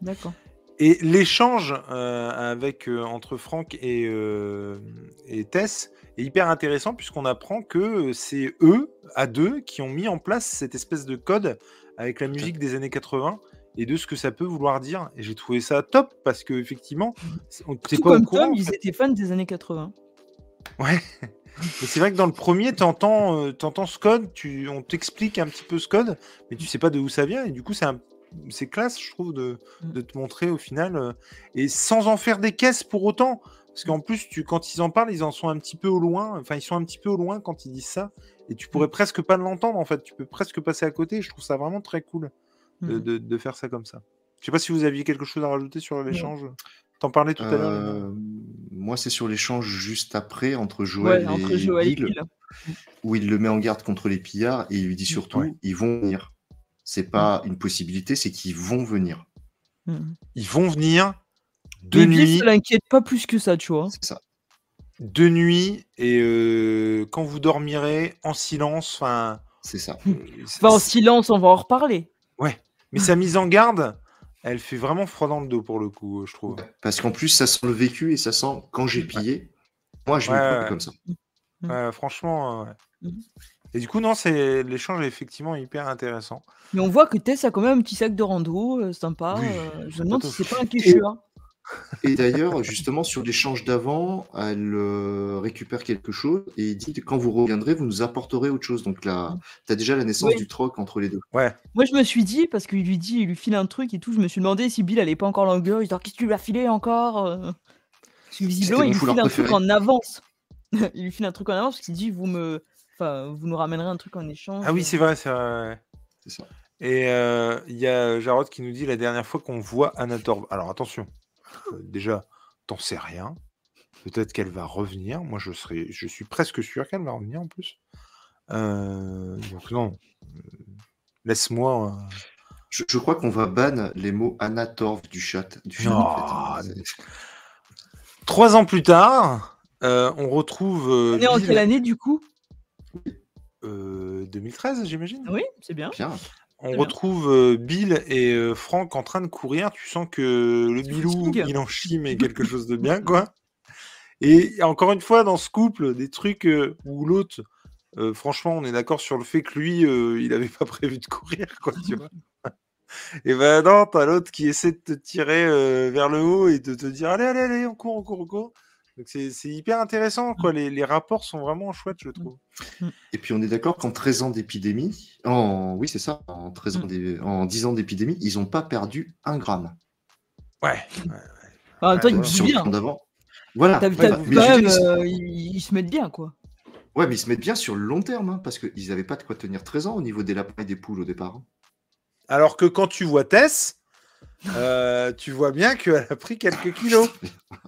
D'accord. Et l'échange euh, avec euh, entre Franck et, euh, et Tess est hyper intéressant puisqu'on apprend que c'est eux, à deux, qui ont mis en place cette espèce de code avec la musique des années 80 et de ce que ça peut vouloir dire. Et j'ai trouvé ça top parce que effectivement, c'est- pas au comme courant. Tom, en ils étaient fans des années 80. Ouais. Mais c'est vrai que dans le premier, tu entends, ce code, tu, on t'explique un petit peu ce code, mais tu sais pas de où ça vient. Et du coup, c'est un- c'est classe, je trouve, de, Mm. de te montrer au final. euh, et sans en faire des caisses pour autant. Parce qu'en plus, tu, quand ils en parlent, ils en sont un petit peu au loin. Enfin, ils sont un petit peu au loin quand ils disent ça. Et tu pourrais presque pas l'entendre, en fait. Tu peux presque passer à côté. Je trouve ça vraiment très cool de, Mm. de- de faire ça comme ça. Je sais pas si vous aviez quelque chose à rajouter sur l'échange. T'en parlais tout à l'heure. Euh, moi, c'est sur l'échange juste après entre Joël Ouais, entre et Joël et Bill, où il le met en garde contre les pillards et il lui dit surtout Ouais. ils vont venir. C'est pas une possibilité, c'est qu'ils vont venir. Mm. Ils vont venir de Bill, nuit. ça l'inquiète pas plus que ça, tu vois. C'est ça. de nuit et euh, quand vous dormirez en silence. Enfin, C'est ça. Enfin, en silence, on va en reparler. mais sa mise en garde, elle fait vraiment froid dans le dos pour le coup, je trouve. Parce qu'en plus, ça sent le vécu et ça sent quand j'ai pillé. Moi, je Ouais, ouais. comme ça. Mm. Ouais, franchement, euh, ouais. Et du coup, non, c'est l'échange est effectivement hyper intéressant. Mais on voit que Tess a quand même un petit sac de rando, euh, sympa. Oui, euh, je me demande pas si c'est pas un cliché. Hein. Et d'ailleurs, justement, sur l'échange d'avant, elle euh, récupère quelque chose et dit que quand vous reviendrez, vous nous apporterez autre chose. Donc là, tu as déjà la naissance Oui. du troc entre les deux. Ouais. Moi, je me suis dit, parce qu'il lui dit, il lui file un truc et tout, je me suis demandé si Bill allait pas encore l'engueuler. Il dit, qu'est-ce que tu lui as filé encore euh? Parce que visiblement, il lui file un truc en avance. il lui file un truc en avance parce qu'il dit, vous me. Enfin, vous nous ramènerez un truc en échange. Ah oui, c'est vrai, c'est vrai. C'est ça. Et euh, il y a Jarod qui nous dit la dernière fois qu'on voit Anna Torv. Alors attention, euh, déjà, t'en sais rien. Peut-être qu'elle va revenir. Moi, je serais, je suis presque sûr qu'elle va revenir en plus. Euh, donc non, Euh, laisse-moi. euh, Je, je crois qu'on va ban les mots anatorv du chat. Du film, Non, en fait. hein. Trois ans plus tard, euh, on retrouve. euh, On est en Bill- quelle année du coup? Euh, 2013, j'imagine. Oui, c'est bien. Bien. On bien. retrouve euh, Bill et euh, Franck en train de courir. Tu sens que le Bilou, il en chie, mais quelque chose de bien, quoi. Et encore une fois, dans ce couple, des trucs euh, où l'autre, euh, franchement, on est d'accord sur le fait que lui, euh, il n'avait pas prévu de courir, quoi, tu vois. Et ben non, t'as l'autre qui essaie de te tirer euh, vers le haut et de te dire allez, allez, allez, on court, on court, on court. Donc c'est c'est hyper intéressant, quoi. Les, les rapports sont vraiment chouettes, je trouve. Et puis on est d'accord qu'en 13 ans d'épidémie, en... oui c'est ça, en, 13 ans d'é- en 10 ans d'épidémie, ils n'ont pas perdu un gramme. Ouais. Temps, Ouais, voilà. bien. d'avant. Voilà. Ouais, bah, mais quand même, dire, euh, ils, ils se mettent bien, quoi. Ouais, mais ils se mettent bien sur le long terme, hein, parce qu'ils n'avaient pas de quoi tenir 13 ans au niveau des lapins et des poules au départ. hein. Alors que quand tu vois Tess, euh, tu vois bien qu'elle a pris quelques kilos.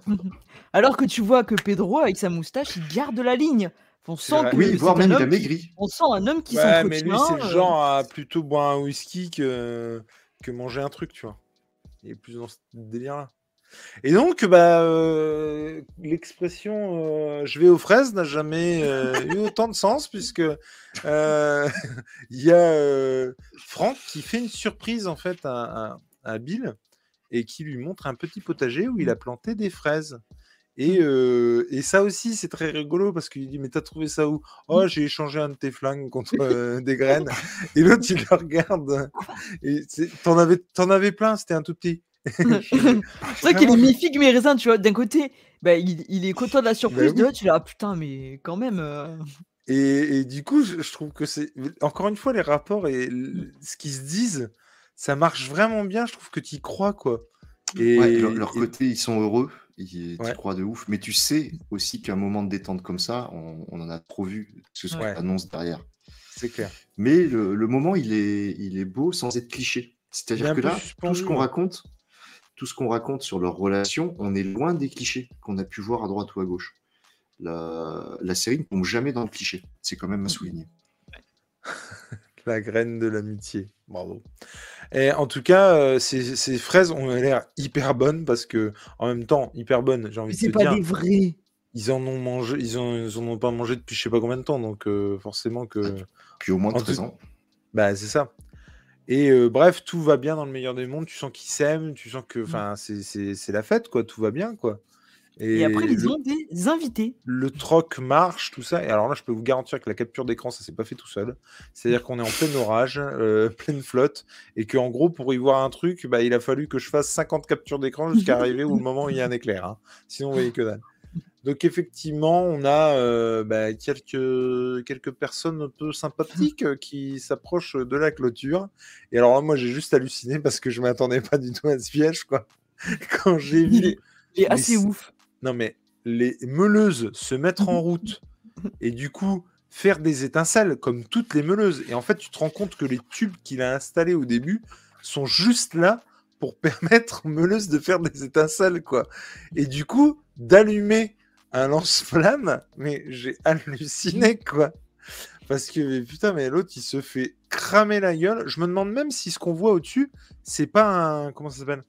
Alors que tu vois que Pedro, avec sa moustache, il garde la ligne. On sent que Oui, voire même il a maigri. On sent un homme qui Ouais, mais lui, s'entretient. c'est le euh, genre à plutôt boire un whisky que, que manger un truc, tu vois. Il est plus dans ce délire-là. Et donc, bah, euh, l'expression euh, je vais aux fraises n'a jamais euh, eu autant de sens, puisque euh, il y a euh, Franck qui fait une surprise en fait à, à- à Bill et qui lui montre un petit potager où il a planté des fraises. Et, euh, et ça aussi, c'est très rigolo parce qu'il dit Mais t'as trouvé ça où? Oh, j'ai échangé un de tes flingues contre euh, des graines. Et l'autre, il le regarde. Et t'en avais, t'en avais plein, c'était un tout petit. C'est vrai qu'il est mi-figue, mi-raisin, tu vois. D'un côté, bah, il, il est content de la surprise. Bah De l'autre, il est là, putain, mais quand même. euh, Et, et du coup, je, je trouve que c'est. Encore une fois, les rapports et l- ce qu'ils se disent, ça marche vraiment bien. Je trouve que tu y crois, quoi. Et, Ouais, leur, leur et- côté, ils sont heureux, Ouais. y croient de ouf. Mais tu sais aussi qu'un moment de détente comme ça, on, on en a trop vu, ce soit Ouais. annonce derrière. c'est clair. Mais le, le moment, il est, il est beau sans être cliché. C'est-à-dire que là, tout ce qu'on raconte, tout ce qu'on raconte sur leur relation, on est loin des clichés qu'on a pu voir à droite ou à gauche. La, la série ne tombe jamais dans le cliché. C'est quand même à souligner. La graine de l'amitié. Bravo. Et en tout cas, euh, ces, ces fraises ont l'air hyper bonnes parce que, en même temps, hyper bonnes, j'ai envie Mais de c'est te pas dire. des vrais. Ils en ont mangé, ils en, ils en ont pas mangé depuis je sais pas combien de temps, donc euh, forcément que. Puis au moins En 13 tout- ans. Bah, c'est ça. Et euh, bref, tout va bien dans le meilleur des mondes. Tu sens qu'ils s'aiment, tu sens que, Mmh. enfin, c'est- c'est c'est la fête, quoi. Tout va bien, quoi. Et, après, ils le, ont des invités. le troc marche, tout ça. Et alors là, je peux vous garantir que la capture d'écran, ça s'est pas fait tout seul. C'est-à-dire qu'on est en plein orage, euh, pleine flotte, et qu'en gros, pour y voir un truc, bah, il a fallu que je fasse 50 captures d'écran jusqu'à arriver le moment où il y a un éclair. hein. Sinon, vous voyez que dalle. Donc effectivement, on a euh, bah, quelques, quelques personnes un peu sympathiques euh, qui s'approchent de la clôture. Et alors là, moi, j'ai juste halluciné parce que je m'attendais pas du tout à ce piège, quoi. Quand j'ai vu... il est assez ouf. Non, mais les meuleuses se mettre en route et du coup faire des étincelles comme toutes les meuleuses. Et en fait, tu te rends compte que les tubes qu'il a installés au début sont juste là pour permettre aux meuleuses de faire des étincelles, quoi. Et du coup, d'allumer un lance-flamme, mais j'ai halluciné, quoi. Parce que putain, mais l'autre il se fait cramer la gueule. Je me demande même si ce qu'on voit au-dessus, c'est pas un. Comment ça s'appelle?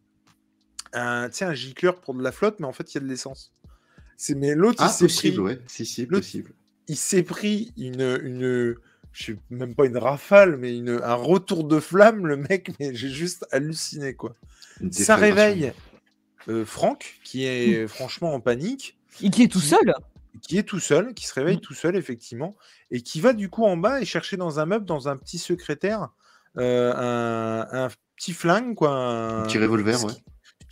Un, un gicleur pour de la flotte, mais en fait il y a de l'essence. C'est mais l'autre il Ah, s'est possible, pris, ouais. Si, si, L'autre- possible. il s'est pris une, une, je sais même pas une rafale, mais une, un retour de flamme, le mec. Mais j'ai juste halluciné quoi. Ça réveille euh, Franck qui est franchement en panique. Et qui est tout seul. qui est tout seul, qui se réveille Mmh. tout seul, effectivement, et qui va du coup en bas et chercher dans un meuble, dans un petit secrétaire, euh, un, un petit flingue, quoi. Un un- petit revolver, ouais.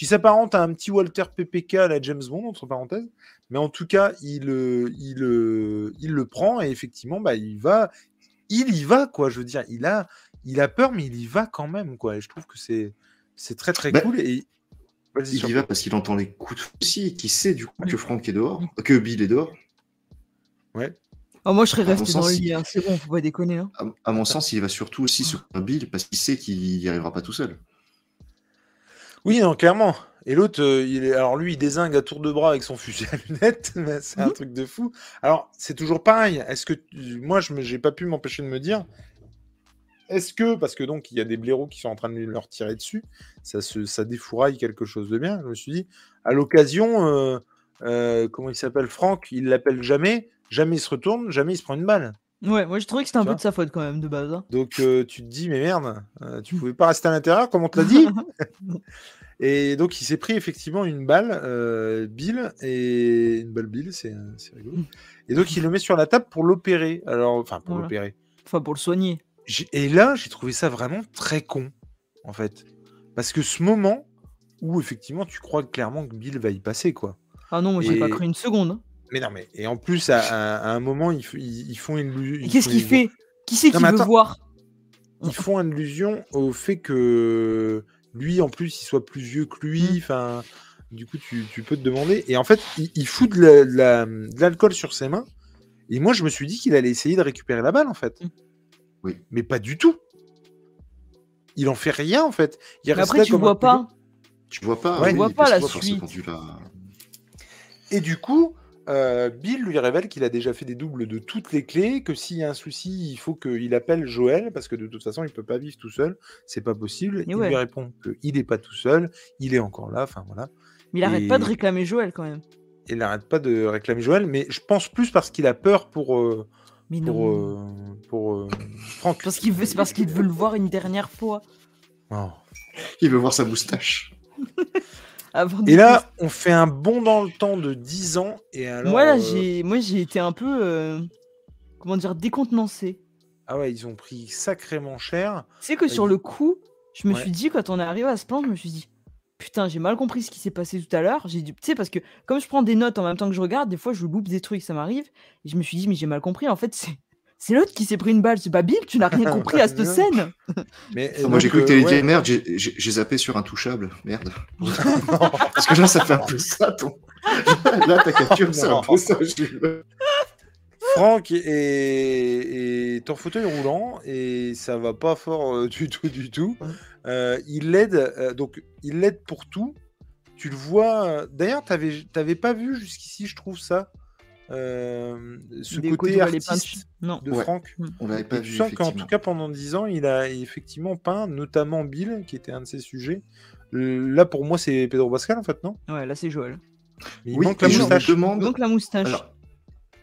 Qui, s'apparente à un petit Walter PPK à la James Bond, entre parenthèses. Mais en tout cas, il, euh, il, euh, il le prend et effectivement, bah, il va. Il y va, quoi. Je veux dire, il a, il a peur, mais il y va quand même, quoi. Et je trouve que c'est, c'est très, très Bah, cool. Et... Il y va parce qu'il entend les coups de aussi et qu'il sait du coup que Franck est dehors, que Bill est dehors. Ouais. Ah, moi, je serais resté dans le il- lit, hein, c'est bon, faut pas déconner. hein. À, à mon sens, il va surtout aussi sur Bill parce qu'il sait qu'il n'y arrivera pas tout seul. Oui, non, clairement. Et l'autre, euh, il est... alors lui, il désingue à tour de bras avec son fusil à lunettes. c'est un Mhm. truc de fou. Alors, c'est toujours pareil. Est-ce que tu- moi, je n'ai pas pu m'empêcher de me dire, est-ce que, parce que donc il y a des blaireaux qui sont en train de leur tirer dessus, ça, se, ça défouraille quelque chose de bien. Je me suis dit, à l'occasion, euh, euh, comment il s'appelle Franck, il l'appelle jamais, jamais il se retourne, jamais il se prend une balle. Ouais, moi, je trouvais que c'était un peu de sa faute quand même, de base. hein. Donc euh, tu te dis, mais merde, euh, tu pouvais pas rester à l'intérieur comme on te l'a dit Et donc il s'est pris effectivement une balle, euh, Bill, et une balle Bill, c'est c'est rigolo. Et donc il le met sur la table pour l'opérer. Alors, enfin pour Voilà. l'opérer. Enfin, pour le soigner. J'ai- Et là, j'ai trouvé ça vraiment très con, en fait. Parce que ce moment où effectivement tu crois clairement que Bill va y passer, quoi. Ah non, moi, j'ai pas cru une seconde. hein. Mais non, mais et en plus à, à- à un moment ils, ils, ils font une. qu'est-ce qu'il une- fait? Qui c'est qui veut attends. voir? Ils font allusion au fait que lui, en plus, il soit plus vieux que lui. Mm. Enfin, du coup, tu, tu peux te demander. Et en fait, il, il fout de la- de la- de l'alcool sur ses mains. Et moi, je me suis dit qu'il allait essayer de récupérer la balle, en fait. Mm. Oui. Mais pas du tout. Il en fait rien, en fait. Il Mais reste après, là tu comme un vois pas. Tu vois pas, Ouais, tu vois pas la suite. Et du coup, euh, Bill lui révèle qu'il a déjà fait des doubles de toutes les clés, que s'il y a un souci, il faut qu'il appelle Joël, parce que de toute façon, il peut pas vivre tout seul, c'est pas possible. il ouais. lui répond qu'il n'est pas tout seul, il est encore là, enfin voilà. Mais il arrête pas de réclamer Joël quand même. Il n'arrête pas de réclamer Joël, mais je pense plus parce qu'il a peur pour, euh, Mais pour, non. euh, pour euh, Franck. Parce qu'il veut, c'est parce qu'il veut le voir une dernière fois. Oh. Il veut voir sa moustache. Avant Et là, on fait un bond dans le temps de 10 ans, et alors... moi là, euh, j'ai, moi j'ai été un peu, euh, comment dire, décontenancé. Ah ouais, ils ont pris sacrément cher. Tu sais que sur il- le coup, je me Ouais. suis dit quand on est arrivé à ce plan, je me suis dit putain, j'ai mal compris ce qui s'est passé tout à l'heure. J'ai dû, tu sais parce que comme je prends des notes en même temps que je regarde, des fois je loupe des trucs, ça m'arrive. Et je me suis dit mais j'ai mal compris. En fait, c'est c'est l'autre qui s'est pris une balle. C'est pas Bill, tu n'as rien compris à cette scène. Mais, moi, j'ai cru que t'allais ouais. dire merde, j'ai- zappé sur Intouchable. Merde. Parce que là, ça fait un peu ça, ton. Là, ta capture, c'est un peu ça. je- Franck est, est en fauteuil roulant et ça va pas fort euh, du tout, du tout. Euh, il l'aide, euh, donc il l'aide pour tout. Tu le vois. D'ailleurs, t'avais, t'avais pas vu jusqu'ici, je trouve ça, euh, ce Des côté artiste de Ouais. Franck. On l'avait pas vu. sens qu'en tout cas pendant 10 ans, il a effectivement peint, notamment Bill, qui était un de ses sujets. Là, pour moi, c'est Pedro Pascal, en fait, non? Ouais, là c'est Joël. Mais Il Oui, manque la et je me moustache. demande. Donc la moustache. Alors,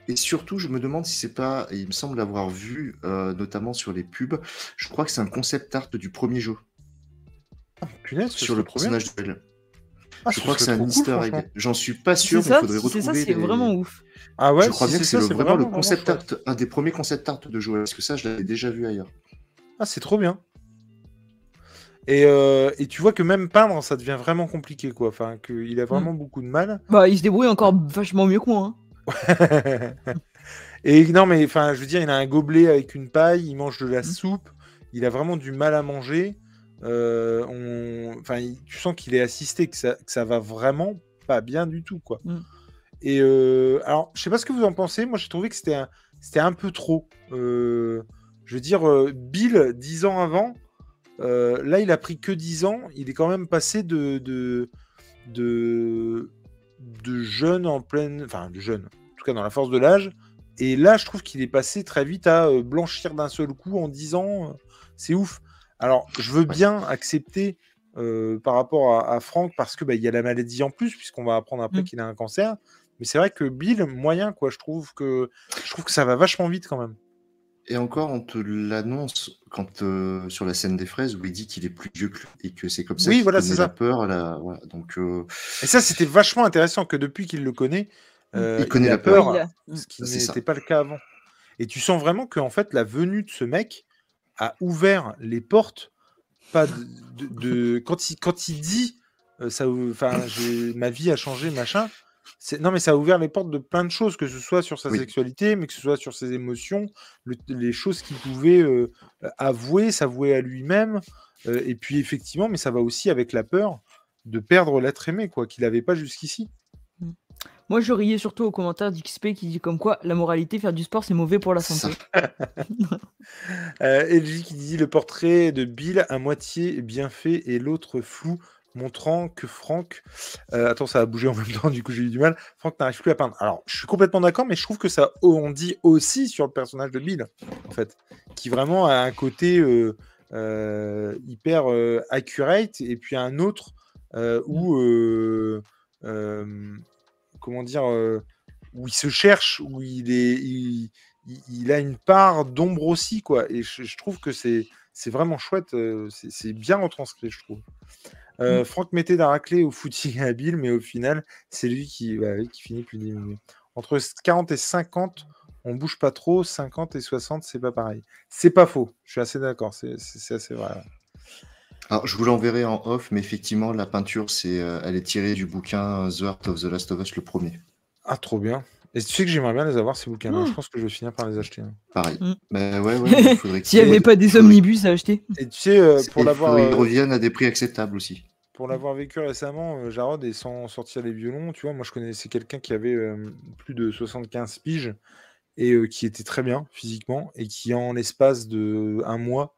et surtout, je me demande si c'est pas. et Il me semble l'avoir vu, euh, notamment sur les pubs. Je crois que c'est un concept art du premier jeu Punaise, ce sur le personnage de Belle. Ah, Je crois que c'est un cool, Easter egg. J'en suis pas sûr, c'est mais il ça, faudrait si c'est retrouver. ça, c'est les- vraiment ouf. Ah ouais, je crois si bien que c'est vraiment le vraiment concept art, un des premiers concept art de jouer. Parce que ça, je l'avais déjà vu ailleurs. Ah, c'est trop bien. Et, euh, et tu vois que même peindre, ça devient vraiment compliqué, quoi. Enfin, qu'il a vraiment Mm. beaucoup de mal. Bah il se débrouille encore vachement mieux que moi. hein. et non, mais enfin, je veux dire, il a un gobelet avec une paille, il mange de la Mm. soupe, il a vraiment du mal à manger. Euh, on... Enfin, il- tu sens qu'il est assisté, que ça, que ça va vraiment pas bien du tout, quoi. Mm. Et euh, alors, je sais pas ce que vous en pensez. Moi, j'ai trouvé que c'était un, c'était un peu trop. Euh, je veux dire, euh, Bill, 10 ans avant, euh, là, il a pris que 10 ans. Il est quand même passé de, de, de, de jeune en pleine. Enfin, de jeune, en tout cas dans la force de l'âge. Et là, je trouve qu'il est passé très vite à blanchir d'un seul coup en 10 ans. C'est ouf. Alors, je veux bien accepter euh, par rapport à, à Franck parce que bah, il y a la maladie en plus, puisqu'on va apprendre après Mm. qu'il a un cancer. Mais c'est vrai que Bill, moyen, quoi. Je trouve que je trouve que ça va vachement vite quand même. Et encore, on te l'annonce quand euh, sur la scène des fraises où il dit qu'il est plus vieux que lui et que c'est comme ça Oui, voilà, c'est la ça. peur. La... Voilà, donc, euh, Et ça, c'était vachement intéressant que depuis qu'il le connaît, euh, Il connaît a la peur. il ce qui n'était pas le cas avant. Et tu sens vraiment que en fait, la venue de ce mec a ouvert les portes. Pas de, de- de- quand il quand il dit, euh, ça, enfin, ma vie a changé, machin. C'est- Non, mais ça a ouvert les portes de plein de choses, que ce soit sur sa Oui. sexualité, mais que ce soit sur ses émotions, le- les choses qu'il pouvait euh, avouer, s'avouer à lui-même. euh, et puis effectivement, mais ça va aussi avec la peur de perdre l'être aimé, quoi, qu'il n'avait pas jusqu'ici. Moi, je riais surtout aux commentaires d'XP qui dit comme quoi la moralité, faire du sport, c'est mauvais pour la santé. Euh, LG qui dit le portrait de Bill à moitié bien fait et l'autre flou, montrant que Franck. euh, attends, ça a bougé en même temps, du coup j'ai eu du mal. Franck n'arrive plus à peindre. Alors, je suis complètement d'accord, mais je trouve que ça on dit aussi sur le personnage de Bill, en fait, qui vraiment a un côté euh, euh, hyper accurate et puis un autre où. comment dire où il se cherche, où il est, il, a une part d'ombre aussi, quoi. Et je, trouve que c'est, c'est vraiment chouette, c'est bien retranscrit, je trouve. Euh, Franck mettait la raclée au footing habile, mais au final, c'est lui qui, ouais, qui finit plus diminué. Entre 40 et 50, on bouge pas trop. 50 et 60, c'est pas pareil. C'est pas faux. Je suis assez d'accord. C'est, assez vrai. Alors, je vous l'enverrai en off, mais effectivement, la peinture, c'est, euh, elle est tirée du bouquin The Art of the Last of Us, le premier. Ah, trop bien. Et tu sais que j'aimerais bien les avoir, ces bouquins-là. Oh. Je pense que je vais finir par les acheter. hein. Pareil. Mm. Mais ouais, ouais, il faudrait S'il n'y avait pas des omnibus à acheter. Et tu sais, euh, pour l'avoir. qu'ils euh, reviennent à des prix acceptables aussi. Pour l'avoir vécu récemment, euh, Jarod, et sans sortir les violons, tu vois, moi je connaissais quelqu'un qui avait euh, plus de 75 piges et euh, qui était très bien physiquement et qui en l'espace de un mois,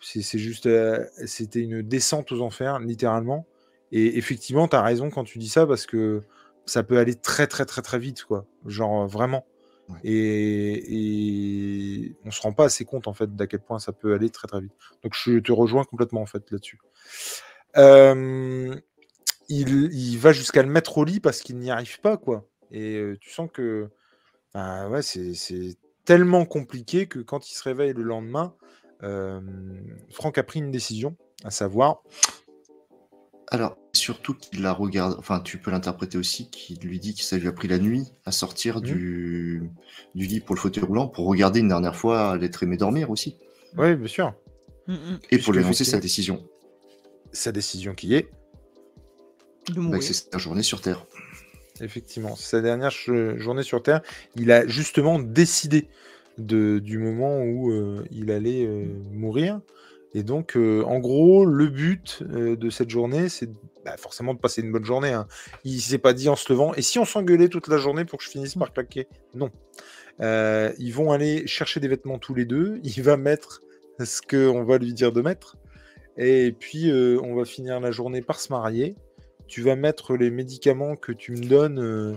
c'est c'est juste, euh, c'était une descente aux enfers, littéralement. Et effectivement, tu as raison quand tu dis ça parce que ça peut aller très très très très vite, quoi. Genre euh, vraiment. Ouais. Et, et on se rend pas assez compte en fait d'à quel point ça peut aller très très vite. Donc je te rejoins complètement en fait là-dessus. Euh, il, il va jusqu'à le mettre au lit parce qu'il n'y arrive pas, quoi. Et euh, tu sens que bah, ouais, c'est c'est tellement compliqué que quand il se réveille le lendemain, euh, Franck a pris une décision, à savoir, Alors, surtout qu'il la regarde, enfin, tu peux l'interpréter aussi, qu'il lui dit que ça lui a pris la nuit à sortir Mhm. du, du lit pour le fauteuil roulant pour regarder une dernière fois l'être aimé dormir aussi. oui, bien sûr, Mm, mm. Et pour lui annoncer sa décision. sa décision qui est, De Bah, c'est sa journée sur Terre. effectivement, c'est sa dernière journée sur Terre, il a justement décidé de, du moment où euh, il allait euh, mourir. Et donc, euh, en gros, le but euh, de cette journée, c'est bah, forcément de passer une bonne journée. hein. Il s'est pas dit en se levant, et si on s'engueulait toute la journée pour que je finisse par claquer? Non. Euh, ils vont aller chercher des vêtements tous les deux. Il va mettre ce qu'on va lui dire de mettre. Et puis, on va finir la journée par se marier. Tu vas mettre les médicaments que tu me donnes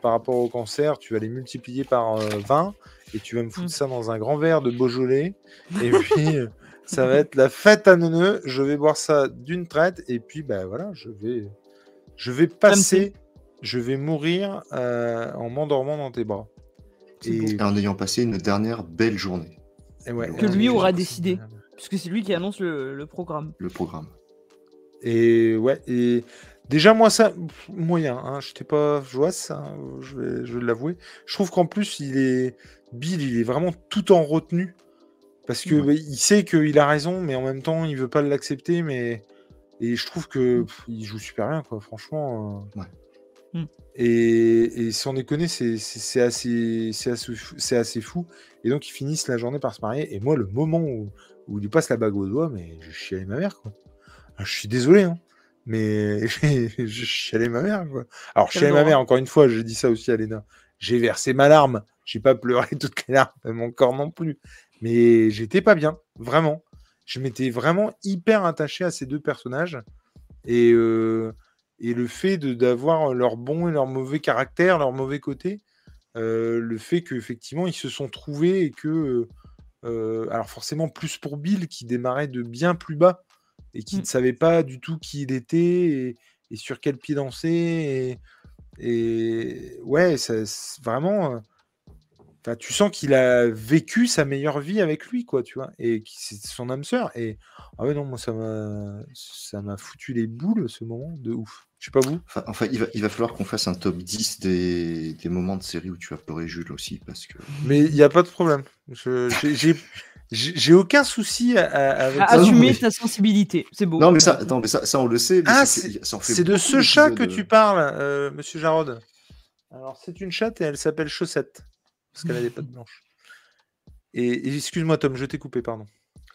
par rapport au cancer, tu vas les multiplier par euh, 20 et tu vas me foutre Mm. ça dans un grand verre de Beaujolais. Et puis, ça va être la fête à neuneux. Je vais boire ça d'une traite et puis, ben voilà, je vais, je vais passer, je vais mourir euh, en m'endormant dans tes bras. Et, en ayant passé une dernière belle journée, et ouais, Que lui aura décidé. Parce que c'est lui qui annonce le, le programme. le programme. Et ouais, et déjà, moi, ça, moyen, hein, je n'étais pas joie, ça, hein, je vais, je vais l'avouer. Je trouve qu'en plus, il est, Bill, il est vraiment tout en retenue. Parce que Ouais. bah, il sait qu'il a raison, mais en même temps, il veut pas l'accepter. Mais et je trouve que pff, il joue super bien, quoi. Franchement. euh. Ouais. Mm. Et, et sans déconner, c'est c'est- c'est assez, c'est assez, assez fou. Et donc, ils finissent la journée par se marier. Et moi, le moment où, où il lui passe la bague au doigt, mais je chialais ma mère, quoi. Ah, Je suis désolé, hein, mais je chialais ma mère, quoi. Alors, Quel chialais ma mère, encore une fois, j'ai dit ça aussi à Léna. J'ai versé ma larme. J'ai pas pleuré toutes les larmes de mon corps non plus. Mais j'étais pas bien, vraiment. Je m'étais vraiment hyper attaché à ces deux personnages. Et, euh, et le fait d'avoir leur bon et leur mauvais caractère, leur mauvais côté, euh, le fait qu'effectivement ils se sont trouvés et que. euh, alors forcément plus pour Bill qui démarrait de bien plus bas et qui Mm. ne savait pas du tout qui il était et, et sur quel pied danser. Et, et ouais, ça, vraiment. Euh, Enfin, tu sens qu'il a vécu sa meilleure vie avec lui, quoi, tu vois, et c'est son âme sœur. Et ah ouais, non, moi, ça m'a, ça m'a foutu les boules ce moment de ouf. Je sais pas vous. Enfin, enfin, il, va, il va falloir qu'on fasse un top 10 des, des moments de série où tu as pleuré Jules aussi, parce que... Mais il n'y a pas de problème. Je- j'ai- aucun souci à- à- avec À ça. assumer mais- ta sensibilité, c'est beau. Non, mais ça, non, mais ça, ça on le sait. mais Ah, ça c'est ça en fait c'est de ce chat que d'épisodes. tu parles, euh, monsieur Jarod. Alors, c'est une chatte et elle s'appelle Chaussette. Parce qu'elle a des pattes blanches. Et, et excuse-moi, Tom, je t'ai coupé, pardon.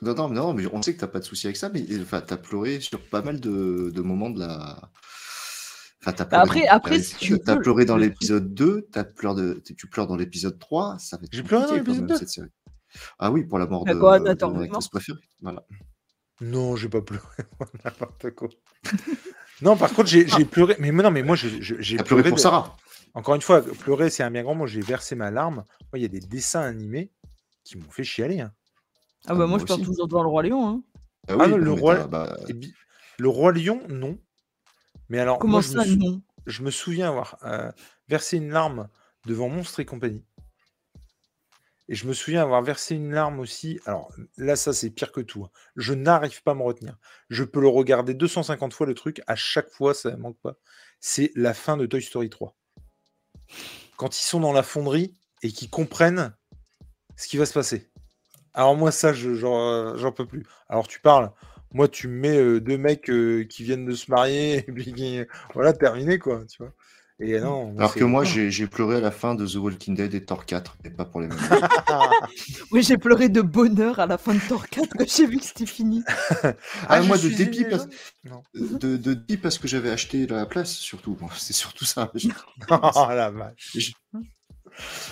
Non, non, mais non, mais on sait que t'as pas de souci avec ça, mais enfin, t'as pleuré sur pas mal de, de moments de la. Enfin, t'as pleuré, après- dans- après, t'as- si tu veux, pleuré dans l'épisode 2, t'as pleuré de, tu pleures dans l'épisode 3, ça va être J'ai pleuré dans l'épisode même, 2? cette série. Ah oui, pour la mort Bah de, quoi, de mon actrice préférée. Voilà. Non, j'ai pas pleuré. N'importe quoi. non, par contre, j'ai pleuré. Mais non, mais moi, j'ai T'as pleuré pour de- Sarah. Encore une fois, pleurer, c'est un bien grand mot. J'ai versé ma larme. Moi, il y a des dessins animés qui m'ont fait chialer. hein. Ah bah Ah, moi moi je pars aussi. toujours devant le roi Lion. Hein. Ah Ah, oui, le non, roi- bah, bi- Le Roi Lion, non. Mais alors, Comment moi, je, ça me sou- non? je me souviens avoir euh, versé une larme devant Monstre et compagnie. Et je me souviens avoir versé une larme aussi. Alors là, ça, c'est pire que tout. hein. Je n'arrive pas à me retenir. Je peux le regarder 250 fois le truc. À chaque fois, ça ne manque pas. C'est la fin de Toy Story 3. Quand ils sont dans la fonderie et qu'ils comprennent ce qui va se passer. Alors moi, ça, je- j'en peux plus. Alors tu parles. Moi, tu me mets euh, deux mecs euh, qui viennent de se marier et puis. Voilà, terminé, quoi. Tu vois. Et non. Alors que moi, j'ai pleuré à la fin de The Walking Dead et Thor 4, mais pas pour les mêmes. Oui, j'ai pleuré de bonheur à la fin de Thor 4 quand j'ai vu que c'était fini. Ah, je moi, de dépit, parce... de, de dépit parce que j'avais acheté la place, surtout. C'est surtout ça. Oh la vache.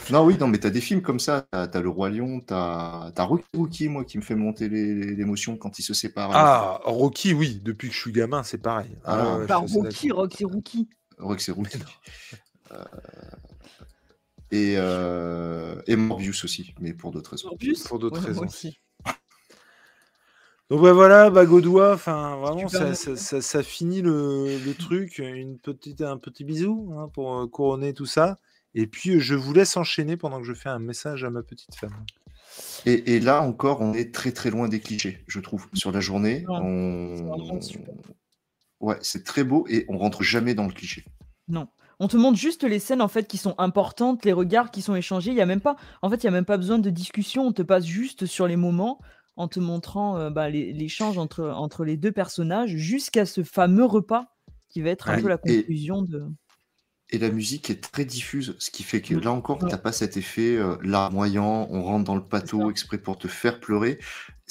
Non, oui, non, mais t'as des films comme ça. T'as as Le Roi Lion, t'as as Rocky, Rookie, moi, qui me fait monter l'émotion quand ils se séparent. Ah, Rocky, oui, depuis que je suis gamin, c'est pareil. Ah, suis assez Rocky. Rocky. Rocky, c'est Rookie. Euh, Et, euh, et Morbius aussi, mais pour d'autres raisons. Morbius Pour d'autres Ouais, raisons. aussi. Donc bah voilà, doigt, enfin vraiment ça, ça, ça- ça finit le, le truc, une petite, un petit bisou hein, pour euh, couronner tout ça. Et puis je vous laisse enchaîner pendant que je fais un message à ma petite femme. Et, et là encore, on est très très loin des clichés, je trouve. Sur la journée, Ouais, on... ouais, c'est très beau et on rentre jamais dans le cliché. Non. On te montre juste les scènes en fait qui sont importantes, les regards qui sont échangés. Il y a même pas, en fait, il y a même pas besoin de discussion. On te passe juste sur les moments en te montrant euh, bah, l'échange entre, entre les deux personnages jusqu'à ce fameux repas qui va être un Ouais, peu la et- conclusion de. Et la musique est très diffuse, ce qui fait que là encore, Ouais. t'as pas cet effet euh, larmoyant, on rentre dans le pâteau exprès pour te faire pleurer.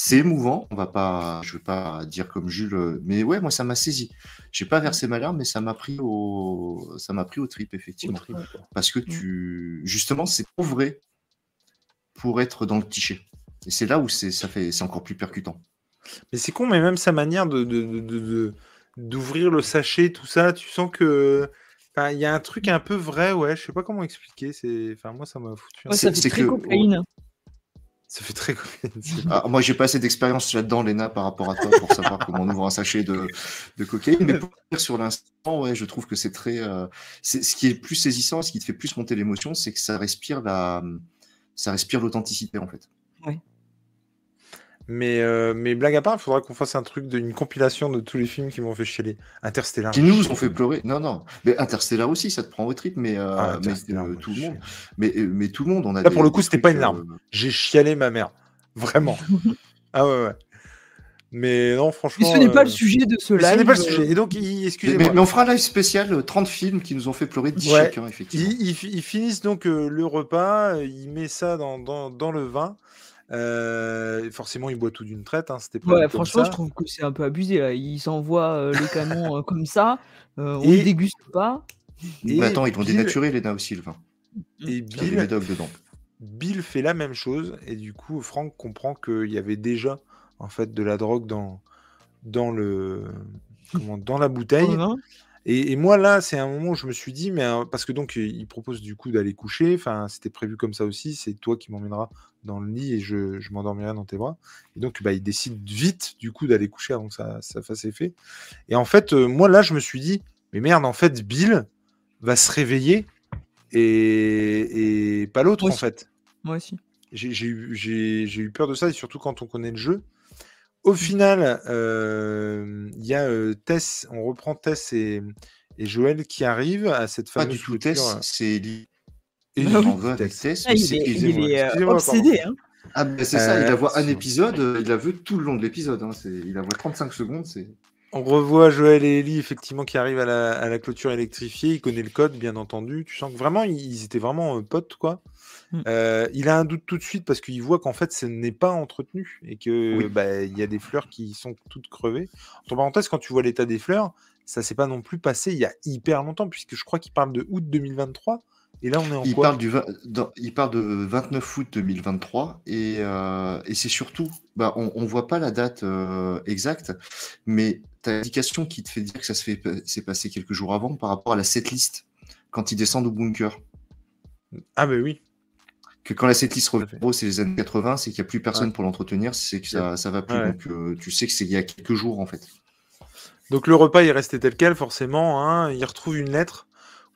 C'est émouvant, on va pas, je vais pas dire comme Jules, mais ouais, moi ça m'a saisi. J'ai pas versé ma larme, mais ça m'a pris au, ça m'a pris au trip effectivement, Au trip, quoi. parce que tu, justement, c'est trop vrai pour être dans le cliché. Et c'est là où c'est, ça fait, c'est encore plus percutant. Mais c'est con, mais même sa manière de, de- de- de- de- d'ouvrir le sachet, tout ça, tu sens que. enfin, Il y a un truc un peu vrai, ouais, je sais pas comment expliquer. C'est... Enfin, moi, ça m'a foutu. Ouais, ça fait très que- cocaïne. Ça fait très Ah, moi, j'ai pas assez d'expérience là-dedans, Léna, par rapport à toi, pour savoir comment on ouvre un sachet de, de cocaïne. Mais pour dire sur l'instant, ouais, je trouve que c'est très. euh, ce qui est plus saisissant, ce qui te fait plus monter l'émotion, c'est que ça respire la, ça respire l'authenticité en fait. Mais, euh, mais blague à part, il faudra qu'on fasse un truc d'une compilation de tous les films qui m'ont fait chialer. Interstellar. Qui nous ont fait pleurer. Non, non. Mais Interstellar aussi, ça te prend au trip, mais, euh, Ah, mais, Interstellar, euh, tout le monde. Mais, euh, mais tout le monde, on a. Là, pour le coup, c'était pas une larme. euh, J'ai chialé ma mère. Vraiment. ah ouais, ouais. Mais non, Mais franchement. ce n'est pas euh, le sujet de ce mais live. ce n'est pas le sujet. Et donc, Mais, excusez-moi. mais- mais on fera un live spécial, euh, 30 films qui nous ont fait pleurer 10 Ouais. chacun, effectivement. Ils, ils fi- ils finissent donc euh, le repas, euh, il met ça dans, dans, dans le vin. Euh, forcément, il boit tout d'une traite. hein, C'était Ouais, franchement, ça. je trouve que c'est un peu abusé. Là. Ils s'envoient euh, les canons euh, comme ça. euh, on Et- ne déguste pas. Et Mais attends, ils l'ont Bill- dénaturé, Léna aussi, le vin. Et Il y a Bill, dedans. Bill fait la même chose. Et du coup, Franck comprend qu'il y avait déjà en fait de la drogue dans, dans, le, comment, dans la bouteille. Et, et moi, là, c'est un moment où je me suis dit, mais euh, parce que donc, il propose du coup d'aller coucher. Enfin, c'était prévu comme ça aussi. C'est toi qui m'emmèneras dans le lit et je, je m'endormirai dans tes bras. Et donc, bah, il décide vite, du coup, d'aller coucher avant que ça, ça fasse effet. Et en fait, euh, moi, là, je me suis dit, mais merde, en fait, Bill va se réveiller et, et pas l'autre, en fait. Moi aussi. Eu, j'ai eu peur de ça, et surtout quand on connaît le jeu. Au final, euh, il y a euh, Tess, on reprend Tess et, Et Joël qui arrive à cette Pas fameuse du tout clôture. Tess, c'est Ellie. Et Ah oui. Avec Tess, Ah, il c'est est, il euh, Excusez-moi, obsédé. Hein. Ah, ben c'est ça, il la voit un épisode, il la veut tout le long de l'épisode. hein, c'est- Il la voit 35 secondes, c'est. On revoit Joël et Ellie effectivement qui arrivent à la, à la clôture électrifiée. Il connaît le code, bien entendu. Tu sens que vraiment ils étaient vraiment euh, potes, quoi. Mm. Euh, il a un doute tout de suite parce qu'il voit qu'en fait ce n'est pas entretenu et que Oui. bah, il y a des fleurs qui sont toutes crevées. Entre parenthèses, quand tu vois l'état des fleurs, ça s'est pas non plus passé il y a hyper longtemps puisque je crois qu'il parle de août 2023 et là on est en Il quoi? parle, du dans- il parle de 29 août 2023 et, euh, et c'est surtout, bah, on ne voit pas la date euh, exacte, mais tu as l'indication qui te fait dire que ça se fait, s'est passé quelques jours avant par rapport à la setlist quand ils descendent au bunker. Ah ben oui. Que quand la setlist gros, c'est les années 80, c'est qu'il n'y a plus personne pour l'entretenir, c'est que ça, ça va plus. Ouais. Donc euh, tu sais que c'est il y a quelques jours en fait. Donc le repas est resté tel quel, forcément. hein. Il retrouve une lettre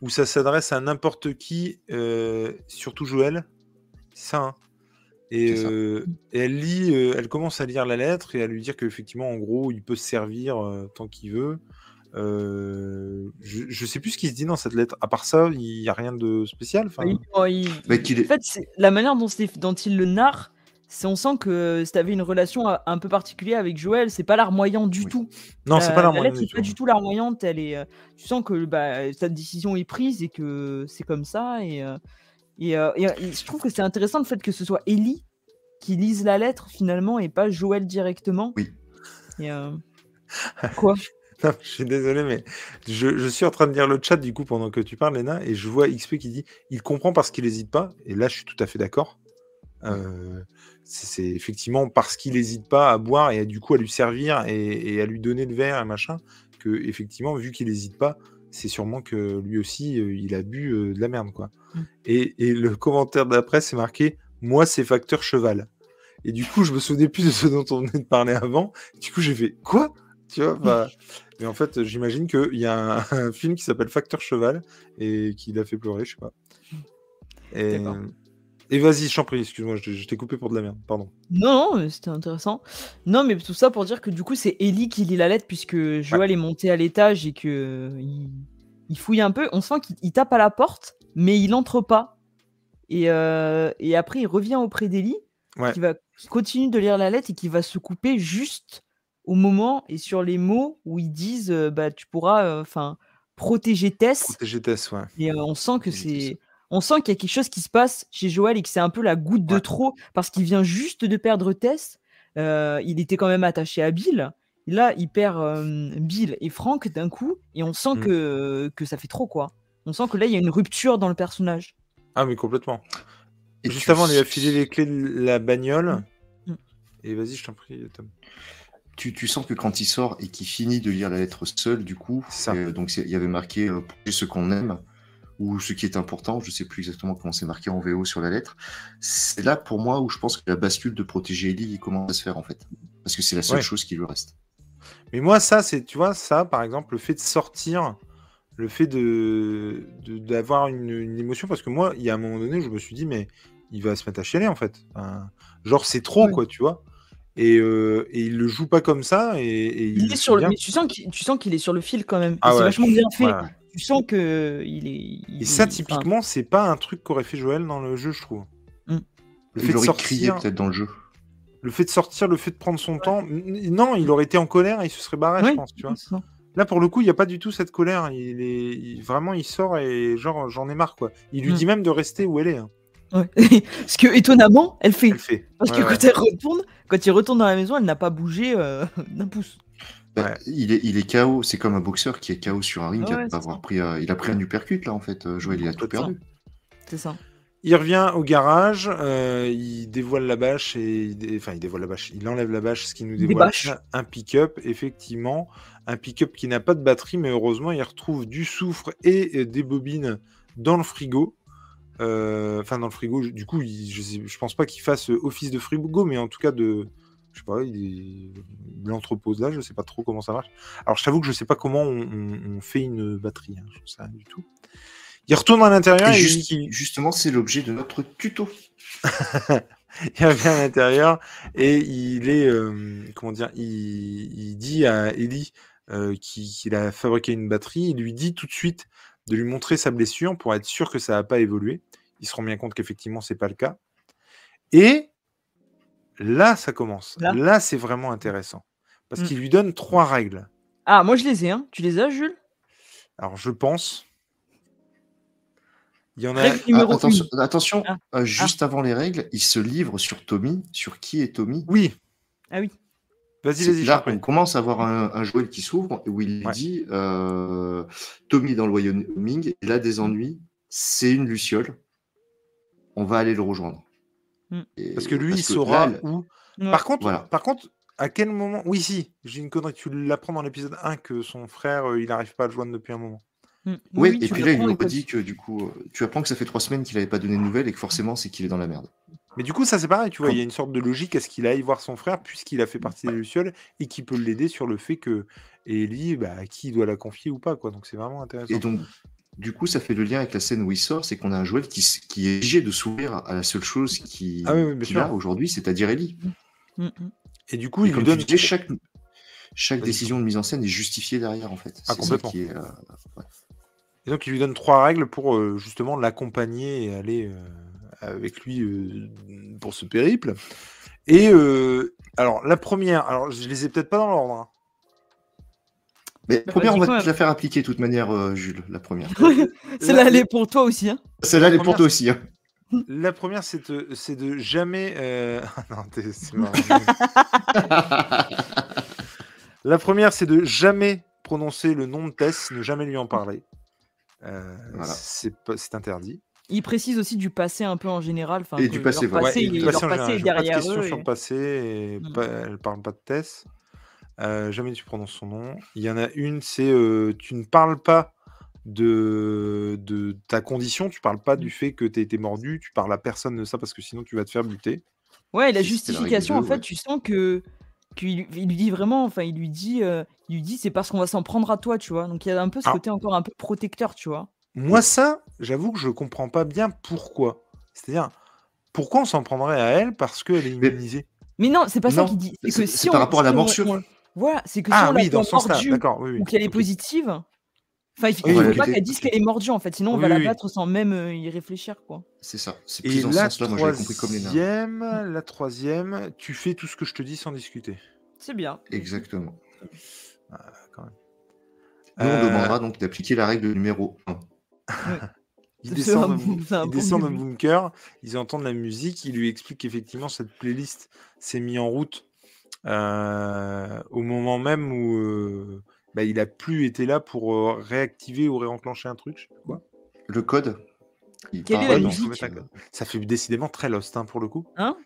où ça s'adresse à n'importe qui, euh, surtout Joël. Ça. hein. et, C'est ça. euh, et elle lit, elle commence à lire la lettre et à lui dire qu'effectivement, en gros, il peut se servir tant qu'il veut. Euh, je, je sais plus ce qui se dit dans cette lettre. À part ça, il n'y a rien de spécial. Il- oh, il- Bah, qu'il est- En fait, la manière dont, il le narre, c'est on sent que tu avais une relation euh, un peu particulière avec Joël. C'est pas larmoyant du Oui. tout. non, c'est La- pas la La lettre du n'est pas tout. du tout larmoyante. Elle est, euh, tu sens que bah, sa décision est prise et que c'est comme ça. Et, euh, et, euh, et, euh, et je trouve que c'est intéressant le fait que ce soit Ellie qui lise la lettre finalement et pas Joël directement. Oui. Et, euh, Quoi? Non, je suis désolé, mais je, je suis en train de lire le chat du coup pendant que tu parles, Léna, et je vois XP qui dit il comprend parce qu'il n'hésite pas. Et là, je suis tout à fait d'accord. Euh, c'est effectivement parce qu'il n'hésite pas à boire et à, du coup à lui servir et, et à lui donner le verre et machin que effectivement, vu qu'il n'hésite pas, c'est sûrement que lui aussi euh, il a bu euh, de la merde quoi. Mm. Et, et le commentaire d'après, c'est marqué moi c'est facteur cheval. Et du coup, je me souvenais plus de ce dont on venait de parler avant. Du coup, j'ai fait quoi? Tu vois bah, Mais en fait, j'imagine qu'il y a un, un film qui s'appelle Facteur Cheval et qui l'a fait pleurer, je sais pas. Et, vas-y, je t'en prie, excuse-moi, je, t'ai coupé pour de la merde, pardon. Non, c'était intéressant. Non, mais tout ça pour dire que du coup, c'est Ellie qui lit la lettre puisque Joël est monté à l'étage et que euh, il, il fouille un peu. On sent qu'il il tape à la porte, mais il entre pas. Et, euh, et après, il revient auprès d'Ellie, Ouais. qui va qui continue de lire la lettre et qui va se couper juste au moment et sur les mots où ils disent euh, bah tu pourras euh, enfin protéger Tess. Protéger Tess, ouais. Et euh, on sent que c'est. On sent qu'il y a quelque chose qui se passe chez Joël et que c'est un peu la goutte de trop parce qu'il vient juste de perdre Tess. Euh, il était quand même attaché à Bill. Et là, il perd euh, Bill et Frank d'un coup et on sent Mm. que, que ça fait trop quoi. On sent que là, il y a une rupture dans le personnage. Ah, mais complètement. Et Juste tu avant, on lui a filé les clés de la bagnole. Mm. Et vas-y, je t'en prie, Tom. Tu, tu sens que quand il sort et qu'il finit de lire la lettre seul, du coup, ça. euh, donc il y avait marqué euh, ce qu'on aime ou ce qui est important, je sais plus exactement comment c'est marqué en VO sur la lettre. C'est là pour moi où je pense que la bascule de protéger Ellie commence à se faire en fait, parce que c'est la seule Ouais. chose qui lui reste. Mais moi, ça, c'est, tu vois, ça, par exemple, le fait de sortir, le fait de d'avoir une, une émotion, parce que moi, il y a un moment donné où je me suis dit, mais il va se mettre à chialer, en fait. Enfin, genre, c'est trop, Ouais. quoi, tu vois. Et, euh, et il le joue pas comme ça, et, et Il est sur le... Mais tu sens qu'il tu sens qu'il est sur le fil quand même. Ah c'est ouais. vachement bien fait. Ouais. Tu sens que il est. il Et ça, enfin, typiquement, c'est pas un truc qu'aurait fait Joël dans le jeu, je trouve. Mm. Le Il fait de crié sortir, peut-être dans le jeu. le fait de sortir, le fait de prendre son temps, non, il aurait été en colère et il se serait barré, ouais, je pense, tu vois. ça. Là, pour le coup, il n'y a pas du tout cette colère. Il est il- vraiment, il sort et genre, j'en ai marre, quoi. Il lui Mm. dit même de rester où elle est. hein. Ouais. Parce que étonnamment, elle fait. Elle fait. Parce Ouais, que ouais. quand elle retourne, quand il retourne dans la maison, elle n'a pas bougé euh, d'un pouce. Bah, Ouais. il, est, il est KO, c'est comme un boxeur qui est KO sur un ring, Ouais, après c'est avoir ça. pris, euh, il a pris un uppercut là en fait, euh, Joël il a tout perdu. C'est ça. Il revient au garage, euh, il dévoile la bâche et il dé- enfin il dévoile la bâche, il enlève la bâche, ce qui nous dévoile un- pick-up, effectivement, un pick-up qui n'a pas de batterie, mais heureusement il retrouve du soufre et des bobines dans le frigo. Euh, Enfin dans le frigo, je- du coup il- je, je pense pas qu'il fasse euh, office de frigo, mais en tout cas de, je sais pas, il, l'entrepose là, je sais pas trop comment ça marche. Alors je t'avoue que je sais pas comment on, on- on fait une batterie, hein, je sais rien du tout. Il retourne à l'intérieur Et et juste- justement, c'est l'objet de notre tuto. il revient à l'intérieur et il est, euh, comment dire, il, il dit à Ellie, euh, qui- qu'il a fabriqué une batterie, il lui dit tout de suite de lui montrer sa blessure pour être sûr que ça n'a pas évolué. Il se rend bien compte qu'effectivement, c'est pas le cas. Et là, ça commence. Là Là, c'est vraiment intéressant. Parce Mm. qu'il lui donne trois règles. Ah, moi je les ai, hein. Tu les as, Jules? Alors, je pense. Il y en a. Règle Ah, attention, une. attention, Ah. euh, juste avant les règles, il se livre sur Tommy, sur qui est Tommy? Oui, Ah oui. Vas-y, vas-y, Là, on commence à avoir un, un Joël qui s'ouvre où il Ouais. dit euh, Tommy dans le Wyoming, il a des ennuis, c'est une luciole, on va aller le rejoindre. Mm. Et- Parce que lui, parce il que saura là, où. Ouais. Par contre, Voilà. par contre, à quel moment. Oui, si, j'ai une connerie. Tu l'apprends dans l'épisode 1 que son frère, euh, il n'arrive pas à le joindre depuis un moment. Mm. Oui, oui, et puis là, il lui codes. redit que du coup, euh, tu apprends que ça fait trois semaines qu'il n'avait pas donné de nouvelles et que forcément, c'est qu'il est dans la merde. Mais du coup, ça c'est pareil, tu vois, il y a une sorte de logique à ce qu'il aille voir son frère puisqu'il a fait partie des Lucioles et qui peut l'aider sur le fait que Ellie, bah, à qui il doit la confier ou pas, quoi. Donc c'est vraiment intéressant. Et donc, du coup, ça fait le lien avec la scène où il sort, c'est qu'on a un Joël qui, est obligé de s'ouvrir à la seule chose qui- Ah oui, qu'il a aujourd'hui, c'est-à-dire Ellie. Mm, mm. Et du coup, Et il lui comme tu donne. chaque, décision de mise en scène est justifiée derrière, en fait. Ah, C'est ça complètement. qui est, euh, Et donc, il lui donne trois règles pour euh, justement l'accompagner et aller euh, avec lui euh, pour ce périple. Et euh, alors, la première, alors je les ai peut-être pas dans l'ordre. hein. Mais Bah, première, on va te la faire appliquer de toute manière, euh, Jules, la première. Celle-là, La- elle est pour toi aussi, hein. Celle-là, elle est pour toi aussi. hein. La première, c'est de, c'est de jamais. euh, non, t'es- c'est marrant. La première, c'est de jamais prononcer le nom de Tess, ne jamais lui en parler. Euh, Voilà. c'est interdit. Il précise aussi du passé un peu en général. Et du passé, leur voilà. passé, et il- du leur passé passé est veux pas de derrière questions eux. sur et- le passé et Mm. pas- elle parle pas de Tess. Euh, jamais tu prononces son nom. Il y en a une, c'est euh, tu ne parles pas de, de ta condition, tu parles pas du fait que tu as été mordu, tu parles à personne de ça parce que sinon tu vas te faire buter. Ouais, et la justification, en fait, ouais. tu sens que qu'il lui- il lui dit vraiment, enfin, il lui dit, euh, il lui dit, c'est parce qu'on va s'en prendre à toi, tu vois. Donc il y a un peu ce Ah. côté encore un peu protecteur, tu vois. Moi, ça, j'avoue que je comprends pas bien pourquoi. C'est-à-dire, pourquoi on s'en prendrait à elle parce qu'elle est immunisée? Mais non, c'est pas ça qu'il dit. C'est que si par on- rapport à la si on- morsure. on- Voilà, c'est que si Ah on la oui, dans voit ce sens-là, oui, oui. ou qu'elle est positive, enfin, il faut, Oui, il faut ok. pas qu'elle dise qu'elle est mordue en fait, sinon on Oui, va la battre sans même euh, y réfléchir, quoi. C'est ça. C'est Et plus dans ce la sens-là, moi, j'avais compris comme les nains. troisième, la troisième, tu fais tout ce que je te dis sans discuter. C'est bien. Exactement. Ah, quand même. Nous, on Euh, demandera donc d'appliquer la règle numéro 1. Ils descendent, un ils descendent bunker, ils entendent la musique, ils lui expliquent qu'effectivement cette playlist s'est mise en route euh, au moment même où euh, bah, il a plus été là pour euh, réactiver ou réenclencher un truc, je sais pas quoi. Le code. il Quelle est la musique mettre un code. Ça fait décidément très Lost hein, pour le coup. Hein?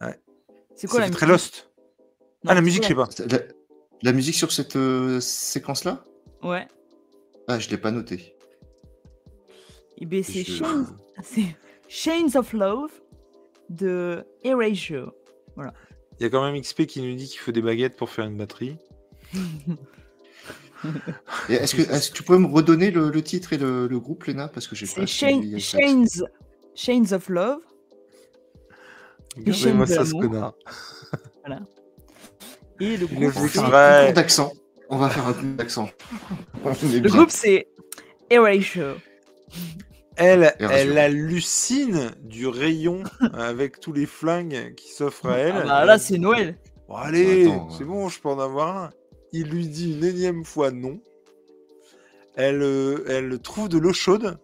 Ouais. C'est quoi Ça la fait très musique Lost. Non, ah la c'est musique, je sais pas. La, la musique sur cette euh, séquence-là? Ouais. Ah, je l'ai pas noté. Et ben c'est Je- Chains, c'est Chains of Love de Erasure. Il y a quand même XP qui nous dit qu'il faut des baguettes pour faire une batterie. Est-ce que, tu peux me redonner le, le titre et le, le groupe, Léna Parce que j'ai C'est pas Chains, Chains of Love. Regardez-moi chaînes ça, ce connard. Et le groupe, On va d'accent. On va faire un coup d'accent. Le bien. groupe c'est Erasure. Elle, elle hallucine du rayon avec tous les flingues qui s'offrent à elle. Ah bah là c'est Noël. Bon, allez, c'est bon, je peux en avoir un. Il lui dit une énième fois non. Elle, euh, elle trouve de l'eau chaude.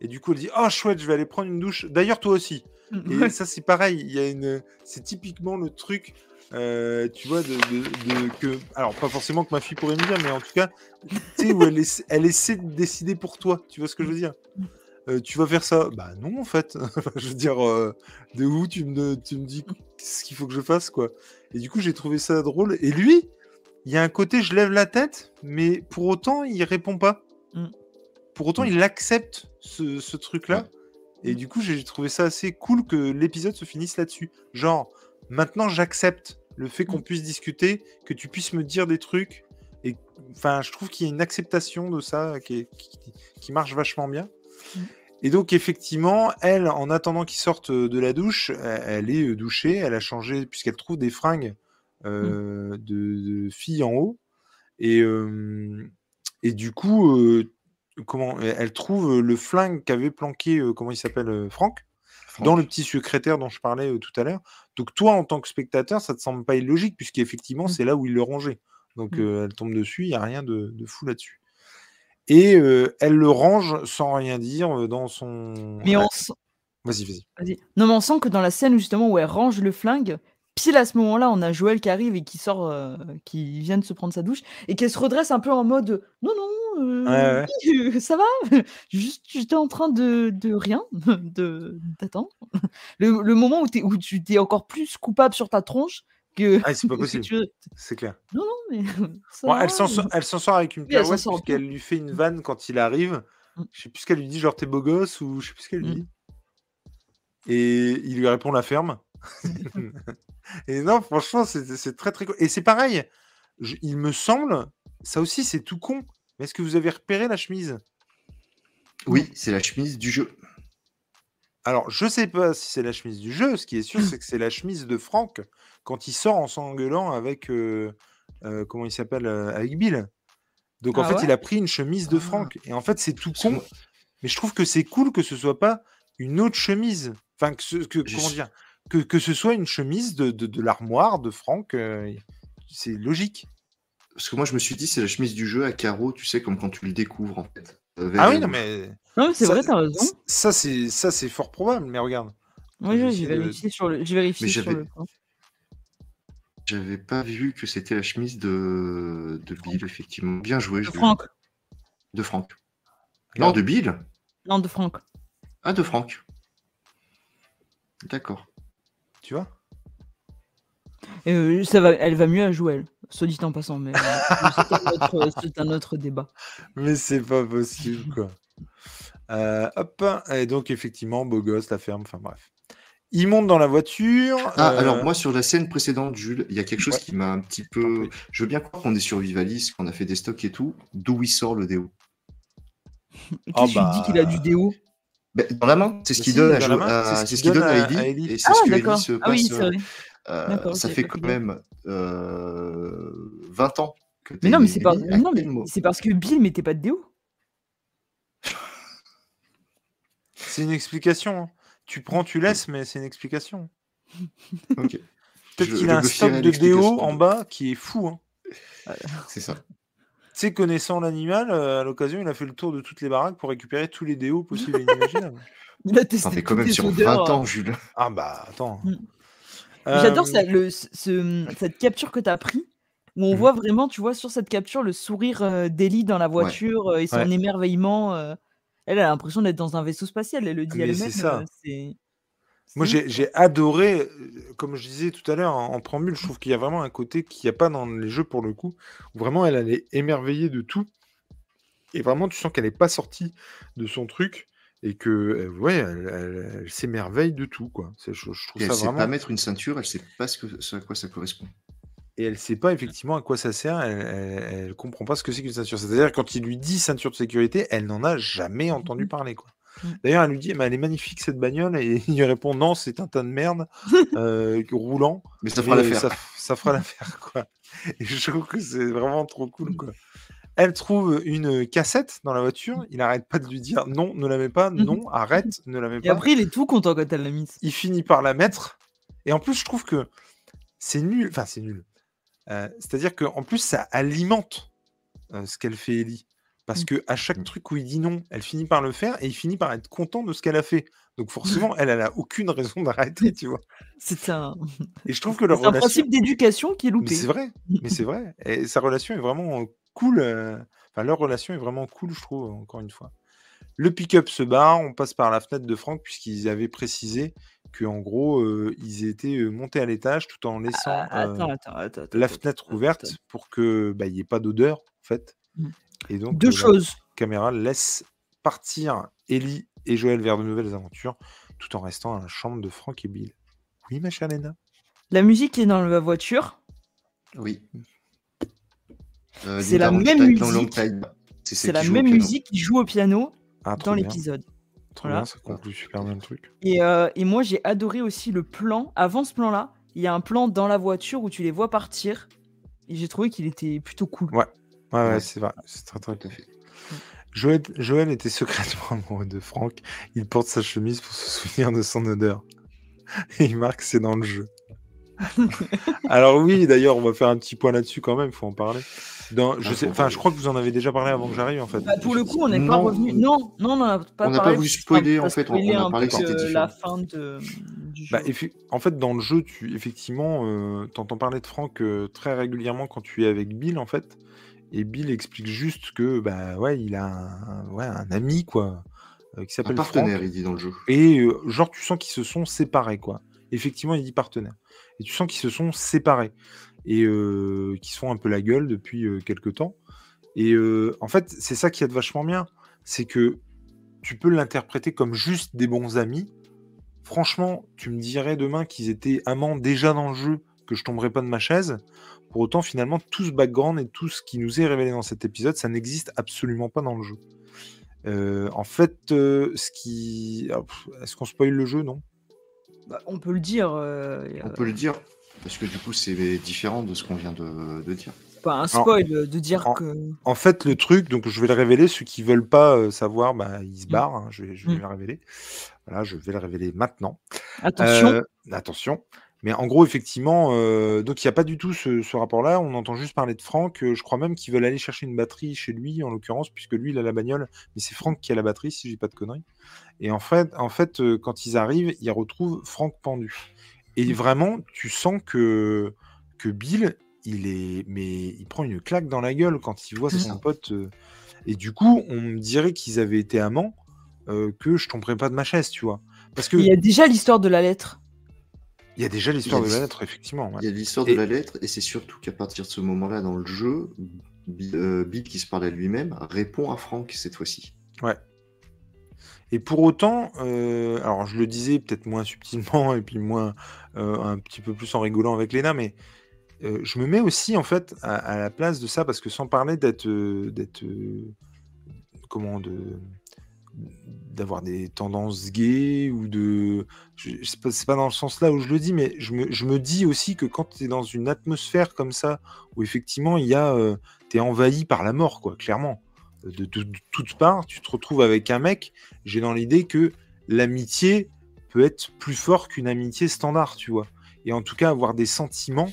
Et du coup, elle dit Oh, chouette, je vais aller prendre une douche. D'ailleurs, toi aussi. Et ça, c'est pareil. Il y a une... C'est typiquement le truc, euh, tu vois, de, de- de- que. Alors, pas forcément que ma fille pourrait me dire, mais en tout cas, tu sais, où elle, essa- elle essaie de décider pour toi. Tu vois ce que je veux dire? Euh, Tu vas faire ça? Bah non, en fait. je veux dire, euh, de où tu me, tu me dis ce qu'il faut que je fasse, quoi. Et du coup, j'ai trouvé ça drôle. Et lui, il y a un côté, je lève la tête, mais pour autant, il répond pas. Mm. Pour autant, Mm. il accepte ce, ce truc-là. Et du coup, j'ai trouvé ça assez cool que l'épisode se finisse là-dessus. Genre, maintenant, j'accepte le fait qu'on puisse discuter, que tu puisses me dire des trucs. Et enfin, je trouve qu'il y a une acceptation de ça qui, est- qui, qui marche vachement bien. Mm. Et donc, effectivement, elle, en attendant qu'il sorte de la douche, elle, elle est euh, douchée, elle a changé, puisqu'elle trouve des fringues euh, de, de filles en haut. Et, euh, et du coup, euh, comment elle trouve le flingue qu'avait planqué, comment il s'appelle, Franck, dans le petit secrétaire dont je parlais tout à l'heure. Donc toi, en tant que spectateur, ça te semble pas illogique, puisqu'effectivement, mmh. c'est là où il le rangeait. Donc mmh. elle tombe dessus, il n'y a rien de, de fou là-dessus. Et elle le range sans rien dire dans son. Mais on, Vas-y, vas-y. non, mais on sent que dans la scène justement où elle range le flingue, pile à ce moment-là, on a Joël qui arrive et qui sort, euh, qui vient de se prendre sa douche et qui se redresse un peu en mode non, non, euh, ça va, juste j'étais en train de, de rien, de d'attendre. Le, le, moment où, es, où tu t'es encore plus coupable sur ta tronche que. Ah, c'est pas possible. C'est clair. Non, non, mais. Bon, elle s'en sort avec une pirouette parce qu'elle lui fait une vanne quand il arrive. Mm. Je sais plus ce qu'elle lui dit, genre t'es beau gosse ou je sais plus ce qu'elle lui mm. dit. Et il lui répond la ferme. Et non, franchement, c'est très très cool. Et c'est pareil, il me semble, ça aussi c'est tout con. Mais est-ce que vous avez repéré la chemise? Oui, c'est la chemise du jeu. Alors, je sais pas si c'est la chemise du jeu. Ce qui est sûr, c'est que c'est la chemise de Franck quand il sort en s'engueulant avec. Euh, euh, comment il s'appelle euh, Avec Bill. Donc, en ah fait, il a pris une chemise de ah. Franck. Et en fait, c'est tout con. Mais je trouve que c'est cool que ce soit pas une autre chemise. Enfin, que, que comment dire que, que, ce soit une chemise de, de, de l'armoire de Franck, euh, c'est logique. Parce que moi, je me suis dit, c'est la chemise du jeu à carreaux, tu sais, comme quand tu le découvres, en fait. ah oui, non, mais. Non, c'est vrai, t'as raison. Ça, c'est, ça, c'est fort probable, mais regarde. Oui, j'ai vérifié sur le. J'ai vérifié sur le. J'avais pas vu que c'était la chemise de, de Bill, effectivement. Bien joué. De Franck. De Franck. Non, de Bill Non, de Franck. Ah, de Franck. D'accord. Tu vois euh, ça va, elle va mieux à jouer, soit dit en passant, mais euh, c'est un, autre débat. Mais c'est pas possible, quoi. Euh, hop, et donc effectivement, beau gosse, la ferme, enfin bref. Il monte dans la voiture. Ah, alors moi, sur la scène précédente, Jules, il y a quelque chose qui m'a un petit peu. Je veux bien croire qu'on est sur Vivalis, qu'on a fait des stocks et tout. D'où il sort le déo? Qu'est-ce oh, bah... dit qu'il a du déo? Bah, dans la main, c'est ce qu'il donne, à, c'est ce qu'il donne à Ellie, et c'est ah, ce que Ellie se passe. Ah oui, vrai. Euh, ça fait quand même euh, 20 ans que Mais non, mais c'est pas... non, mais c'est parce que Bill mettait pas de déo. C'est une explication. Hein. Tu prends, tu laisses, mais c'est une explication. Peut-être qu'il a un stock de déo en bas qui est fou. Hein. C'est ça sais, connaissant l'animal, euh, à l'occasion, il a fait le tour de toutes les baraques pour récupérer tous les déos possibles et inimaginables. il a testé quand même sur 20 ans, Jules. Ah bah, attends. Mm. J'adore euh, cette capture que tu as pris, où on mm. voit vraiment, tu vois, sur cette capture, le sourire euh, d'Elie dans la voiture et son émerveillement. elle a l'impression d'être dans un vaisseau spatial, elle le dit elle-même. C'est moi, j'ai adoré, euh, comme je disais tout à l'heure en, préambule, je trouve qu'il y a vraiment un côté qu'il n'y a pas dans les jeux pour le coup, où vraiment elle, est émerveillée de tout. Et vraiment, tu sens qu'elle n'est pas sortie de son truc et que, euh, ouais, elle, s'émerveille de tout, quoi. Je, je trouve elle ne sait pas mettre une ceinture, elle ne sait pas ce, que, à quoi ça correspond. Et elle ne sait pas effectivement à quoi ça sert, elle ne comprend pas ce que c'est qu'une ceinture. C'est-à-dire, quand il lui dit ceinture de sécurité, elle n'en a jamais entendu mmh parler, quoi. Mmh. D'ailleurs, elle lui dit: «Mais elle est magnifique cette bagnole» et il lui répond: «Non, c'est un tas de merde, euh, roulant, Mais ça fera l'affaire». ça fera l'affaire, quoi et je trouve que c'est vraiment trop cool, quoi. Elle trouve une cassette dans la voiture, il arrête pas de lui dire: «Non, ne la mets pas, non, arrête, ne la mets Et après, il est tout content quand elle l'a mise. Il finit par la mettre et en plus, je trouve que c'est nul, enfin, c'est nul, euh, c'est-à-dire qu'en plus, ça alimente, euh, ce qu'elle fait Ellie. Parce mmh. que à chaque mmh. truc où il dit non, elle finit par le faire et il finit par être content de ce qu'elle a fait. Donc forcément, elle, elle a aucune raison d'arrêter, tu vois. C'est un. Et je trouve que leur relation. un principe d'éducation qui est loupé. C'est vrai, mais c'est vrai. Et sa relation est vraiment cool. Enfin, leur relation est vraiment cool, je trouve, encore une fois. Le pick-up se barre, on passe par la fenêtre de Franck puisqu'ils avaient précisé que en gros, ils étaient montés à l'étage tout en laissant ah, la fenêtre ouverte pour que bah, il n'y ait pas d'odeur, en fait. Et donc, Deux choses. La caméra laisse partir Ellie et Joël vers de nouvelles aventures, tout en restant à la chambre de Franck et Bill. Oui, ma chère Lena La musique est dans la voiture. Oui. Euh, c'est la même musique. C'est la même musique qui joue au piano ah, dans l'épisode. Voilà. ça conclut super bien le truc. Et, euh, et moi, j'ai adoré aussi le plan. Avant ce plan-là, il y a un plan dans la voiture où tu les vois partir. Et j'ai trouvé qu'il était plutôt cool. Ouais. Ouais, ouais, c'est vrai. C'est très, très, fait. Joël, Joël était secrètement amoureux de Franck. Il porte sa chemise pour se souvenir de son odeur. Et il marque c'est dans le jeu. Alors oui, d'ailleurs, on va faire un petit point là-dessus quand même, il faut en parler. Dans, je, sais, enfin, je crois que vous en avez déjà parlé avant que j'arrive en fait. Bah, pour le coup, on n'est pas Non. revenu. Non, non, on n'a pas On n'a pas parlé, voulu parce qu'on spoiler, a en fait, on- a un parlé peu que la fin de, du jeu. Bah, effi- en fait, dans le jeu, tu effectivement, euh, t'entends parler de Franck euh, très régulièrement quand tu es avec Bill, en fait. Et Bill explique juste que, bah ouais, il a un, ouais, un ami, quoi, euh, qui Un s'appelle Franck. partenaire, il dit dans le jeu. Et euh, genre, tu sens qu'ils se sont séparés, quoi. Effectivement, il dit partenaire. Et tu sens qu'ils se sont séparés. Et euh, qu'ils se font un peu la gueule depuis quelques temps. Et en fait, c'est ça qui est vachement bien. C'est que tu peux l'interpréter comme juste des bons amis. Franchement, tu me dirais demain qu'ils étaient amants déjà dans le jeu, que je tomberais pas de ma chaise. Pour autant, finalement, tout ce background et tout ce qui nous est révélé dans cet épisode, ça n'existe absolument pas dans le jeu. Euh, en fait, euh, ce qui. ah, Est-ce qu'on spoil le jeu Non? Bah, on peut le dire. euh, On peut le dire, parce que du coup, c'est différent de ce qu'on vient de, de dire. c'est pas un spoil de dire en- que. En fait, le truc, donc je vais le révéler, ceux qui veulent pas euh, savoir, bah, ils se Mm. barrent, hein, je vais, je vais Mm. le révéler. Voilà, je vais le révéler maintenant. Attention. Euh, attention. Mais en gros, effectivement, euh, donc il n'y a pas du tout ce, ce rapport-là. On entend juste parler de Franck. Euh, je crois même qu'ils veulent aller chercher une batterie chez lui, en l'occurrence, puisque lui, il a la bagnole, mais c'est Franck qui a la batterie, si j'ai pas de conneries. Et en fait, en fait euh, quand ils arrivent, ils retrouvent Franck pendu. Et vraiment, tu sens que, que Bill, il est, mais il prend une claque dans la gueule quand il voit son pote. Et du coup, on me dirait qu'ils avaient été amants, que je tomberais pas de ma chaise, tu vois. Parce que Il y a déjà l'histoire de la lettre. Il y a déjà l'histoire de la lettre, effectivement. ouais. Il y a l'histoire de la lettre, et c'est surtout qu'à partir de ce moment-là, dans le jeu, Bill, euh, Bill, qui se parle à lui-même, répond à Franck cette fois-ci. Ouais. Et pour autant, euh, alors je le disais peut-être moins subtilement et puis moins euh, un petit peu plus en rigolant avec Léna, mais euh, je me mets aussi en fait à, à la place de ça parce que sans parler d'être euh, d'être euh, comment de d'avoir des tendances gays ou de c'est pas, pas dans le sens là où je le dis mais je me, je me dis aussi que quand tu es dans une atmosphère comme ça où effectivement il y a euh, t'es envahi par la mort quoi clairement. De toutes parts tu te retrouves avec un mec j'ai dans l'idée que l'amitié peut être plus fort qu'une amitié standard tu vois. Et en tout cas avoir des sentiments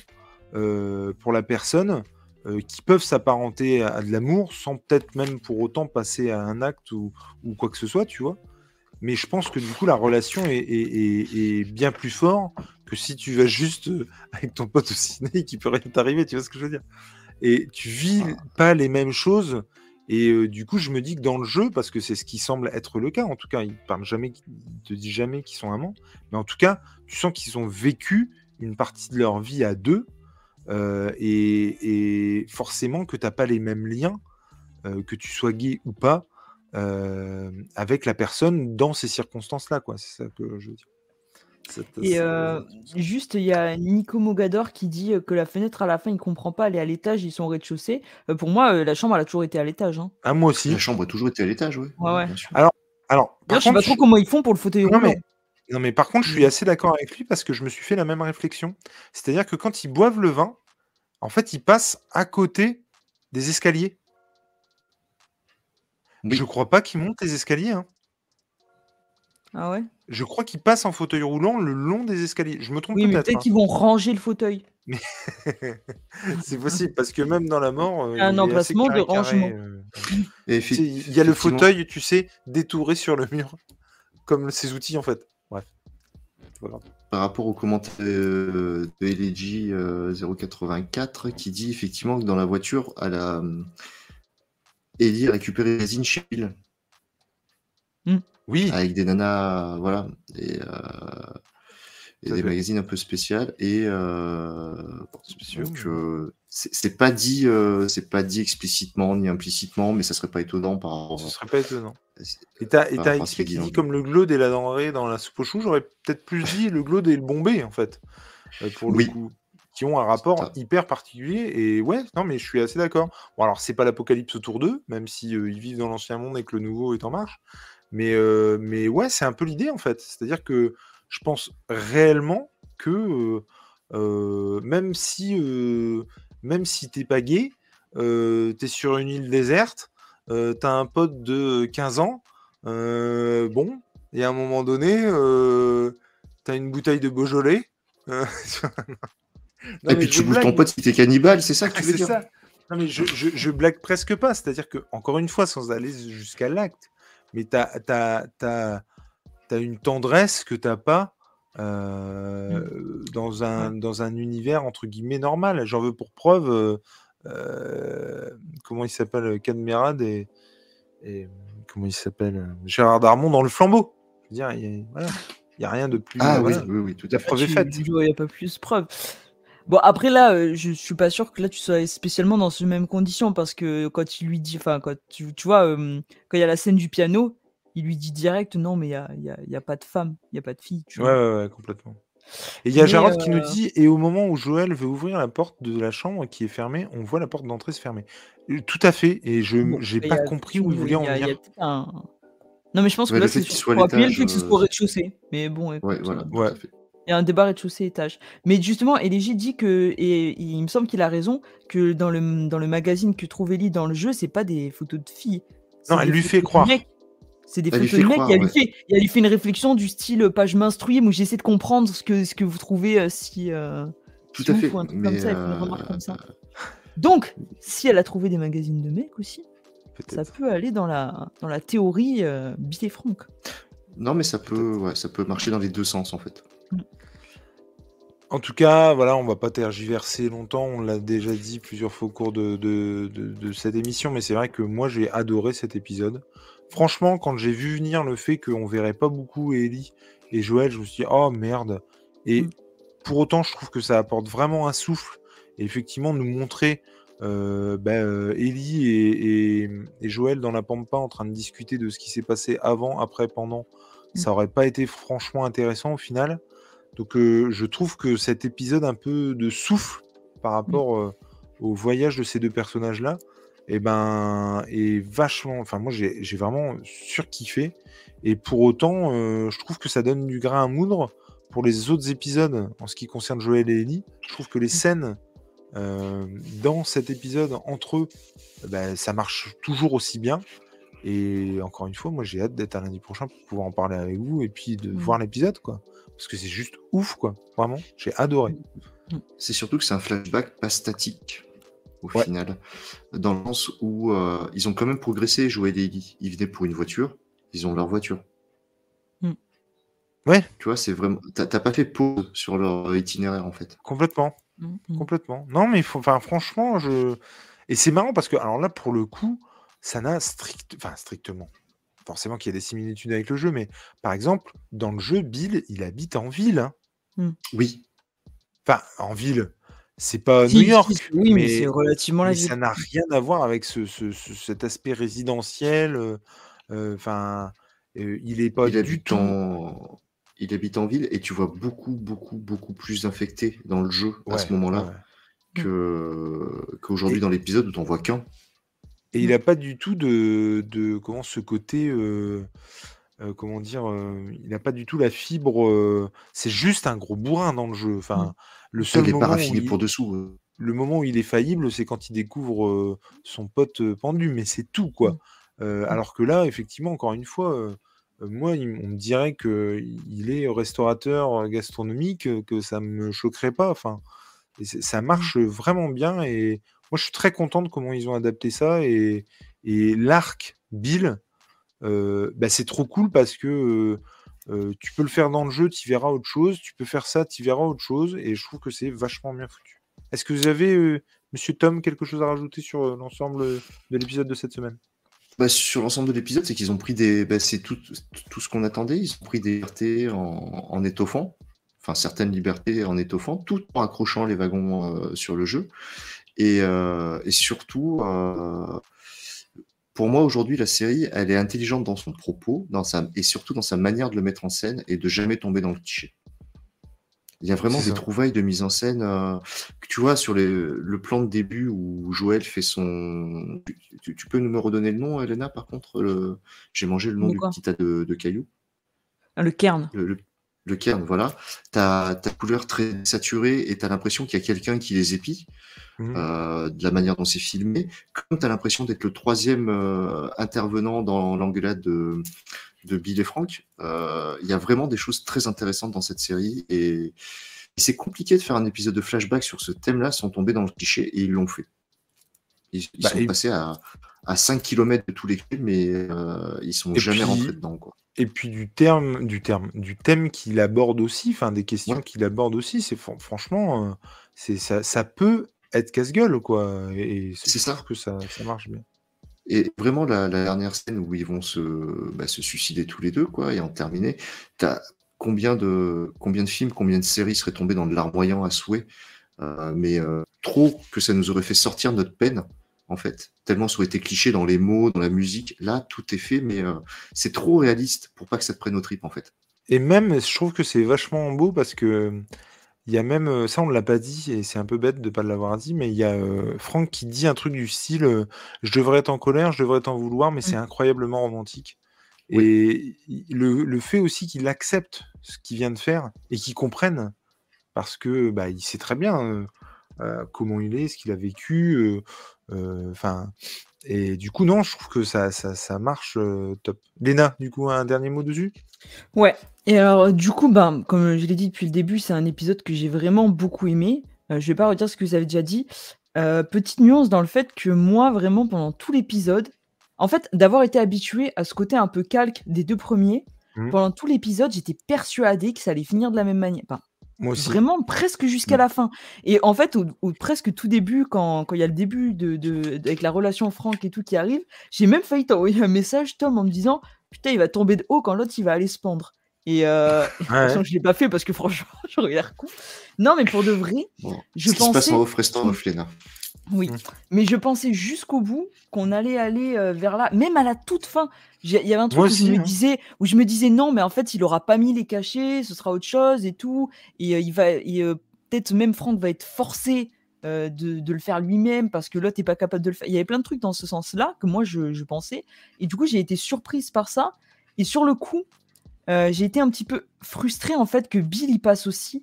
euh, pour la personne euh, qui peuvent s'apparenter à, à de l'amour sans peut-être même pour autant passer à un acte ou, ou quoi que ce soit, tu vois. Mais je pense que du coup, la relation est, est- est- est bien plus fort que si tu vas juste euh, avec ton pote au ciné et qu'il peut rien t'arriver, tu vois ce que je veux dire. Et tu vis pas les mêmes choses. Et euh, du coup, je me dis que dans le jeu, parce que c'est ce qui semble être le cas, en tout cas, il parle jamais, il te dit jamais qu'ils sont amants, mais en tout cas, tu sens qu'ils ont vécu une partie de leur vie à deux, euh, et, et forcément que tu n'as pas les mêmes liens, euh, que tu sois gay ou pas, euh, avec la personne dans ces circonstances-là, quoi. C'est ça que je veux dire. Et euh, juste, il y a Nico Mogador qui dit que la fenêtre à la fin, il comprend pas, elle est à l'étage, ils sont au rez-de-chaussée. Euh, pour moi, euh, la chambre, elle a toujours été à l'étage. Hein. Ah, moi aussi. La chambre a toujours été à l'étage, oui. Ouais, ouais. Alors, D'ailleurs, par je sais pas contre, trop comment ils font pour le fauteuil Non, roulant. mais, non, mais par contre, je suis assez d'accord avec lui parce que je me suis fait la même réflexion. C'est-à-dire que quand ils boivent le vin, en fait, ils passent à côté des escaliers. Oui. Je crois pas qu'ils montent les escaliers. hein. Ah ouais? Je crois qu'ils passent en fauteuil roulant le long des escaliers. Je me trompe Oui, peut-être. peut-être hein. qu'ils vont ranger le fauteuil. C'est possible parce que même dans la mort, euh, Un il emplacement de rangement. euh. Effi- Il y a le fauteuil, tu sais, détouré sur le mur, comme ces outils en fait. Bref. Grave. Par rapport au commentaire euh, de LG euh, 084 qui dit effectivement que dans la voiture, elle a, euh, Ellie a récupéré les chez Bill Oui, avec des nanas, voilà, et, euh, et des fait. magazines un peu spéciales. Et euh, euh, c'est pas dit, euh, c'est pas dit explicitement ni implicitement, mais ça serait pas étonnant par rapport ce serait pas étonnant. Et t'as XP qu'il qui dit comme le glaude et la denrée dans la soupe aux choux, j'aurais peut-être plus dit le glaude et le bombé en fait, euh, pour le Oui. coup, qui ont un rapport hyper particulier. Et ouais, non mais je suis assez d'accord. Bon alors c'est pas l'apocalypse autour d'eux, même si euh, ils vivent dans l'ancien monde et que le nouveau est en marche. Mais euh, mais ouais, c'est un peu l'idée en fait. C'est-à-dire que je pense réellement que euh, même si même si t'es pas gay, euh, tu es sur une île déserte, euh, tu as un pote de 15 ans, euh, bon, et à un moment donné, tu as une bouteille de Beaujolais. et puis tu bouges ton pote si t'es cannibale, c'est ça que tu veux dire ça. Non, mais je, je, blague presque pas, c'est-à-dire que, encore une fois, sans aller jusqu'à l'acte, mais tu as, as, une tendresse que tu pas mmh. dans, un, dans un univers entre guillemets normal. J'en veux pour preuve euh, comment il s'appelle Cadmerade et, et, comment il s'appelle Gérard Darmon dans le flambeau. Je veux dire, il n'y a, rien de plus. Ah oui, oui, oui, tout à fait. Preuve Il n'y a pas plus preuve. Bon, après là, euh, je suis pas sûr que là tu sois spécialement dans ces mêmes conditions parce que quand il lui dit, enfin, quand tu, tu vois, euh, quand il y a la scène du piano, il lui dit direct non, mais il n'y a, y a, y a, pas de femme, il n'y a pas de fille. ouais, ouais, ouais, complètement. Et il y a Jarod qui nous dit Et au moment où Joël veut ouvrir la porte de la chambre qui est fermée, on voit la porte d'entrée se fermer. tout à fait. Et je n'ai pas compris où il voulait en venir. Non, mais je pense que là, c'est pour appuyer le fait que ce soit rez-de-chaussée. Mais bon, ouais, voilà, Il y a un débat rez-de-chaussée étage. Mais justement, Elégie dit que, et il me semble qu'il a raison, que dans le, dans le magazine que trouve Ellie dans le jeu, c'est pas des photos de filles. Non, elle lui fait croire. C'est des photos de mecs. et elle, lui fait, elle lui fait une réflexion du style euh, page m'instruire où j'essaie de comprendre ce que, ce que vous trouvez euh, si. Euh, Tout à fait. Donc, si elle a trouvé des magazines de mecs aussi, ça peut aller dans la, dans la théorie euh, franck Non, mais ça peut, ouais, ça peut marcher dans les deux sens en fait. Mm. En tout cas, voilà, on va pas tergiverser longtemps. On l'a déjà dit plusieurs fois au cours de, de, de cette émission, mais c'est vrai que moi j'ai adoré cet épisode. Franchement, quand j'ai vu venir le fait qu'on verrait pas beaucoup Ellie et Joël, je me suis dit, oh merde. Et mmh. pour autant, je trouve que ça apporte vraiment un souffle. Et effectivement, nous montrer euh, bah, euh, Ellie et, Joël dans la pampa en train de discuter de ce qui s'est passé avant, après, pendant, mmh. ça aurait pas été franchement intéressant au final. Donc euh, je trouve que cet épisode un peu de souffle par mmh. rapport au voyage de ces deux personnages-là, et ben, est vachement. Enfin, moi, j'ai vraiment surkiffé. Et pour autant, euh, je trouve que ça donne du grain à moudre pour les autres épisodes en ce qui concerne Joël et Ellie. Je trouve que les mmh. scènes euh, dans cet épisode entre eux, ben, ça marche toujours aussi bien. Et encore une fois, moi, j'ai hâte d'être à lundi prochain pour pouvoir en parler avec vous et puis de mmh. voir l'épisode, quoi. Parce que c'est juste ouf, quoi. Vraiment, j'ai adoré. Mmh. C'est surtout que c'est un flashback pas statique au final, dans le sens où euh, ils ont quand même progressé, Joël et Ellie. Ils venaient pour une voiture, ils ont leur voiture. Hmm. Ouais. Tu vois, c'est vraiment. T'as pas fait pause sur leur itinéraire en fait. Complètement. Hmm, hmm. Complètement. Non, mais enfin, franchement, je. Et c'est marrant parce que, alors là, pour le coup, ça n'a strict... enfin, strictement. Forcément qu'il y a des similitudes avec le jeu, mais par exemple, dans le jeu, Bill, il habite en ville. Hein. Oui. Enfin, en ville c'est pas New York, oui, mais, c'est relativement la Ça n'a rien à voir avec ce, cet aspect résidentiel. Euh, euh, enfin, euh, il est pas il du tout. En... Il habite en ville et tu vois beaucoup, beaucoup, beaucoup plus d'infectés dans le jeu à ce moment-là que qu'aujourd'hui dans l'épisode où t'en vois qu'un. Et il n'a pas du tout de, de comment ce côté. comment dire, il n'a pas du tout la fibre. c'est juste un gros bourrin dans le jeu. Enfin, mmh. Le seul moment où il... pour dessous. Le moment où il est faillible, c'est quand il découvre son pote pendu, mais c'est tout, quoi. Mmh. Mmh. alors que là, effectivement, encore une fois, moi, on me dirait qu'il est restaurateur gastronomique, que ça me choquerait pas. Enfin, ça mmh. marche vraiment bien et moi, je suis très content de comment ils ont adapté ça et, l'arc Bill, bah, c'est trop cool parce que tu peux le faire dans le jeu, tu verras autre chose. Tu peux faire ça, tu verras autre chose. Et je trouve que c'est vachement bien foutu. Est-ce que vous avez, Monsieur Tom, quelque chose à rajouter sur l'ensemble de l'épisode de cette semaine? Bah, Sur l'ensemble de l'épisode, c'est qu'ils ont pris des. Bah, c'est tout, ce qu'on attendait. Ils ont pris des libertés en, étoffant. Enfin, certaines libertés en étoffant, tout en accrochant les wagons sur le jeu. Et surtout pour moi, aujourd'hui, la série, elle est intelligente dans son propos dans sa, et surtout dans sa manière de le mettre en scène et de jamais tomber dans le cliché. Il y a vraiment des trouvailles de mise en scène. Euh, tu vois, sur le plan de début où Joël fait son. Tu, peux nous me redonner le nom, Elena, par contre J'ai mangé le nom du petit tas de, cailloux? Le cairn. Le, le cairn, voilà. Ta ta couleur très saturée et tu as l'impression qu'il y a quelqu'un qui les épie, Mmh. euh, de la manière dont c'est filmé. Comme tu as l'impression d'être le troisième euh, intervenant dans l'engueulade de, de Bill et Frank, euh, il y a vraiment des choses très intéressantes dans cette série et, et c'est compliqué de faire un épisode de flashback sur ce thème-là sans tomber dans le cliché et ils l'ont fait. Ils, ils Bah, sont et- passés à, à 5 km de tous les films, mais euh, ils sont Et jamais puis- rentrés dedans. Quoi. Et puis du terme, du terme, du thème qu'il aborde aussi, enfin des questions Ouais. qu'il aborde aussi, c'est fran- franchement, euh, c'est ça, ça peut être casse-gueule quoi. Et, et C'est ça. que ça, ça marche bien. Et vraiment, la, la dernière scène où ils vont se, bah, se suicider tous les deux, quoi, et en terminer, t'as combien de, combien de films, combien de séries seraient tombées dans de larmoyant à souhait, euh, mais euh, trop que ça nous aurait fait sortir notre peine, en fait. Tellement ça aurait été cliché dans les mots, dans la musique. Là, tout est fait, mais euh, c'est trop réaliste pour pas que ça te prenne aux tripes, en fait. Et même, je trouve que c'est vachement beau parce que il y a même, euh, ça on ne l'a pas dit et c'est un peu bête de ne pas l'avoir dit, mais il y a euh, Franck qui dit un truc du style euh, Je devrais être en colère, je devrais t'en vouloir, mais c'est incroyablement romantique. Et le, le fait aussi qu'il accepte ce qu'il vient de faire et qu'il comprenne parce que bah, il sait très bien comment il est, ce qu'il a vécu. euh, euh, Enfin, et du coup, non, je trouve que ça, ça, ça marche euh, top. Léna, du coup, un dernier mot dessus? Ouais. Et alors, du coup, ben, comme je l'ai dit depuis le début, c'est un épisode que j'ai vraiment beaucoup aimé. Euh, je vais pas redire ce que vous avez déjà dit. Euh, petite nuance dans le fait que moi, vraiment, pendant tout l'épisode, en fait, d'avoir été habitué à ce côté un peu calque des deux premiers, Mhm. pendant tout l'épisode, j'étais persuadé que ça allait finir de la même manière. Enfin, Moi aussi. Vraiment presque jusqu'à Mm. la fin. Et en fait, au, au presque tout début, quand quand il y a le début de, de- avec la relation Franck et tout qui arrive, j'ai même failli t'envoyer un message, Tom, en me disant Putain, il va tomber de haut quand l'autre il va aller se pendre. Et, euh, et de toute Ouais. façon, je l'ai pas fait parce que franchement, j'aurais l'air con. Non, mais pour de vrai, Bon. je Ce qui se passe en off restant off, Léna. Oui, Mm. mais je pensais jusqu'au bout qu'on allait aller euh, vers là, même à la toute fin. Il y avait un truc où, je me hein. disais, où je me disais non, mais en fait, il aura pas mis les cachets, ce sera autre chose et tout. Et euh, il va, euh, peut-être même Franck va être forcé de, de le faire lui-même parce que l'autre n'est pas capable de le faire. Il y avait plein de trucs dans ce sens-là que moi je, je pensais. Et du coup, j'ai été surprise par ça. Et sur le coup, j'ai été un petit peu frustrée en fait que Bill y passe aussi.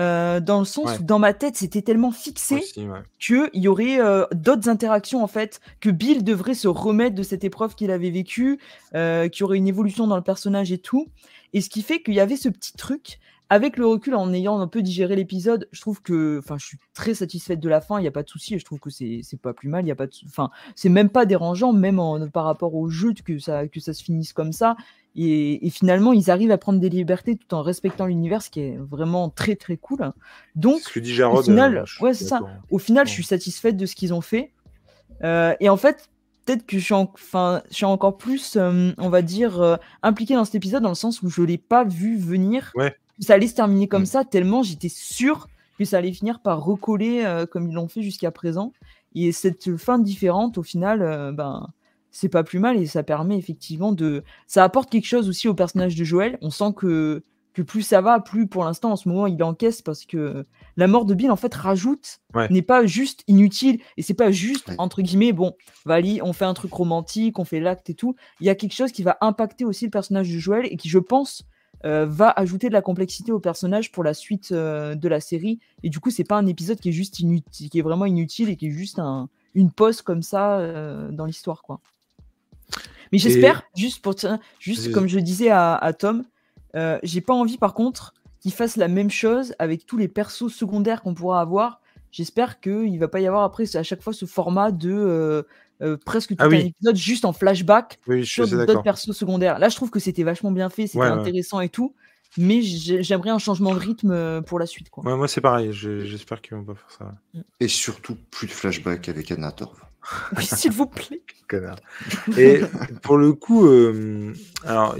Euh, dans le sens Ouais. où dans ma tête c'était tellement fixé Aussi, ouais. qu'il y aurait euh, d'autres interactions en fait, que Bill devrait se remettre de cette épreuve qu'il avait vécue, euh, qu'il y aurait une évolution dans le personnage et tout. Et ce qui fait qu'il y avait ce petit truc. Avec le recul, en ayant un peu digéré l'épisode, je trouve que, enfin, je suis très satisfaite de la fin. Il n'y a pas de souci. et Je trouve que c'est pas plus mal. Il y a pas enfin, c'est même pas dérangeant, même en, par rapport au jeu, que ça que ça se finisse comme ça. Et, et finalement, ils arrivent à prendre des libertés tout en respectant l'univers, ce qui est vraiment très très cool. Donc, Ce que dit Jarod. au final, euh, je suis ouais, ça. Au final, je suis satisfaite de ce qu'ils ont fait. Euh, et en fait, peut-être que je suis, en- enfin, je suis encore plus, euh, on va dire, euh, impliquée dans cet épisode dans le sens où je l'ai pas vu venir. Ouais. Ça allait se terminer comme Mm. ça, tellement j'étais sûre que ça allait finir par recoller comme ils l'ont fait jusqu'à présent. Et cette fin différente, au final, ben, c'est pas plus mal et ça permet effectivement de. Ça apporte quelque chose aussi au personnage de Joël. On sent que, que plus ça va, plus pour l'instant, en ce moment, il encaisse parce que la mort de Bill, en fait, rajoute, Ouais. n'est pas juste inutile et c'est pas juste, entre guillemets, bon, Vali, on fait un truc romantique, on fait l'acte et tout. Il y a quelque chose qui va impacter aussi le personnage de Joël et qui, je pense, euh, va ajouter de la complexité au personnage pour la suite euh, de la série. Et du coup, c'est pas un épisode qui est juste inutile, qui est vraiment inutile et qui est juste un, une pause comme ça euh, dans l'histoire, quoi. Mais j'espère, juste pour te- juste comme je disais à, à Tom, euh, j'ai pas envie par contre qu'il fasse la même chose avec tous les persos secondaires qu'on pourra avoir. J'espère qu'il va pas y avoir après à chaque fois ce format de euh, euh, presque tout Ah un oui. épisode juste en flashback Oui, je suis sur d'autres persos secondaires. Là, je trouve que c'était vachement bien fait, c'était Ouais, ouais. intéressant et tout. Mais j'ai- j'aimerais un changement de rythme pour la suite. Quoi. Ouais, moi, c'est pareil. J'espère qu'ils vont pas faire ça. Et surtout, plus de flashback avec Anna Torv. Oui, s'il vous plaît. Et pour le coup, euh, alors,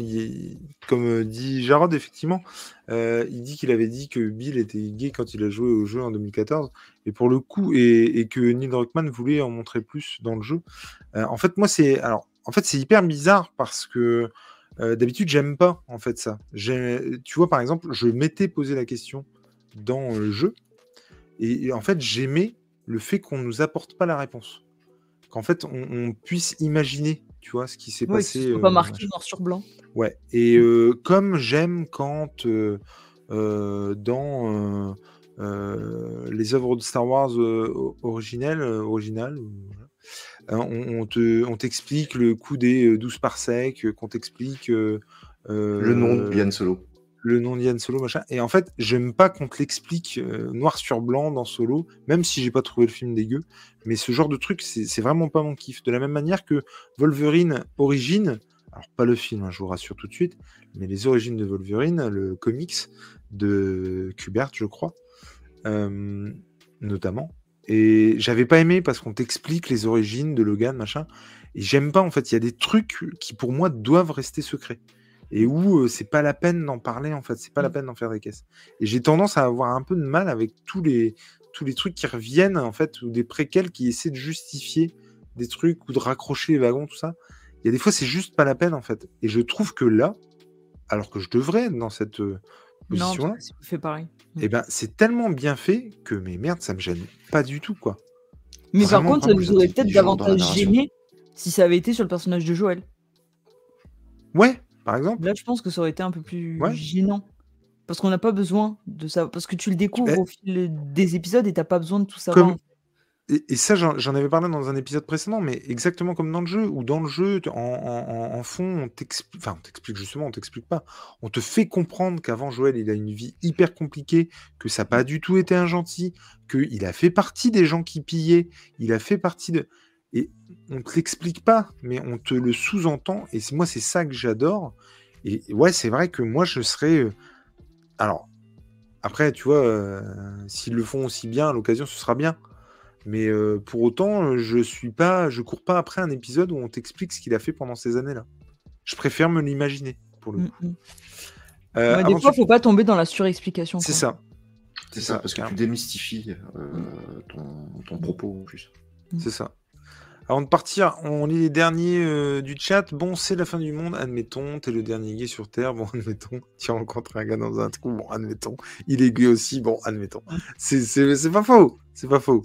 comme euh, dit Jarod, effectivement, euh, il dit qu'il avait dit que Bill était gay quand il a joué au jeu en 2014. Et pour le coup, et, que Neil Druckmann voulait en montrer plus dans le jeu. En fait, moi, c'est alors, en fait, c'est hyper bizarre parce que d'habitude, j'aime pas en fait ça. Tu vois, par exemple, je m'étais posé la question dans le jeu, et, et en fait, j'aimais le fait qu'on nous apporte pas la réponse qu'en fait on, on puisse imaginer tu vois, ce qui s'est passé. euh, pas marqué noir sur blanc. Ouais. Et euh, comme j'aime quand euh, euh, dans euh, euh, les œuvres de Star Wars euh, originelles, euh, originales, euh, on, on te, on t'explique le coup des euh, 12 parsecs, qu'on t'explique euh, Le nom de Yann Solo. Le nom d'Yann Solo, machin. Et en fait, j'aime pas qu'on te l'explique euh, noir sur blanc dans Solo, même si j'ai pas trouvé le film dégueu. Mais ce genre de truc, c'est vraiment pas mon kiff. De la même manière que Wolverine Origine, alors pas le film, hein, je vous rassure tout de suite, mais les origines de Wolverine, le comics de Kubert, je crois, euh, notamment. Et j'avais pas aimé parce qu'on t'explique les origines de Logan, machin. Et j'aime pas, en fait, il y a des trucs qui pour moi doivent rester secrets et où euh, c'est pas la peine d'en parler en fait, c'est pas la Mm. peine d'en faire des caisses. Et j'ai tendance à avoir un peu de mal avec tous les tous les trucs qui reviennent en fait ou des préquels qui essaient de justifier des trucs ou de raccrocher les wagons tout ça. Il y a des fois c'est juste pas la peine en fait. Et je trouve que là, alors que je devrais être dans cette euh, position là, fait pareil. et ben c'est tellement bien fait que mais merde ça me gêne pas du tout quoi. Mais par Vraiment, contre, ça nous aurait peut-être davantage gêné si ça avait été sur le personnage de Joël. Ouais, par exemple. Là, je pense que ça aurait été un peu plus Ouais. gênant. Parce qu'on n'a pas besoin de ça. Parce que tu le découvres Eh. au fil des épisodes et t'as pas besoin de tout savoir. Comme- Et, et ça, j'en avais parlé dans un épisode précédent, mais exactement comme dans le jeu, où dans le jeu, en, en- en- en fond, on t'explique, enfin, on t'explique justement, on t'explique pas. On te fait comprendre qu'avant Joël, il a une vie hyper compliquée, que ça n'a pas du tout été un gentil, qu'il a fait partie des gens qui pillaient, il a fait partie de. Et on te l'explique pas, mais on te le sous-entend, et c'est- moi, c'est ça que j'adore. Et ouais, c'est vrai que moi, je serais. euh, Alors, après, tu vois, euh, s'ils le font aussi bien, à l'occasion, ce sera bien. Mais euh, pour autant, je suis pas, je cours pas après un épisode où on t'explique ce qu'il a fait pendant ces années-là. Je préfère me l'imaginer pour le Mm, coup. mm. Euh, Ouais, des fois, de- faut pas tomber dans la surexplication. c'est ça. C'est ça, ça, parce que tu démystifies euh, ton, ton propos en plus. C'est ça. Avant de partir, on lit les derniers euh, du chat. Bon, c'est la fin du monde, admettons. T'es le dernier gay sur Terre, bon, admettons. Tu rencontres un gars dans un trou, bon, admettons. Il est gay aussi, bon, admettons. C'est- pas faux, c'est pas faux.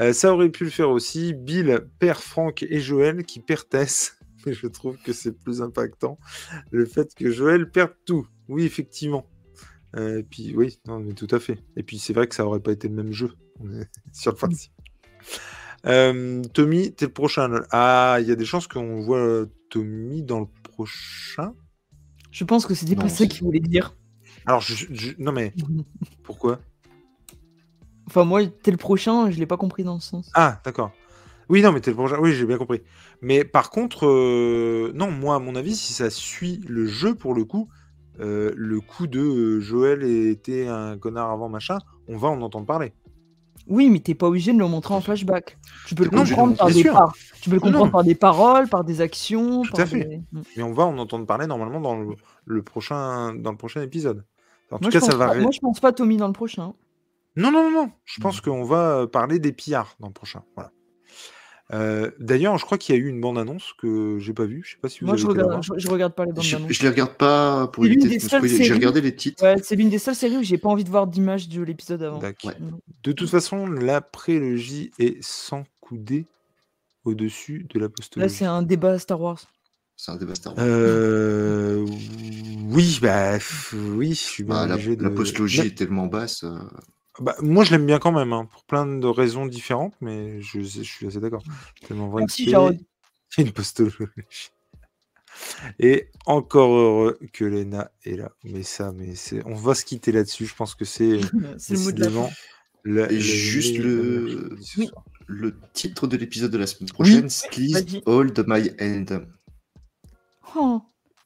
Euh, ça aurait pu le faire aussi. Bill perd Franck et Joël qui perd Tess. Mais je trouve que c'est plus impactant le fait que Joël perde tout. Oui, effectivement. Euh, et puis, oui, non, mais tout à fait. Et puis, c'est vrai que ça aurait pas été le même jeu. On est sur le principe. Euh, Tommy, t'es le prochain. Ah, il y a des chances qu'on voit euh, Tommy dans le prochain? Je pense que c'était pas ça qu'il voulait dire. Alors, je, je- non mais pourquoi? Enfin, moi, t'es le prochain, je l'ai pas compris dans ce sens. Ah, d'accord. Oui, non, mais t'es le prochain. Oui, j'ai bien compris. Mais par contre, euh, non, moi, à mon avis, si ça suit le jeu pour le coup, euh, le coup de euh, Joël était un connard avant machin, on va en entendre parler. Oui, mais t'es pas obligé de le montrer en flashback. Tu peux le comprendre par des bien sûr. par... Tu peux le Non, non. comprendre par des paroles, par des actions. Tout par à fait. des- Mm. Mais on va en entendre parler normalement dans le, le prochain, dans le prochain épisode. En tout Moi, cas, ça va. pas- moi, je pense pas Tommy dans le prochain. Non, non, non, non. Je pense qu'on va parler des pillards dans le prochain. Voilà. Euh, D'ailleurs, je crois qu'il y a eu une bande-annonce que j'ai pas vue. Je sais pas si vous Moi, avez je regarde, je, je regarde pas les bandes Je, je les regarde pas pour éviter de. J'ai regardé les titres. Ouais, c'est l'une des seules séries où j'ai pas envie de voir d'image de l'épisode avant. Ouais. De toute façon, la prélogie est sans coudée au-dessus de la Là, postologie. c'est un débat Star Wars. C'est un débat Star Wars. Euh, oui, bah oui, je suis Bah, la, obligé de. la postologie Non, est tellement basse. euh, bah, moi, je l'aime bien quand même, hein, pour plein de raisons différentes, mais je, je suis assez d'accord. Tellement vrai Merci, que c'est une postologie. Et encore heureux que Lena est là. Mais ça, mais c'est, on va se quitter là-dessus. Je pense que c'est c'est le mot de la la- juste le- Oui. Le titre de l'épisode de la semaine prochaine, vas-y. Hold My Hand. Oh.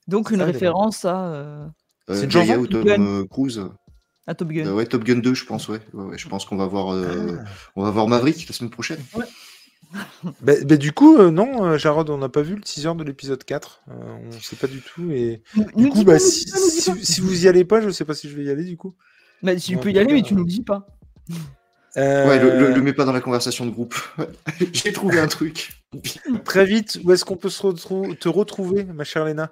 Donc, une référence à, euh, Euh, C'est une Jaya chanson ou Tom Gun. euh, Cruise à Top Gun. Euh, Ouais, Top Gun 2, je pense, ouais. Ouais, ouais, je pense qu'on va voir, euh, Ah. on va voir Maverick la semaine prochaine. Bah, bah, du coup, euh, non, Jarod, on n'a pas vu le teaser de l'épisode 4. Euh, on ne sait pas du tout. Et Nous- du coup, bah, pas, si, pas, si- si vous y allez pas, je sais pas si je vais y aller du coup. Bah, tu Bon, peux y aller, mais tu nous le dis pas. Ouais, le, le- le mets pas dans la conversation de groupe. J'ai trouvé un truc. Très vite, où est-ce qu'on peut se retrou- te retrouver, ma chère Léna?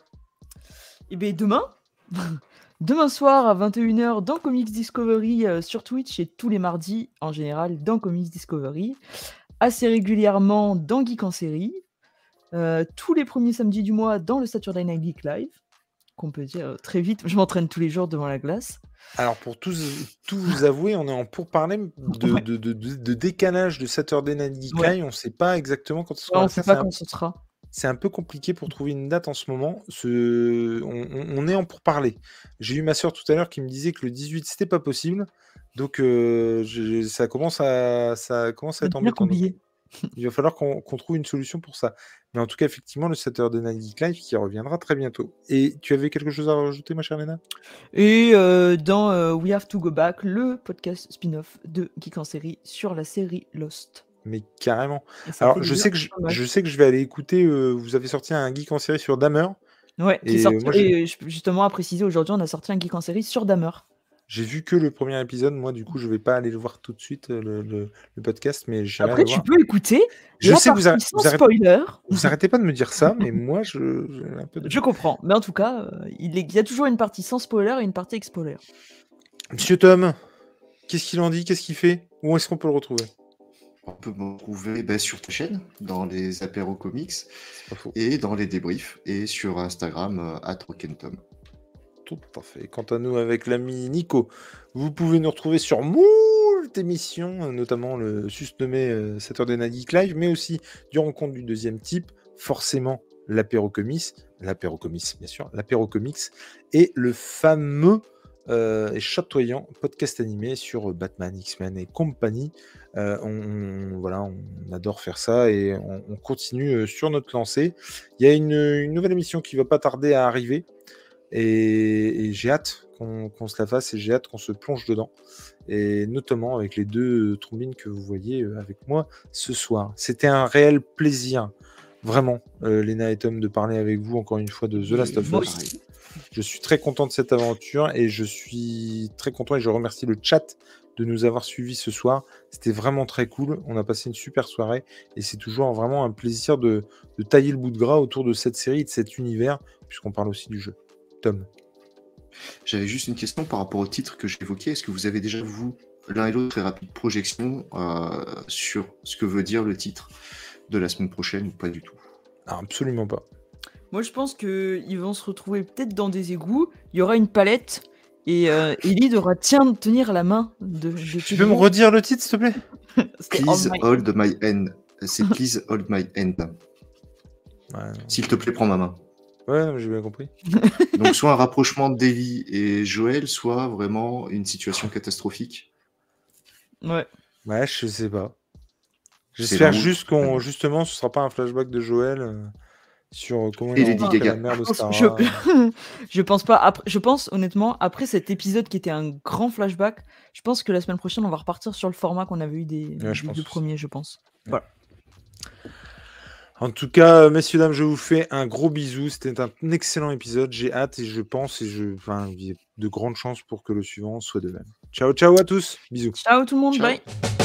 Et bien demain, demain soir à 21h dans Comics Discovery euh, sur Twitch et tous les mardis en général dans Comics Discovery, assez régulièrement dans Geek en série. euh, tous les premiers samedis du mois dans le Saturday Night Geek Live, qu'on peut dire euh, très vite. Je m'entraîne tous les jours devant la glace. Alors, pour tous, tout vous avouer, on est en pourparler de, Ouais. de, de, de- de décalage de Saturday Night Geek Ouais. Live. On ne sait pas exactement quand ce Ouais, sera. on ne sait pas quand ce sera. C'est un peu compliqué pour trouver une date en ce moment. Ce... On, est en pourparler. J'ai eu ma soeur tout à l'heure qui me disait que le 18, c'était pas possible. Donc, euh, je- ça, commence à, ça commence à être embêtant. Il va falloir qu'on trouve une solution pour ça. Mais en tout cas, effectivement, le Saturday Night Geek Live qui reviendra très bientôt. Et tu avais quelque chose à rajouter, ma chère Léna? Et euh, dans euh, We Have to Go Back, le podcast spin-off de Geek en série sur la série Lost. Mais carrément. Alors, je sais, que je, sais que je vais aller écouter. euh, vous avez sorti un geek en série sur Damer. Ouais, qui est Et sorti- moi, j'ai- et je- justement à préciser, aujourd'hui on a sorti un Geek en série sur Damer. J'ai vu que le premier épisode. Moi, du coup, je vais pas aller le voir tout de suite, euh, le, le- le podcast, mais Après tu voir. peux écouter Je sais que vous, arrêtez- vous, arrêtez, spoiler. vous arrêtez pas de me dire ça, mais moi, je, j'ai un peu de... Je comprends, mais en tout cas, euh, il, est- il y a toujours une partie sans spoiler et une partie avec spoiler. Monsieur Tom, qu'est-ce qu'il en dit? Qu'est-ce qu'il fait? Où est-ce qu'on peut le retrouver? On peut me retrouver bah, sur ta chaîne, dans les apéros comics, et dans les débriefs, et sur Instagram, euh, at Rock'n'Tom. Tout à fait. Quant à nous, avec l'ami Nico, vous pouvez nous retrouver sur moult émissions, euh, notamment le susnommé euh, Saturday Night Geek Live, mais aussi du rencontre du deuxième type, forcément l'apéro comics, l'apéro comics, bien sûr, l'apéro comics, et le fameux euh, et chatoyant podcast animé sur euh, Batman, X-Men et compagnie. Euh, on, voilà, on adore faire ça et on, on continue euh, sur notre lancée. Il y a une, nouvelle émission qui va pas tarder à arriver. Et, j'ai hâte qu'on se la fasse et j'ai hâte qu'on se plonge dedans. Et notamment avec les deux euh, trombines que vous voyez euh, avec moi ce soir. C'était un réel plaisir, vraiment, euh, Léna et Tom, de parler avec vous encore une fois de The Last of Us. Je suis très content de cette aventure et je suis très content et je remercie le chat de nous avoir suivis ce soir. C'était vraiment très cool. On a passé une super soirée et c'est toujours vraiment un plaisir de, de tailler le bout de gras autour de cette série et de cet univers, puisqu'on parle aussi du jeu. Tom. J'avais juste une question par rapport au titre que j'évoquais. Est-ce que vous avez déjà, vous, l'un et l'autre, très rapide projection euh, sur ce que veut dire le titre de la semaine prochaine ou pas du tout? Ah, absolument pas. Moi je pense qu'ils vont se retrouver peut-être dans des égouts, il y aura une palette et euh, Ellie devra tien- tenir la main de, de Tu peux me redire le titre, s'il te plaît? Please my- hold my hand. C'est please hold my hand. Ouais. S'il te plaît, prends ma main. Ouais, j'ai bien compris. Donc, soit un rapprochement d'Ellie et Joël, soit vraiment une situation catastrophique. Ouais. Ouais, je sais pas. J'espère juste qu'on, justement, ce sera pas un flashback de Joël euh, sur comment Et Lady Gaga. la mère de Je pense- Sarah. je... je pense pas. Après, je pense honnêtement, après cet épisode qui était un grand flashback, je pense que la semaine prochaine on va repartir sur le format qu'on avait eu des, Ouais, je des deux premiers, je pense. En tout cas, messieurs, dames, je vous fais un gros bisou. C'était un excellent épisode. J'ai hâte et je pense et je, enfin, il y a de grandes chances pour que le suivant soit de même. Ciao, ciao à tous. Bisous. Ciao tout le monde, Ciao. bye.